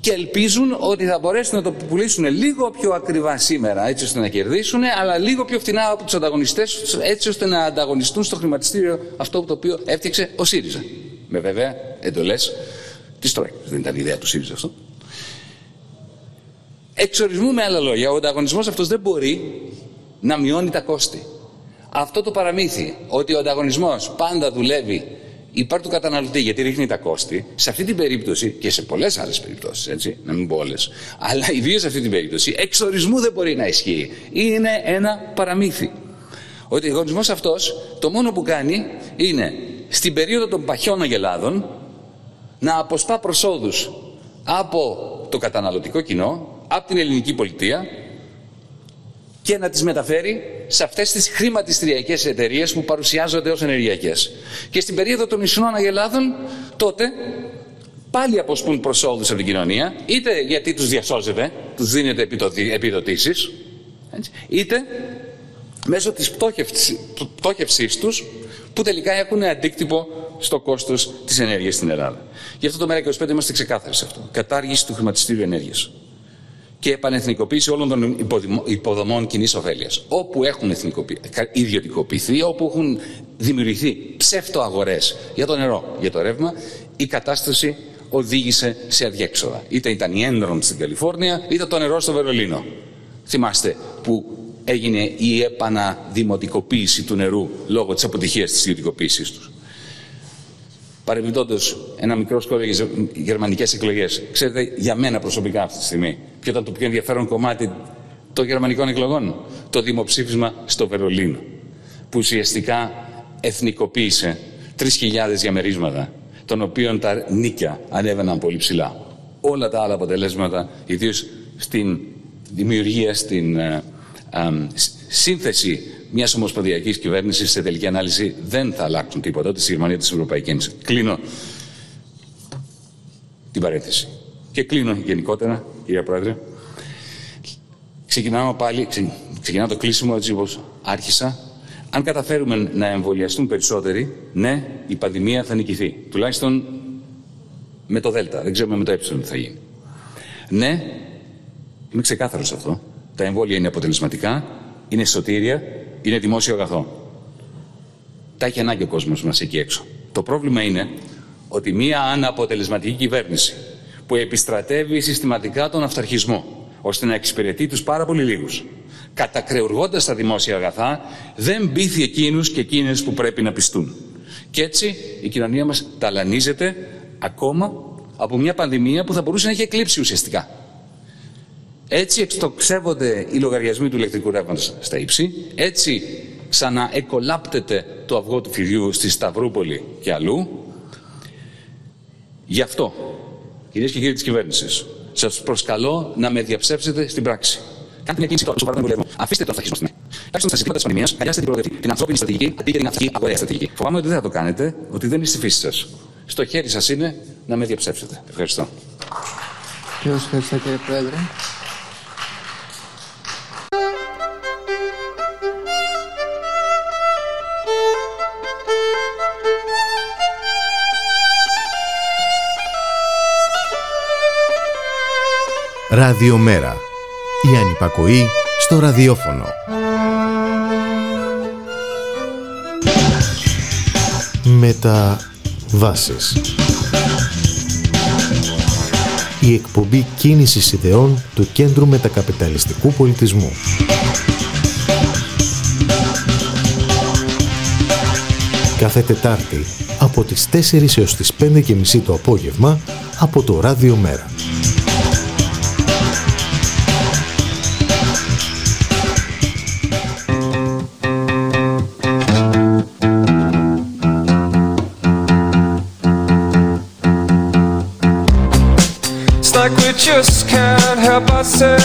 και ελπίζουν ότι θα μπορέσουν να το πουλήσουν λίγο πιο ακριβά σήμερα έτσι ώστε να κερδίσουν αλλά λίγο πιο φθηνά από τους ανταγωνιστές έτσι ώστε να ανταγωνιστούν στο χρηματιστήριο αυτό το οποίο έφτιαξε ο ΣΥΡΙΖΑ. Με βέβαια εντολές Της Τρόικας. Δεν ήταν ιδέα του ΣΥΡΙΖΑ αυτό. Εξορισμού με άλλα λόγια, ο ανταγωνισμός αυτός δεν μπορεί να μειώνει τα κόστη. Αυτό το παραμύθι ότι ο ανταγωνισμός πάντα δουλεύει υπέρ του καταναλωτή γιατί ρίχνει τα κόστη, σε αυτή την περίπτωση και σε πολλές άλλες περιπτώσεις, έτσι, να μην πω όλες, αλλά ιδίως σε αυτή την περίπτωση, εξορισμού δεν μπορεί να ισχύει. Είναι ένα παραμύθι. Ότι ο ανταγωνισμό αυτός το μόνο που κάνει είναι στην περίοδο των παχιών αγελάδων να αποσπά προσόδους από το καταναλωτικό κοινό, από την ελληνική πολιτεία και να τις μεταφέρει σε αυτές τις χρηματιστηριακές εταιρείες που παρουσιάζονται ως ενεργειακές. Και στην περίοδο των ισχνών αγελάδων τότε πάλι αποσπούν προσόδους από την κοινωνία, είτε γιατί τους διασώζεται, τους δίνεται επιδοτήσεις, είτε μέσω της πτώχευσής τους που τελικά έχουν αντίκτυπο στο κόστος της ενέργειας στην Ελλάδα. Γι' αυτό το ΜΕΡΑ25 είμαστε ξεκάθαροι σε αυτό. Κατάργηση του χρηματιστήριου ενέργειας. Και επανεθνικοποίηση όλων των υποδομών κοινής ωφέλειας. Όπου έχουν ιδιωτικοποιηθεί, όπου έχουν δημιουργηθεί ψεύτο αγορέ για το νερό, για το ρεύμα, η κατάσταση οδήγησε σε αδιέξοδα. Είτε ήταν η Enron στην Καλιφόρνια, είτε το νερό στο Βερολίνο. Θυμάστε που έγινε η επαναδημοτικοποίηση του νερού λόγω της αποτυχίας της ιδιωτικοποίησης τους. Παρεμπιπτόντως, ένα μικρό σχόλιο για γερμανικές εκλογές. Ξέρετε, για μένα προσωπικά αυτή τη στιγμή, ποιο ήταν το πιο ενδιαφέρον κομμάτι των γερμανικών εκλογών; Το δημοψήφισμα στο Βερολίνο. Που ουσιαστικά εθνικοποίησε 3.000 διαμερίσματα, των οποίων τα νίκια ανέβαιναν πολύ ψηλά. Όλα τα άλλα αποτελέσματα, ιδίως στην δημιουργία, στην ε, σύνθεση μιας ομοσπονδιακής κυβέρνησης σε τελική ανάλυση δεν θα αλλάξουν τίποτα ούτε στη Γερμανία ούτε στην Ευρωπαϊκής Ένωσης. Κλείνω την παρέθεση. Και κλείνω γενικότερα, κυρία Πρόεδρε. Ξεκινάω πάλι, ξεκινάω το κλείσιμο έτσι όπως άρχισα. Αν καταφέρουμε να εμβολιαστούν περισσότεροι, ναι, η πανδημία θα νικηθεί. Τουλάχιστον με το Δέλτα. Δεν ξέρουμε με το Ε τι θα γίνει. Ναι, είμαι ξεκάθαρος σε αυτό. Τα εμβόλια είναι αποτελεσματικά, είναι σωτήρια, είναι δημόσιο αγαθό. Τα έχει ανάγκη ο κόσμος μας εκεί έξω. Το πρόβλημα είναι ότι μία αναποτελεσματική κυβέρνηση που επιστρατεύει συστηματικά τον αυταρχισμό ώστε να εξυπηρετεί τους πάρα πολύ λίγους, κατακρεουργώντας τα δημόσια αγαθά, δεν πείθει εκείνους και εκείνες που πρέπει να πιστούν. Και έτσι η κοινωνία μας ταλανίζεται ακόμα από μια πανδημία που θα μπορούσε να έχει εκλείψει ουσιαστικά. Έτσι εξτοξεύονται οι λογαριασμοί του ηλεκτρικού ρεύματος στα ύψη. Έτσι ξαναεκολάπτεται το αυγό του φιδιού στη Σταυρούπολη και αλλού. Γι' αυτό, κυρίες και κύριοι της κυβέρνησης, σας προσκαλώ να με διαψεύσετε στην πράξη. Κάντε μια κίνηση τώρα, σοβαρά μου Αφήστε τον αυταρχισμό στην άκρη. Τουλάχιστον στα ζητήματα της πανημία, αγκιάστε την προοδευτική, την ανθρώπινη στρατηγική αντί για την αυτική αγορά στρατηγική. Φοβάμαι ότι δεν θα το κάνετε, ότι δεν είναι στη φύση σας. Στο χέρι σας είναι να με διαψεύσετε. Ευχαριστώ. Ευχαριστώ κύριε Πρόεδρε. Ράδιο Μέρα Η ανυπακοή στο ραδιόφωνο. Μεταβάσεις. Η εκπομπή κίνησης ιδεών του Κέντρου Μετακαπιταλιστικού Πολιτισμού. Κάθε Τετάρτη από τις 4 έως τις μισή το απόγευμα από το Ράδιο Μέρα. answer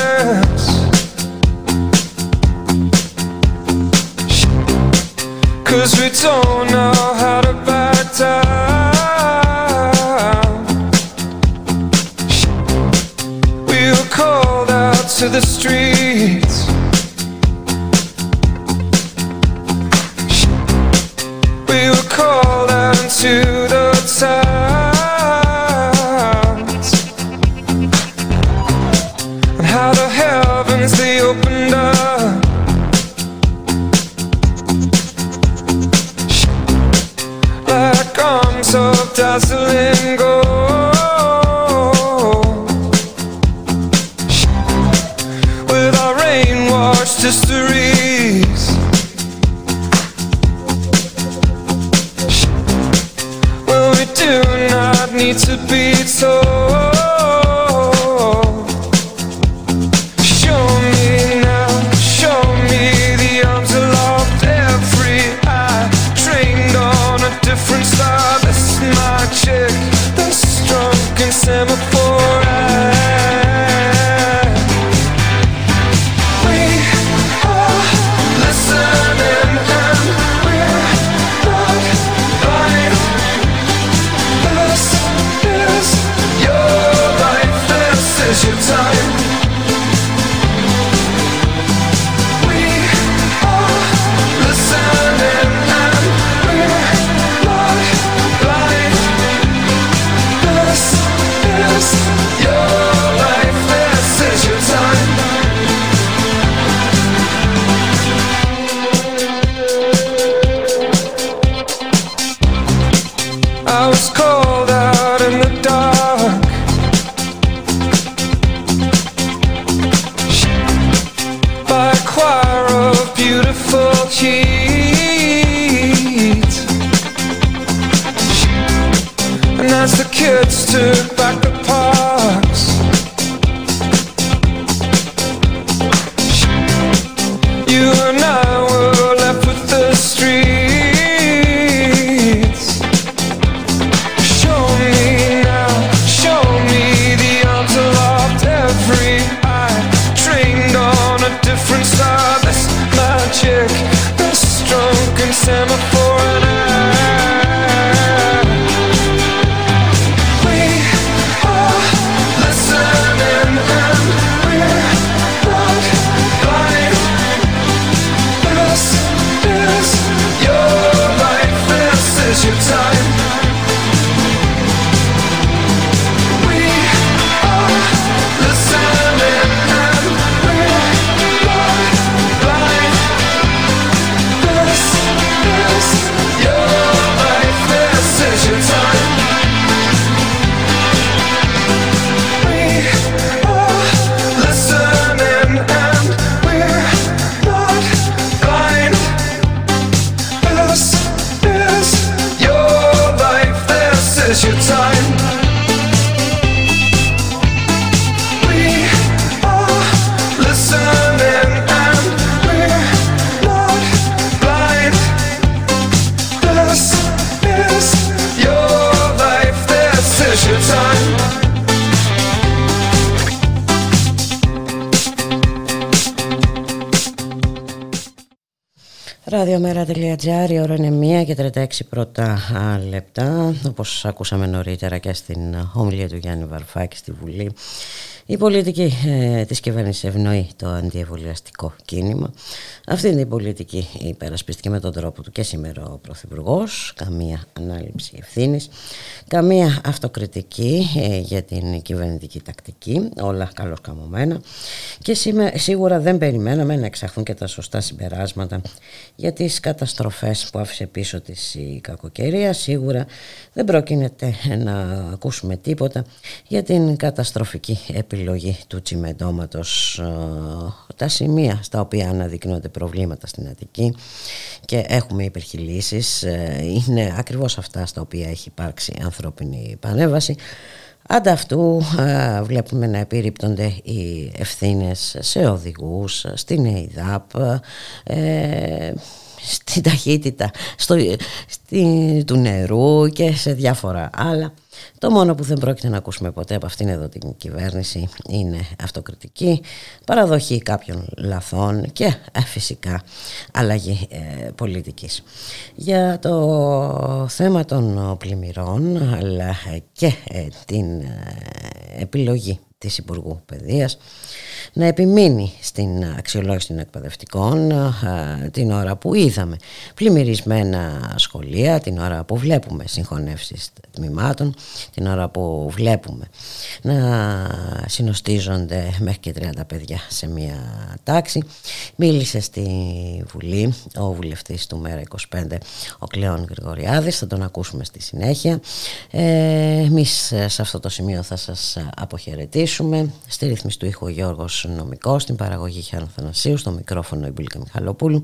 Ραδιομέρα.gr, η ώρα είναι 1 και 36 πρώτα λεπτά. Όπως ακούσαμε νωρίτερα και στην ομιλία του Γιάννη Βαρφάκη στη Βουλή, η πολιτική ε, της κυβέρνησης ευνοεί το αντιεμβολιαστικό κίνημα. Αυτή την πολιτική υπερασπίστηκε με τον τρόπο του και σήμερα ο Πρωθυπουργός. Καμία ανάληψη ευθύνης, καμία αυτοκριτική ε, για την κυβερνητική τακτική, όλα καλώς καμωμένα. Και σίγουρα δεν περιμέναμε να εξαχθούν και τα σωστά συμπεράσματα για τις καταστροφές που άφησε πίσω της η κακοκαιρία. Σίγουρα δεν πρόκειται να ακούσουμε τίποτα για την καταστροφική επιλογή του τσιμεντόματος ε, τα σημεία στα οποία αναδεικνύονται προβλήματα στην Αττική και έχουμε υπερχιλήσεις ε, είναι ακριβώς αυτά στα οποία έχει υπάρξει ανθρώπινη πανέβαση Ανταυτού ε, βλέπουμε να επιρρύπτονται οι ευθύνες σε οδηγούς, στην ΕΙΔΑΠ, ε, στην ταχύτητα στο, στη, του νερού και σε διάφορα άλλα. Το μόνο που δεν πρόκειται να ακούσουμε ποτέ από αυτήν εδώ την κυβέρνηση είναι αυτοκριτική, παραδοχή κάποιων λαθών και ε, φυσικά αλλαγή ε, πολιτικής. Για το θέμα των πλημμυρών αλλά και ε, την επιλογή της Υπουργού Παιδείας να επιμείνει στην αξιολόγηση των εκπαιδευτικών την ώρα που είδαμε πλημμυρισμένα σχολεία, την ώρα που βλέπουμε συγχωνεύσεις τμήματων, την ώρα που βλέπουμε να συνοστίζονται μέχρι και 30 παιδιά σε μία τάξη. Μίλησε στη Βουλή ο βουλευτής του ΜΕΡΑ 25, ο Κλέον Γρηγοριάδης, θα τον ακούσουμε στη συνέχεια. Ε, εμείς σε αυτό το σημείο θα σας αποχαιρετήσουμε. Στη ρύθμιση του ήχου Γιώργος Νομικός, στην παραγωγή Χιάνου Θανασίου, στο μικρόφωνο η Μπουλίκα Μιχαλοπούλου.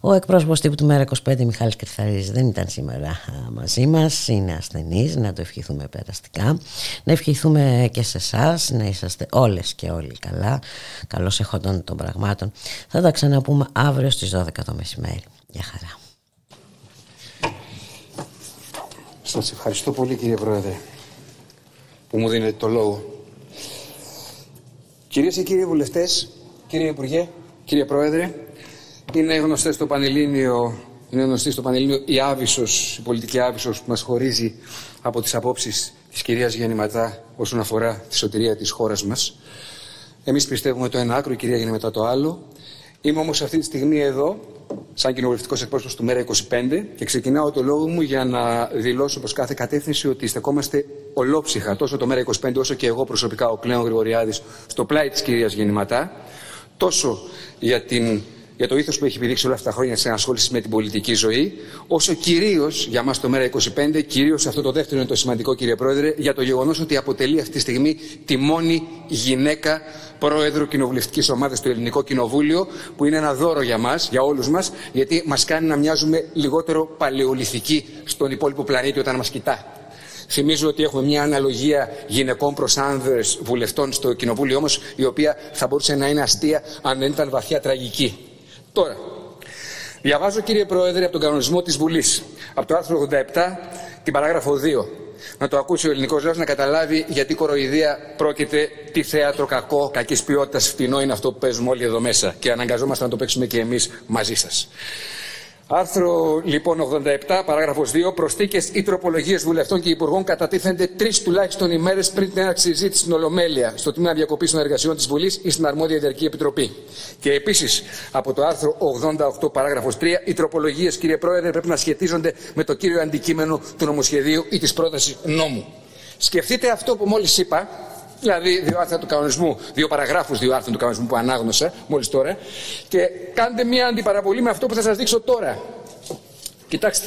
Ο εκπρόσωπος τύπου του ΜΕΡΑ 25, Μιχάλης Κρυθαρής, δεν ήταν σήμερα μαζί μας, είναι ασθενής, να το ευχηθούμε περαστικά. Να ευχηθούμε και σε εσάς, να είσαστε όλες και όλοι καλά, καλώς εχόντων των πραγμάτων. Θα τα ξαναπούμε αύριο στις 12 το μεσημέρι. Γεια χαρά. Σας ευχαριστώ πολύ κύριε Πρόεδρε που μου δίνετε το λόγο. Κυρίες και κύριοι βουλευτές, κύριε Υπουργέ, κύριε Πρόεδρε, είναι γνωστές στο Πανελλήνιο, είναι γνωστή στο Πανελλήνιο η άβυσος, η πολιτική άβυσος που μας χωρίζει από τις απόψεις της κυρίας Γεννηματά όσον αφορά τη σωτηρία της χώρας μας. Εμείς πιστεύουμε το ένα άκρο, η κυρία Γεννηματά το άλλο. Είμαι όμως αυτή τη στιγμή εδώ, σαν κοινοβουλευτικός εκπρόσωπος του ΜΕΡΑ 25 και ξεκινάω το λόγο μου για να δηλώσω προς κάθε κατεύθυνση ότι στεκόμαστε ολόψυχα, τόσο το ΜΕΡΑ 25 όσο και εγώ προσωπικά, ο Κλέον Γρηγοριάδης, στο πλάι της κυρίας Γεννηματά, τόσο για την για το ήθος που έχει επιδείξει όλα αυτά τα χρόνια σε ενασχόληση με την πολιτική ζωή, όσο κυρίως για μας το ΜΕΡΑ25, κυρίως αυτό το δεύτερο είναι το σημαντικό, κύριε Πρόεδρε, για το γεγονός ότι αποτελεί αυτή τη στιγμή τη μόνη γυναίκα πρόεδρο κοινοβουλευτικής ομάδας στο Ελληνικό Κοινοβούλιο, που είναι ένα δώρο για μας, για όλους μας, γιατί μας κάνει να μοιάζουμε λιγότερο παλαιοληθικοί στον υπόλοιπο πλανήτη όταν μας κοιτά. Θυμίζω ότι έχουμε μια αναλογία γυναικών προς άνδρες βουλευτών στο Κοινοβούλιο όμως, η οποία θα μπορούσε να είναι αστεία αν δεν ήταν βαθιά τραγική. Τώρα, διαβάζω κύριε Πρόεδρε από τον κανονισμό της Βουλής, από το άρθρο 87, την παράγραφο 2. Να το ακούσει ο ελληνικός λαός να καταλάβει γιατί κοροϊδία πρόκειται, τι θέατρο κακό, κακής ποιότητας, φτηνό είναι αυτό που παίζουμε όλοι εδώ μέσα. Και αναγκαζόμαστε να το παίξουμε και εμείς μαζί σας. Άρθρο λοιπόν 87, παράγραφος 2. Προστίκες ή τροπολογίες βουλευτών και υπουργών κατατίθενται τρεις τουλάχιστον ημέρες πριν την έναρξη συζήτησης στην Ολομέλεια, στο τμήμα διακοπής των εργασιών της Βουλής ή στην αρμόδια ιδιαρχική επιτροπή. Και επίσης από το άρθρο 88, παράγραφος 3, οι τροπολογίες, κύριε Πρόεδρε, πρέπει να σχετίζονται με το κύριο αντικείμενο του νομοσχεδίου ή της πρότασης νόμου. Σκεφτείτε αυτό που μόλις είπα, Δηλαδή, δύο άρθρα του κανονισμού, δύο παραγράφους δύο άρθρων του κανονισμού που ανάγνωσα μόλις τώρα, και κάντε μια αντιπαραβολή με αυτό που θα σας δείξω τώρα. Κοιτάξτε.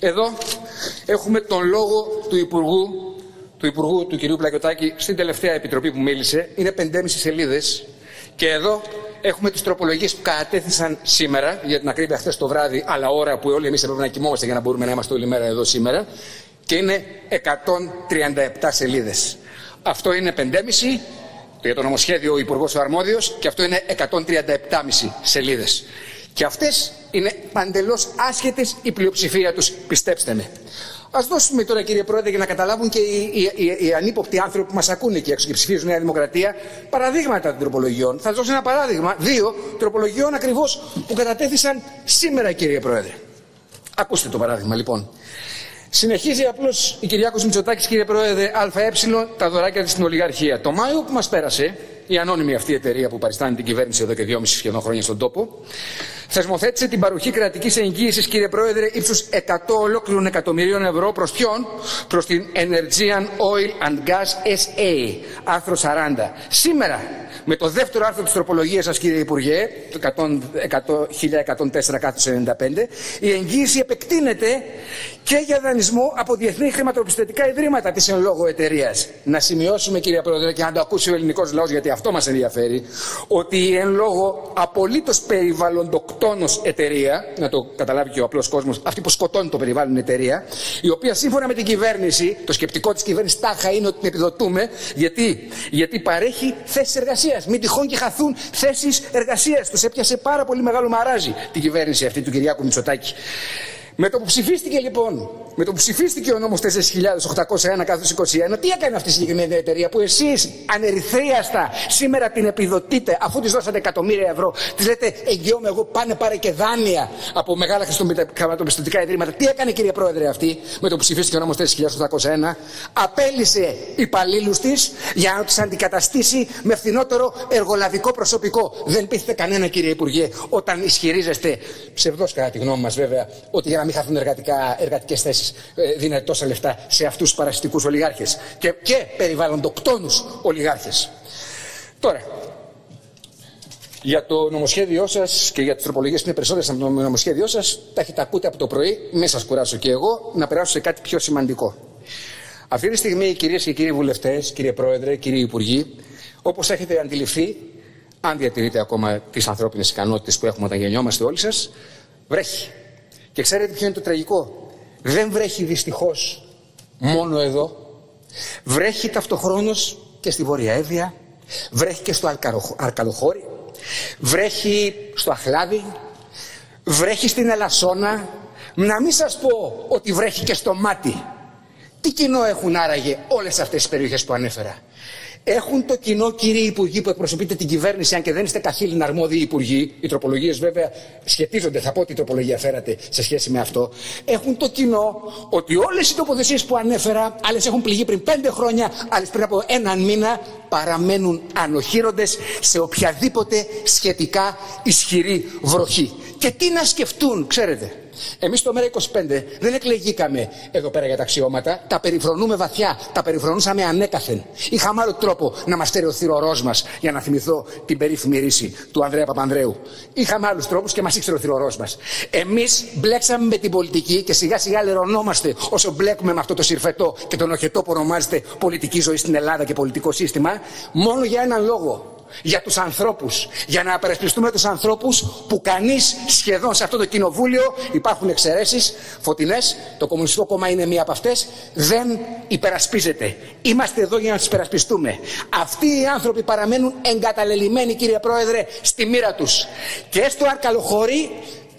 Εδώ έχουμε τον λόγο του Υπουργού, του Υπουργού του κυρίου Πλακιωτάκη στην τελευταία επιτροπή που μίλησε. Είναι 5,5 σελίδες. Και εδώ έχουμε τις τροπολογίες που κατέθεσαν σήμερα, για την ακρίβεια χθες το βράδυ, αλλά ώρα που όλοι εμείς έπρεπε να κοιμόμαστε για να μπορούμε να είμαστε όλη μέρα εδώ σήμερα. Και είναι 137 σελίδες. Αυτό είναι 5,5 για το νομοσχέδιο ο Υπουργός ο Αρμόδιος και αυτό είναι 137,5 σελίδες. Και αυτές είναι παντελώς άσχετες η πλειοψηφία τους, πιστέψτε με. Α δώσουμε τώρα, κύριε Πρόεδρε, για να καταλάβουν και οι, οι, οι, οι ανύποπτοι άνθρωποι που μας ακούνε και έξω και ψηφίζουν Νέα Δημοκρατία, παραδείγματα των τροπολογιών. Θα σας δώσω ένα παράδειγμα, δύο τροπολογιών ακριβώς που κατατέθησαν σήμερα, κύριε Πρόεδρε. Ακούστε το παράδειγμα, λοιπόν. Συνεχίζει απλώς η Κυριάκος Μητσοτάκης, κύριε Πρόεδρε, ΑΕ, τα δωράκια της στην ολιγαρχία. Το Μάιο που μας πέρασε, η ανώνυμη αυτή εταιρεία που παριστάνει την κυβέρνηση εδώ και δυόμιση σχεδόν χρόνια στον τόπο, θεσμοθέτησε την παροχή κρατικής εγγύησης, κύριε Πρόεδρε, ύψους 100 ολόκληρων εκατομμυρίων ευρώ προς ποιον; Προς την Energean Oil and Gas SA, άρθρο 40. Σήμερα, με το δεύτερο άρθρο της τροπολογίας σας, κύριε Υπουργέ, το 1104 η εγγύηση επεκτείνεται και για δανεισμό από διεθνή χρηματοπιστωτικά ιδρύματα της εν λόγω εταιρείας. Να σημειώσουμε, κύριε Πρόεδρε, και να το ακούσει ο ελληνικός λαός, γιατί αυτό μας ενδιαφέρει, ότι η εν λόγω απολύτως περιβαλλοντοκτόνο εταιρεία, να το καταλάβει και ο απλός κόσμος, αυτή που σκοτώνει το περιβάλλον εταιρεία, η οποία σύμφωνα με την κυβέρνηση, το σκεπτικό της κυβέρνησης τάχα είναι ότι την επιδοτούμε, γιατί, γιατί παρέχει θέσεις εργασίας. Μην τυχόν και χαθούν θέσεις εργασίας. Τους έπιασε πάρα πολύ μεγάλο μαράζι την κυβέρνηση αυτή του Κυριάκου Μητσοτάκη. Με το που ψηφίστηκε λοιπόν, με το που ψηφίστηκε ο νόμος 4.801 κάθος 21, τι έκανε αυτή η συγκεκριμένη εταιρεία που εσείς ανερυθρίαστα σήμερα την επιδοτείτε αφού της δώσατε εκατομμύρια ευρώ. Της λέτε εγγυώμαι εγώ πάνε πάρε και δάνεια από μεγάλα χρηματοπιστωτικά ιδρύματα. Τι έκανε κύριε Πρόεδρε αυτή με το που ψηφίστηκε ο νόμος 4.801. Απέλησε υπαλλήλους της για να τους αντικαταστήσει με φθηνότερο εργολαβικό προσωπικό. Δεν πείθετε κανένα κύριε Υπουργέ όταν ισχυρίζεστε, ψευδός κατά τη γνώμη μας βέβαια, ότι για να μην χαθούν εργατικά, εργατικές θέσεις ε, δίνετε τόσα λεφτά σε αυτούς τους παρασιτικούς ολιγάρχες και, και περιβαλλοντοκτόνους ολιγάρχες. Τώρα, για το νομοσχέδιό σας και για τις τροπολογίες που είναι περισσότερες από το νομοσχέδιό σας, τα έχετε ακούτε από το πρωί, μην σας κουράσω και εγώ, να περάσω σε κάτι πιο σημαντικό. Αυτή τη στιγμή, κυρίες και κύριοι βουλευτές, κύριε Πρόεδρε, κύριοι Υπουργοί, όπως έχετε αντιληφθεί, αν διατηρείτε ακόμα τις ανθρώπινες ικανότητες που έχουμε όταν γεννιόμαστε όλοι σας, βρέχει. Και ξέρετε ποιο είναι το τραγικό; Δεν βρέχει δυστυχώς μόνο εδώ. Βρέχει ταυτοχρόνως και στη Βόρεια Εύβοια. Βρέχει και στο Αρκαλοχώρι. Βρέχει στο Αχλάδι. Βρέχει στην Ελασσόνα. Να μην σας πω ότι βρέχει και στο Μάτι. Τι κοινό έχουν άραγε όλες αυτές τις περιοχές που ανέφερα; Έχουν το κοινό, κύριε Υπουργοί, που εκπροσωπείτε την κυβέρνηση, αν και δεν είστε καθήλυνα αρμόδιοι υπουργοί, οι τροπολογίες βέβαια σχετίζονται, θα πω τι τροπολογία φέρατε σε σχέση με αυτό. Έχουν το κοινό ότι όλες οι τοποθεσίες που ανέφερα, άλλες έχουν πληγεί πριν πέντε χρόνια, άλλες πριν από έναν μήνα, παραμένουν ανοχήροντε σε οποιαδήποτε σχετικά ισχυρή βροχή. Και τι να σκεφτούν, ξέρετε. Εμείς το ΜΕΡΑ25 δεν εκλεγήκαμε εδώ πέρα για τα αξιώματα. Τα περιφρονούμε βαθιά. Τα περιφρονούσαμε ανέκαθεν. Είχαμε άλλο τρόπο να μα φέρει ο θηρορός μας για να θυμηθώ την περίφημη ρίση του Ανδρέα Παπανδρέου. Είχαμε άλλους τρόπους και μας ήξερε ο θηρορός μας. Εμείς μπλέξαμε με την πολιτική και σιγά σιγά λερωνόμαστε όσο μπλέκουμε με αυτό το συρφετό και τον οχετό που ονομάζεται πολιτική ζωή στην Ελλάδα και πολιτικό σύστημα, μόνο για έναν λόγο για τους ανθρώπους, για να απερασπιστούμε τους ανθρώπους που κανείς σχεδόν σε αυτό το κοινοβούλιο υπάρχουν εξαιρέσεις φωτεινές, το Κομμουνιστικό Κόμμα είναι μία από αυτές, δεν υπερασπίζεται. Είμαστε εδώ για να τους υπερασπιστούμε. Αυτοί οι άνθρωποι παραμένουν εγκαταλελειμμένοι κύριε Πρόεδρε στη μοίρα τους. Και στο Αρκαλοχώρι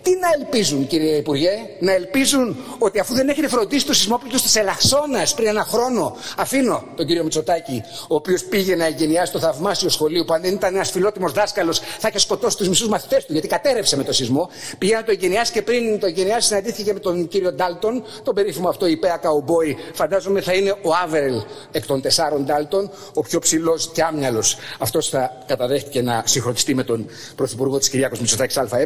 τι να ελπίζουν, κύριε Υπουργέ, να ελπίζουν ότι αφού δεν έχετε φροντίσει του σεισμόπληκτου της Ελαχσόνας πριν ένα χρόνο, αφήνω τον κύριο Μητσοτάκη, ο οποίος πήγε να εγκαινιάσει το θαυμάσιο σχολείο, που αν δεν ήταν ένας φιλότιμος δάσκαλος θα είχε σκοτώσει τους μισούς μαθητές του, γιατί κατέρευσε με το σεισμό. Πήγε να το εγκαινιάσει και πριν το εγκαινιάσει συναντήθηκε με τον κύριο Ντάλτον, τον περίφημο αυτό υπέα καουμπόι. Φαντάζομαι θα είναι ο Άβερελ εκ των τεσσάρων Ντάλτον, ο πιο ψηλός και άμυαλος. Αυτός θα καταδέχτηκε να συγχρονιστεί με τον πρωθυπουργό της Κυριάκος Μητσοτάκης ΑΕ.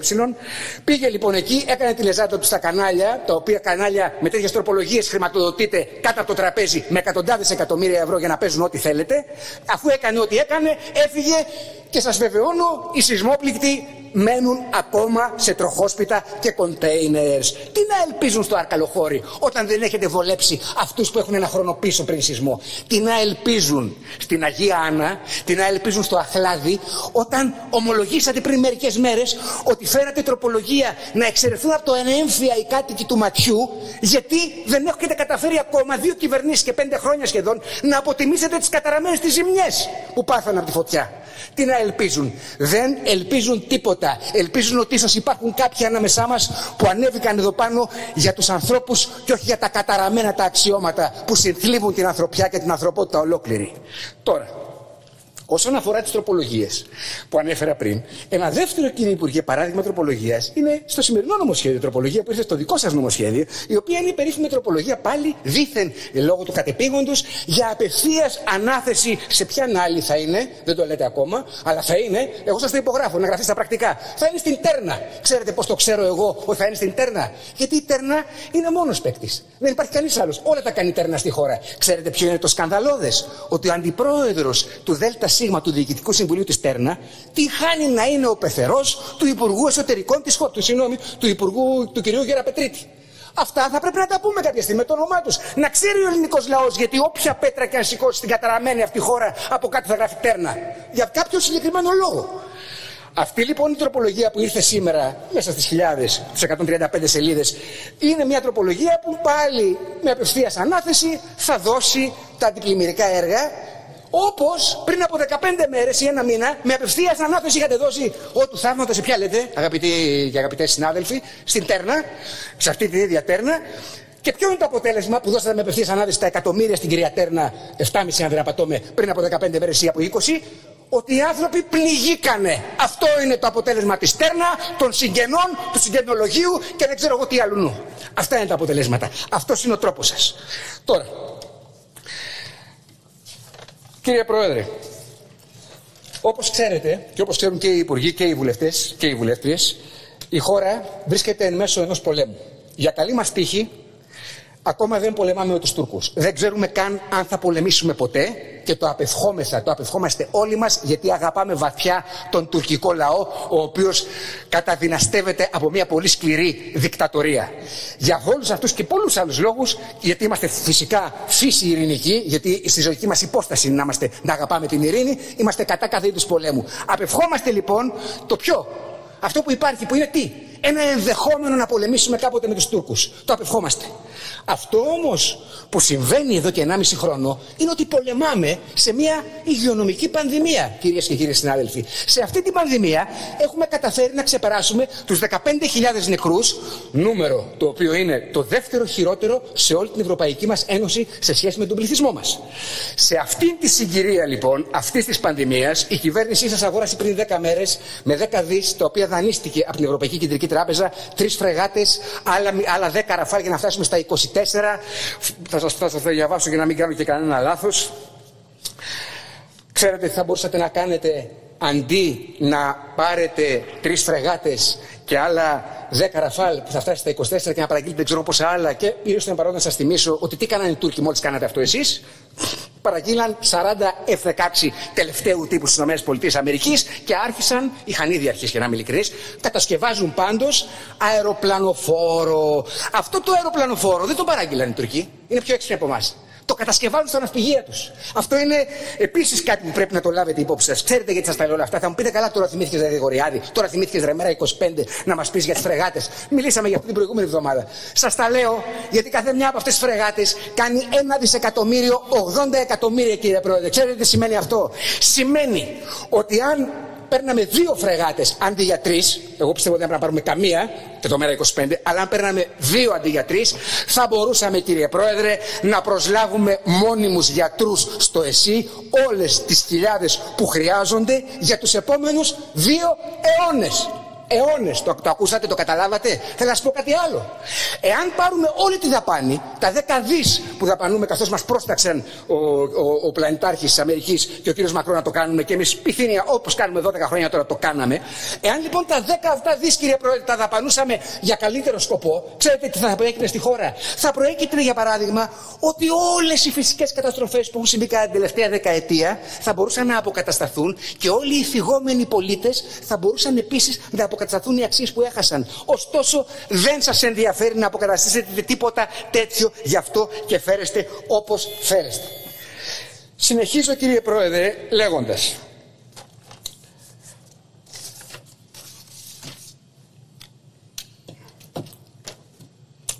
Πήγε λοιπόν εκεί, έκανε τη λεζάντα του στα κανάλια, τα οποία κανάλια με τέτοιες τροπολογίες χρηματοδοτείται κάτω από το τραπέζι με εκατοντάδες εκατομμύρια ευρώ για να παίζουν ό,τι θέλετε. Αφού έκανε ό,τι έκανε, έφυγε και σας βεβαιώνω, οι σεισμόπληκτοι μένουν ακόμα σε τροχόσπιτα και κοντέινερς. Τι να ελπίζουν στο Αρκαλοχώρι όταν δεν έχετε βολέψει αυτούς που έχουν ένα χρόνο πίσω πριν σεισμό; Τι να ελπίζουν στην Αγία Άννα, τι να ελπίζουν στο Αχλάδι όταν ομολογήσατε πριν μερικές μέρες ότι φέρατε τροπολογία να εξαιρεθούν από το ενέμφυα οι κάτοικοι του ματιού γιατί δεν έχετε καταφέρει ακόμα δύο κυβερνήσεις και πέντε χρόνια σχεδόν να αποτιμήσετε τις καταραμένες τις ζημιές που πάθανε από τη φωτιά; Τι να ελπίζουν; Δεν ελπίζουν τίποτα. Ελπίζουν ότι ίσω υπάρχουν κάποιοι ανάμεσά μας που ανέβηκαν εδώ πάνω για τους ανθρώπους και όχι για τα καταραμένα τα αξιώματα που συνθλίβουν την ανθρωπιά και την ανθρωπότητα ολόκληρη. Τώρα, Όσον αφορά τις τροπολογίες που ανέφερα πριν, ένα δεύτερο κύριε Υπουργέ παράδειγμα τροπολογίας είναι στο σημερινό νομοσχέδιο τροπολογία που ήρθε στο δικό σας νομοσχέδιο, η οποία είναι η περίφημη τροπολογία πάλι δήθεν λόγω του κατεπήγοντος για απευθείας ανάθεση σε ποια άλλη θα είναι, δεν το λέτε ακόμα, αλλά θα είναι, εγώ σας το υπογράφω να γραφεί στα πρακτικά, θα είναι στην Τέρνα. Ξέρετε πώς το ξέρω εγώ ότι θα είναι στην Τέρνα, Γιατί η Τέρνα είναι μόνος παίκτης. Δεν υπάρχει κανείς άλλος. Όλα τα κάνει Τέρνα στη χώρα. Ξέρετε ποιο είναι το σκανδαλώδες, ότι ο αντιπρόεδρος του ΔΣ του Διοικητικού Συμβουλίου της Τέρνα, τι χάνει να είναι ο πεθερός του Υπουργού Εσωτερικών της χώρα, του, συγγνώμη, του Υπουργού του κ. Γεραπετρίτη. Αυτά θα πρέπει να τα πούμε κάποια στιγμή με το όνομά τους. Να ξέρει ο ελληνικός λαός γιατί όποια πέτρα και αν σηκώσει στην καταραμένη αυτή χώρα από κάτω θα γράφει τέρνα. Για κάποιο συγκεκριμένο λόγο. Αυτή λοιπόν η τροπολογία που ήρθε σήμερα μέσα στις χιλιάδες, στις 135 σελίδες, είναι μια τροπολογία που πάλι με απευθείας ανάθεση θα δώσει τα αντιπλημμυρικά έργα Όπως πριν από 15 μέρες ή ένα μήνα, με απευθείας ανάθεση είχατε δώσει ό του θαύματο σε ποια λέτε, αγαπητοί και αγαπητές συνάδελφοι, στην Τέρνα, σε αυτή την ίδια Τέρνα. Και ποιο είναι το αποτέλεσμα που δώσατε με απευθείας ανάθεση τα εκατομμύρια στην κυρία Τέρνα, 7,5 αν δεν απατώμε, πριν από 15 μέρες ή από 20, ότι οι άνθρωποι πληγήκανε. Αυτό είναι το αποτέλεσμα της Τέρνα, των συγγενών, του συγγενολογίου και δεν ξέρω εγώ τι αλλού. Αυτά είναι τα αποτελέσματα. Αυτός είναι ο τρόπος σας. Τώρα, Κύριε Πρόεδρε, όπως ξέρετε και όπως ξέρουν και οι υπουργοί και οι βουλευτές και οι βουλεύτριες, η χώρα βρίσκεται εν μέσω ενός πολέμου. Για καλή μας τύχη, ακόμα δεν πολεμάμε με τους Τούρκους. Δεν ξέρουμε καν αν θα πολεμήσουμε ποτέ και το απευχόμεθα, το απευχόμαστε όλοι μας γιατί αγαπάμε βαθιά τον τουρκικό λαό ο οποίος καταδυναστεύεται από μια πολύ σκληρή δικτατορία. Για όλους αυτούς και πολλούς άλλους λόγους γιατί είμαστε φυσικά φύση ειρηνική γιατί στη ζωική μας υπόσταση να, είμαστε, να αγαπάμε την ειρήνη είμαστε κατά κάθε είδους πολέμου. Απευχόμαστε λοιπόν το πιο αυτό που υπάρχει που είναι τι; Ένα ενδεχόμενο να πολεμήσουμε κάποτε με τους Τούρκους. Το απευχόμαστε. Αυτό όμως που συμβαίνει εδώ και 1,5 χρόνο είναι ότι πολεμάμε σε μια υγειονομική πανδημία, κυρίες και κύριοι συνάδελφοι. Σε αυτή την πανδημία έχουμε καταφέρει να ξεπεράσουμε τους 15.000 νεκρούς, νούμερο το οποίο είναι το δεύτερο χειρότερο σε όλη την Ευρωπαϊκή μας Ένωση σε σχέση με τον πληθυσμό μας. Σε αυτή τη συγκυρία λοιπόν αυτής της πανδημίας, η κυβέρνησή σας αγόρασε πριν 10 μέρες με 10 δις, τα οποία δανείστηκε από την Ευρωπαϊκή Κεντρική Τράπεζα, τρεις φρεγάτες, άλλα, άλλα 10 ραφάλ για να φτάσουμε στα 24. Θα σα θα σας διαβάσω για να μην κάνω και κανένα λάθος. Ξέρετε τι θα μπορούσατε να κάνετε αντί να πάρετε τρεις φρεγάτες και άλλα 10 ραφάλ που θα φτάσει στα 24 και να παραγγείλετε δεν ξέρω πόσα άλλα. Και ήρθε να παρόν να σας θυμίσω ότι τι κάνανε οι Τούρκοι μόλις κάνατε αυτό εσείς. Παραγγείλαν 40 F-16 τελευταίου τύπου στις ΗΠΑ και άρχισαν, είχαν ήδη αρχίσει για να είμαι ειλικρινής, κατασκευάζουν πάντως αεροπλανοφόρο. Αυτό το αεροπλανοφόρο δεν το παράγγειλαν οι Τουρκοί. Είναι πιο έξυπνοι από εμάς το κατασκευάζουν στα ναυπηγεία τους. Αυτό είναι επίσης κάτι που πρέπει να το λάβετε υπόψη σας. Ξέρετε γιατί σας τα λέω όλα αυτά. Θα μου πείτε καλά τώρα θυμήθηκες Γρηγοριάδη, τώρα θυμήθηκες Ρεμέρα 25 να μας πεις για τις φρεγάτες. Μιλήσαμε για αυτή την προηγούμενη εβδομάδα. Σας τα λέω γιατί κάθε μια από αυτές τις φρεγάτες κάνει ένα δισεκατομμύριο 80 εκατομμύρια κύριε Πρόεδρε. Ξέρετε τι σημαίνει αυτό; Σημαίνει ότι αν παίρναμε δύο φρεγάτες αντί για τρεις, εγώ πιστεύω ότι δεν πρέπει να πάρουμε καμία, και το μέρα 25, αλλά αν παίρναμε δύο αντί για τρεις, θα μπορούσαμε κύριε Πρόεδρε να προσλάβουμε μόνιμους γιατρούς στο ΕΣΥ όλες τις χιλιάδες που χρειάζονται για τους επόμενους δύο αιώνες αιώνες. Το, το ακούσατε, το καταλάβατε; Θέλω να σας πω κάτι άλλο. Εάν πάρουμε όλη τη δαπάνη, τα 10 δις που δαπανούμε καθώς μας πρόσταξαν ο, ο, ο πλανητάρχης της Αμερικής και ο κύριος Μακρόν να το κάνουμε και εμείς πυθύνια όπως κάνουμε 12 χρόνια τώρα το κάναμε. Εάν λοιπόν τα 10 αυτά δις, κύριε Πρόεδρε, τα δαπανούσαμε για καλύτερο σκοπό, ξέρετε τι θα προέκυπτε στη χώρα; Θα προέκυπτε για παράδειγμα ότι όλες οι φυσικές καταστροφές που έχουν συμβεί κατά την τελευταία δεκαετία θα μπορούσαν να αποκατασταθούν και όλοι οι φυγόμενοι πολίτες θα μπορούσαν επίσης να αποκατασταθούν αποκατασταθούν οι αξίες που έχασαν. Ωστόσο, δεν σας ενδιαφέρει να αποκαταστήσετε τίποτα τέτοιο, γι' αυτό και φέρεστε όπως φέρεστε. Συνεχίζω κύριε Πρόεδρε λέγοντας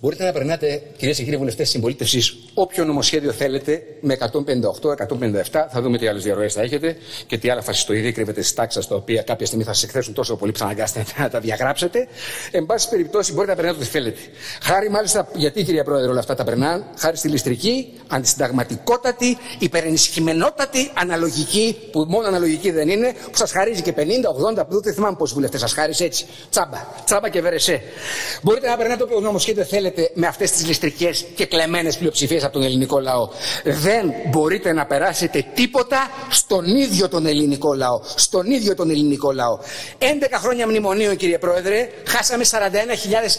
Μπορείτε να περνάτε, κυρίες και κύριοι βουλευτές τη συμπολίτευσης, όποιο νομοσχέδιο θέλετε με 158-157. Θα δούμε τι άλλες διαρροές θα έχετε και τι άλλα φασιστοειδή κρύβεται στις τάξεις τα οποία κάποια στιγμή θα σα εκθέσουν τόσο πολύ που θα αναγκάσετε να τα διαγράψετε. Εν πάση περιπτώσει, μπορείτε να περνάτε ό,τι θέλετε. Χάρη μάλιστα, γιατί κυρία Πρόεδρε όλα αυτά τα περνάνε, χάρη στη ληστρική, αντισυνταγματικότατη, υπερενισχυμενότατη, αναλογική, που μόνο αναλογική δεν είναι, που σας χαρίζει και 50, 80, που δεν θυμάμαι πόσοι βουλευτές σας χάρισε έτσι. Τσάμπα. Τσάμπα και βερεσέ. Μπορείτε να περνάτε όποιο νομοσχέδιο θέλετε με αυτές τις ληστρικές και κλεμμένες πλειοψηφίες από τον ελληνικό λαό. Δεν μπορείτε να περάσετε τίποτα στον ίδιο τον ελληνικό λαό. Στον ίδιο τον ελληνικό λαό. 11 χρόνια μνημονίων, κύριε Πρόεδρε, χάσαμε 41.000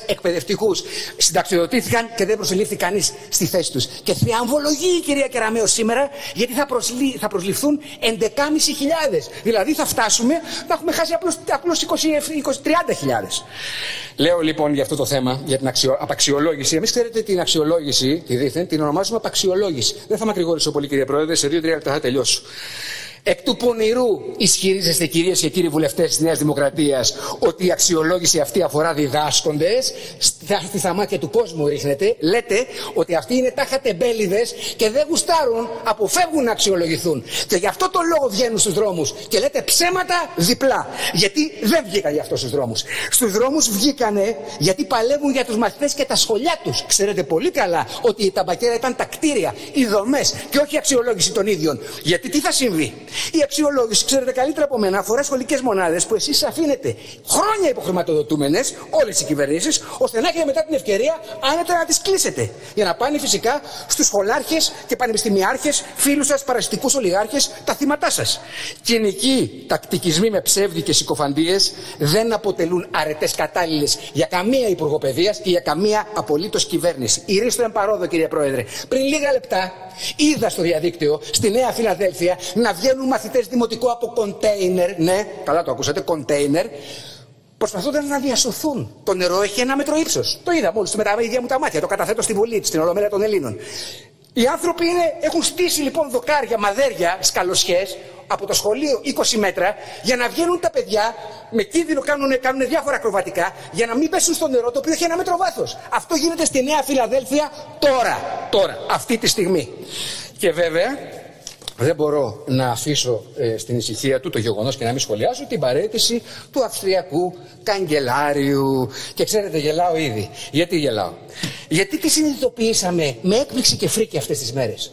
εκπαιδευτικούς. Συνταξιοδοτήθηκαν και δεν προσελήφθη κανείς στη θέση τους. Και θριαμβολογεί η κυρία Κεραμέο σήμερα, γιατί θα, προσλη... θα προσληφθούν 11.500. Δηλαδή θα φτάσουμε να έχουμε χάσει απλώ 30.000. Λέω λοιπόν για αυτό το θέμα, για την αξιο... απαξιολόγηση. Εμείς ξέρετε την αξιολόγηση, τη δίθεν, την ονομάζουμε απαξιολόγηση. Δεν θα με ακρηγορήσω πολύ, κύριε Πρόεδρε, σε δύο-τρία λεπτά θα τελειώσω. Εκ του πονηρού ισχυρίζεστε κυρίες και κύριοι βουλευτές της Νέας Δημοκρατίας ότι η αξιολόγηση αυτή αφορά διδάσκοντες, στη στα μάτια του κόσμου ρίχνετε, λέτε ότι αυτοί είναι τάχα τεμπέληδες και δεν γουστάρουν, αποφεύγουν να αξιολογηθούν. Και γι' αυτό το λόγο βγαίνουν στους δρόμους και λέτε ψέματα διπλά. Γιατί δεν βγήκαν γι' αυτό στους δρόμους. Στους δρόμους βγήκανε γιατί παλεύουν για τους μαθητές και τα σχολιά τους. Ξέρετε πολύ καλά ότι τα μπακέρα ήταν τα κτίρια, οι δομές και όχι η αξιολόγηση των ίδιων. Γιατί τι θα συμβεί; Η αξιολόγηση, ξέρετε καλύτερα από μένα, αφορά σχολικές μονάδες που εσείς αφήνετε χρόνια υποχρηματοδοτούμενες, όλες οι κυβερνήσεις, ώστε να έχετε μετά την ευκαιρία άνετα να τις κλείσετε. Για να πάνε φυσικά στους σχολάρχες και πανεπιστημιάρχες, φίλους σας, παραστικούς ολιγάρχες, τα θύματά σας. Κοινικοί τακτικισμοί με ψεύδι και συκοφαντίες δεν αποτελούν αρετές κατάλληλες για καμία υπουργοπαιδεία και για καμία απολύτως κυβέρνηση. Ηρίστο εμπαρόδο, κύριε Πρόεδρε. Πριν λίγα λεπτά είδα στο διαδίκτυο, στη Νέα Φιλαδέλφια, να βγαίνουν μαθητές δημοτικού από κοντέινερ. Ναι, καλά το ακούσατε, κοντέινερ. Προσπαθούνται να διασωθούν. Το νερό έχει ένα μέτρο ύψος. Το είδα μόλις με τα ίδια μου τα μάτια. Το καταθέτω στη Βουλή, στην Ολομέλεια των Ελλήνων. Οι άνθρωποι είναι, έχουν στήσει λοιπόν δοκάρια, μαδέρια, σκαλοσιέ από το σχολείο 20 μέτρα για να βγαίνουν τα παιδιά με κίνδυνο κάνουν, κάνουν διάφορα ακροβατικά για να μην πέσουν στο νερό το οποίο έχει ένα μέτρο βάθος. Αυτό γίνεται στη Νέα Φιλαδέλφια τώρα. Τώρα, αυτή τη στιγμή. Και βέβαια δεν μπορώ να αφήσω ε, στην ησυχία του το γεγονός και να μην σχολιάσω την παρέτηση του Αυστριακού καγκελάριου. Και ξέρετε, γελάω ήδη. Γιατί γελάω; Γιατί τι συνειδητοποιήσαμε με έκπληξη και φρίκη αυτές τις μέρες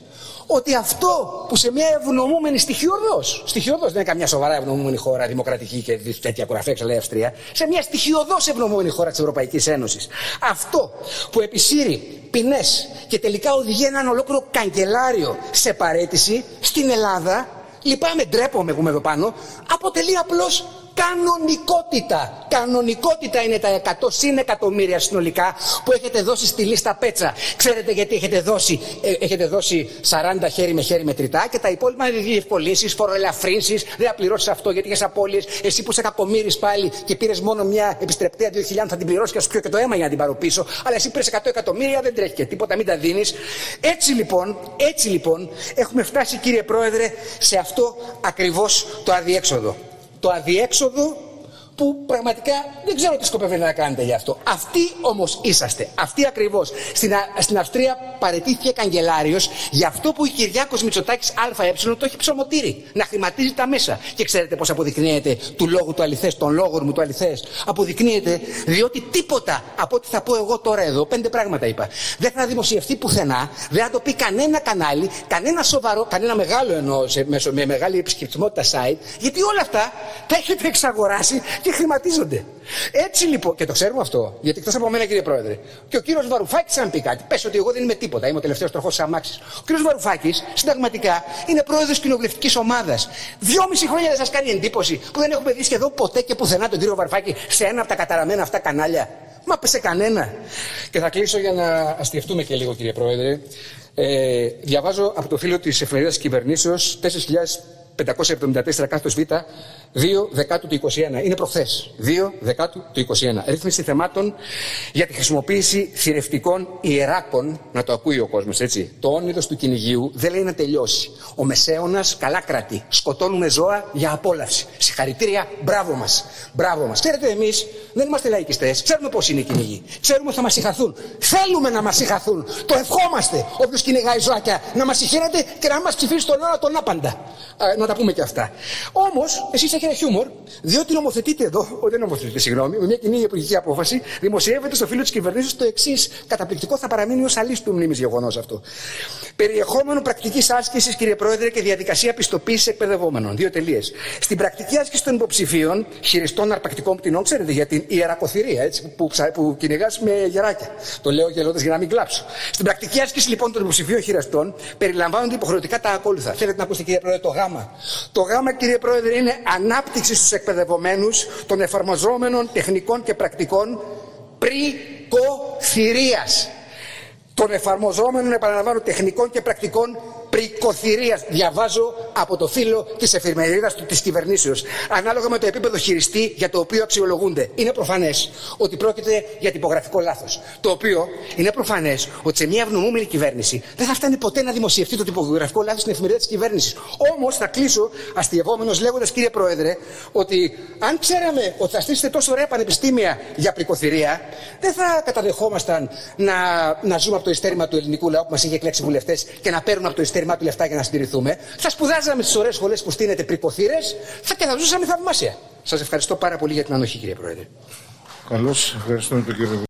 ότι αυτό που σε μια ευνομούμενη στοιχειοδό, στοιχειοδό δεν είναι καμιά σοβαρά ευνομούμενη χώρα, δημοκρατική και τέτοια κουραφέ, λέει Αυστρία, σε μια στοιχειοδό ευνομούμενη χώρα της Ευρωπαϊκής Ένωσης. Αυτό που επισύρει ποινές και τελικά οδηγεί έναν ολόκληρο καγκελάριο σε παρέτηση στην Ελλάδα, λυπάμαι, ντρέπομαι που είμαι εδώ πάνω, αποτελεί απλώς κανονικότητα. Κανονικότητα είναι τα 100 συν εκατομμύρια συνολικά που έχετε δώσει στη λίστα Πέτσα. Ξέρετε γιατί έχετε δώσει, ε, έχετε δώσει 40 χέρι με χέρι μετρητά και τα υπόλοιπα είναι διευκολύνσεις, φοροελαφρύνσεις. Δεν θα πληρώσεις αυτό γιατί έχει απώλειες. Εσύ που σε κακομίρι πάλι και πήρες μόνο μια επιστρεπτέα 2.000 θα την πληρώσεις και σου πιω και το αίμα για να την πάρω πίσω. Αλλά εσύ πήρες 100 εκατομμύρια δεν τρέχει και τίποτα, μην τα δίνεις. Έτσι λοιπόν, έτσι λοιπόν έχουμε φτάσει κύριε Πρόεδρε σε αυτό ακριβώς το αδιέξοδο το αδιέξοδο που πραγματικά δεν ξέρω τι σκοπεύετε να κάνετε γι' αυτό. Αυτοί όμως είσαστε. Αυτοί ακριβώς. Στην, στην Αυστρία παρετήθηκε καγκελάριος για αυτό που η Κυριάκος Μητσοτάκης ΑΕ το έχει ψωμοτήρι. Να χρηματίζει τα μέσα. Και ξέρετε πώς αποδεικνύεται του λόγου του αληθές, των λόγων μου του αληθές. Αποδεικνύεται διότι τίποτα από ό,τι θα πω εγώ τώρα εδώ, πέντε πράγματα είπα, δεν θα δημοσιευτεί πουθενά, δεν θα το πει κανένα κανάλι, κανένα σοβαρό, κανένα μεγάλο εννοώ σε, με μεγάλη επισκεπτικότητα site, γιατί όλα αυτά τα έχετε εξαγοράσει και χρηματίζονται. Έτσι λοιπόν, και το ξέρουμε αυτό, γιατί εκτός από μένα κύριε Πρόεδρε, και ο κύριος Βαρουφάκης, αν πει κάτι, πες ότι εγώ δεν είμαι τίποτα, είμαι ο τελευταίος τροχός της αμάξης. Ο κύριος Βαρουφάκης, συνταγματικά, είναι πρόεδρος κοινοβουλευτικής ομάδας. Δυόμιση χρόνια δεν σας κάνει εντύπωση που δεν έχουμε δει σχεδόν ποτέ και πουθενά τον κύριο Βαρουφάκη σε ένα από τα καταραμένα αυτά κανάλια. Μα σε κανένα. Και θα κλείσω για να αστιευτούμε και λίγο κύριε Πρόεδρε. Ε, διαβάζω από το φίλο της εφημερίδας κυβερνήσεως 574 κάθετος Β, 2 δεκάτου του 21. Είναι προχθές. 2 δεκάτου του 21. Ρύθμιση θεμάτων για τη χρησιμοποίηση θηρευτικών ιεράκων, να το ακούει ο κόσμος έτσι. Το όνειρο του κυνηγίου δεν λέει να τελειώσει. Ο Μεσαίωνας καλά κρατεί. Σκοτώνουμε ζώα για απόλαυση. Συγχαρητήρια, μπράβο μας. Μπράβο μας. Ξέρετε εμείς δεν είμαστε λαϊκιστές. Ξέρουμε πώς είναι οι κυνηγοί. Ξέρουμε ότι θα μας συγχαθούν. Θέλουμε να μας συγχαθούν. Το ευχόμαστε. Όποιος κυνηγάει ζωάκια να μας συγχαίρεται και να μας ψηφίσει τον ώρα τον άπαντα. Α, να τα πούμε και αυτά. Όμως, εσείς έχετε χιούμορ, διότι νομοθετείτε εδώ, όχι δεν νομοθετείτε, συγγνώμη, με μια κοινή υπουργική απόφαση, δημοσιεύεται στο φίλο της κυβερνήσεως το εξής καταπληκτικό θα παραμείνει ως αλίστου μνήμης γεγονός αυτό. Περιεχόμενο πρακτικής άσκησης, κύριε Πρόεδρε, και διαδικασία πιστοποίηση εκπαιδευόμενων. Δύο τελείες. Στην πρακτική άσκηση των υποψηφίων, χειριστών αρπακτικών πτηνών, ξέρετε για την ιερακοθυρία, έτσι, που, ψα, που κυνηγάς με γεράκια. Το λέω γελώντας για να μην κλάψω. Στην πρακτική άσκηση λοιπόν των υποψηφίων χειριστών περιλαμβάνονται υποχρεωτικά τα ακόλουθα. Θέλετε να ακούσετε, κύριε Πρόεδρε, το γάμα. Το γάμα, κύριε Πρόεδρε, είναι ανάπτυξη στους εκπαιδευομένους των εφαρμοζόμενων τεχνικών και πρακτικών πρικοθυρία. Των εφαρμοζόμενων, επαναλαμβάνω, τεχνικών και πρακτικών πρικοθυρίας. Διαβάζω από το φύλλο της εφημερίδας της κυβερνήσεως. Ανάλογα με το επίπεδο χειριστή για το οποίο αξιολογούνται. Είναι προφανές ότι πρόκειται για τυπογραφικό λάθος. Το οποίο είναι προφανές ότι σε μια ευνομούμενη κυβέρνηση δεν θα φτάνει ποτέ να δημοσιευτεί το τυπογραφικό λάθος στην εφημερίδα της κυβέρνησης. Όμως θα κλείσω αστειευόμενος λέγοντας, κύριε Πρόεδρε, ότι αν ξέραμε ότι θα στήσετε τόσο ωραία πανεπιστήμια για πρικοθυρία, δεν θα καταδεχόμασταν να, να ζούμε από το ειστέρημα του ελληνικού λαού που μας είχε εκλέξει βουλευτές και να παίρνουμε από το ειστέρημα του λεφτά για να συντηρηθούμε. Θα σπουδάζαμε στις ωραίες σχολές που στείνετε πρικοθύρε θα και θα ζούσαμε θαυμάσια. Σας ευχαριστώ πάρα πολύ για την ανοχή, κύριε Πρόεδρε. Καλώς, ευχαριστούμε τον κύριο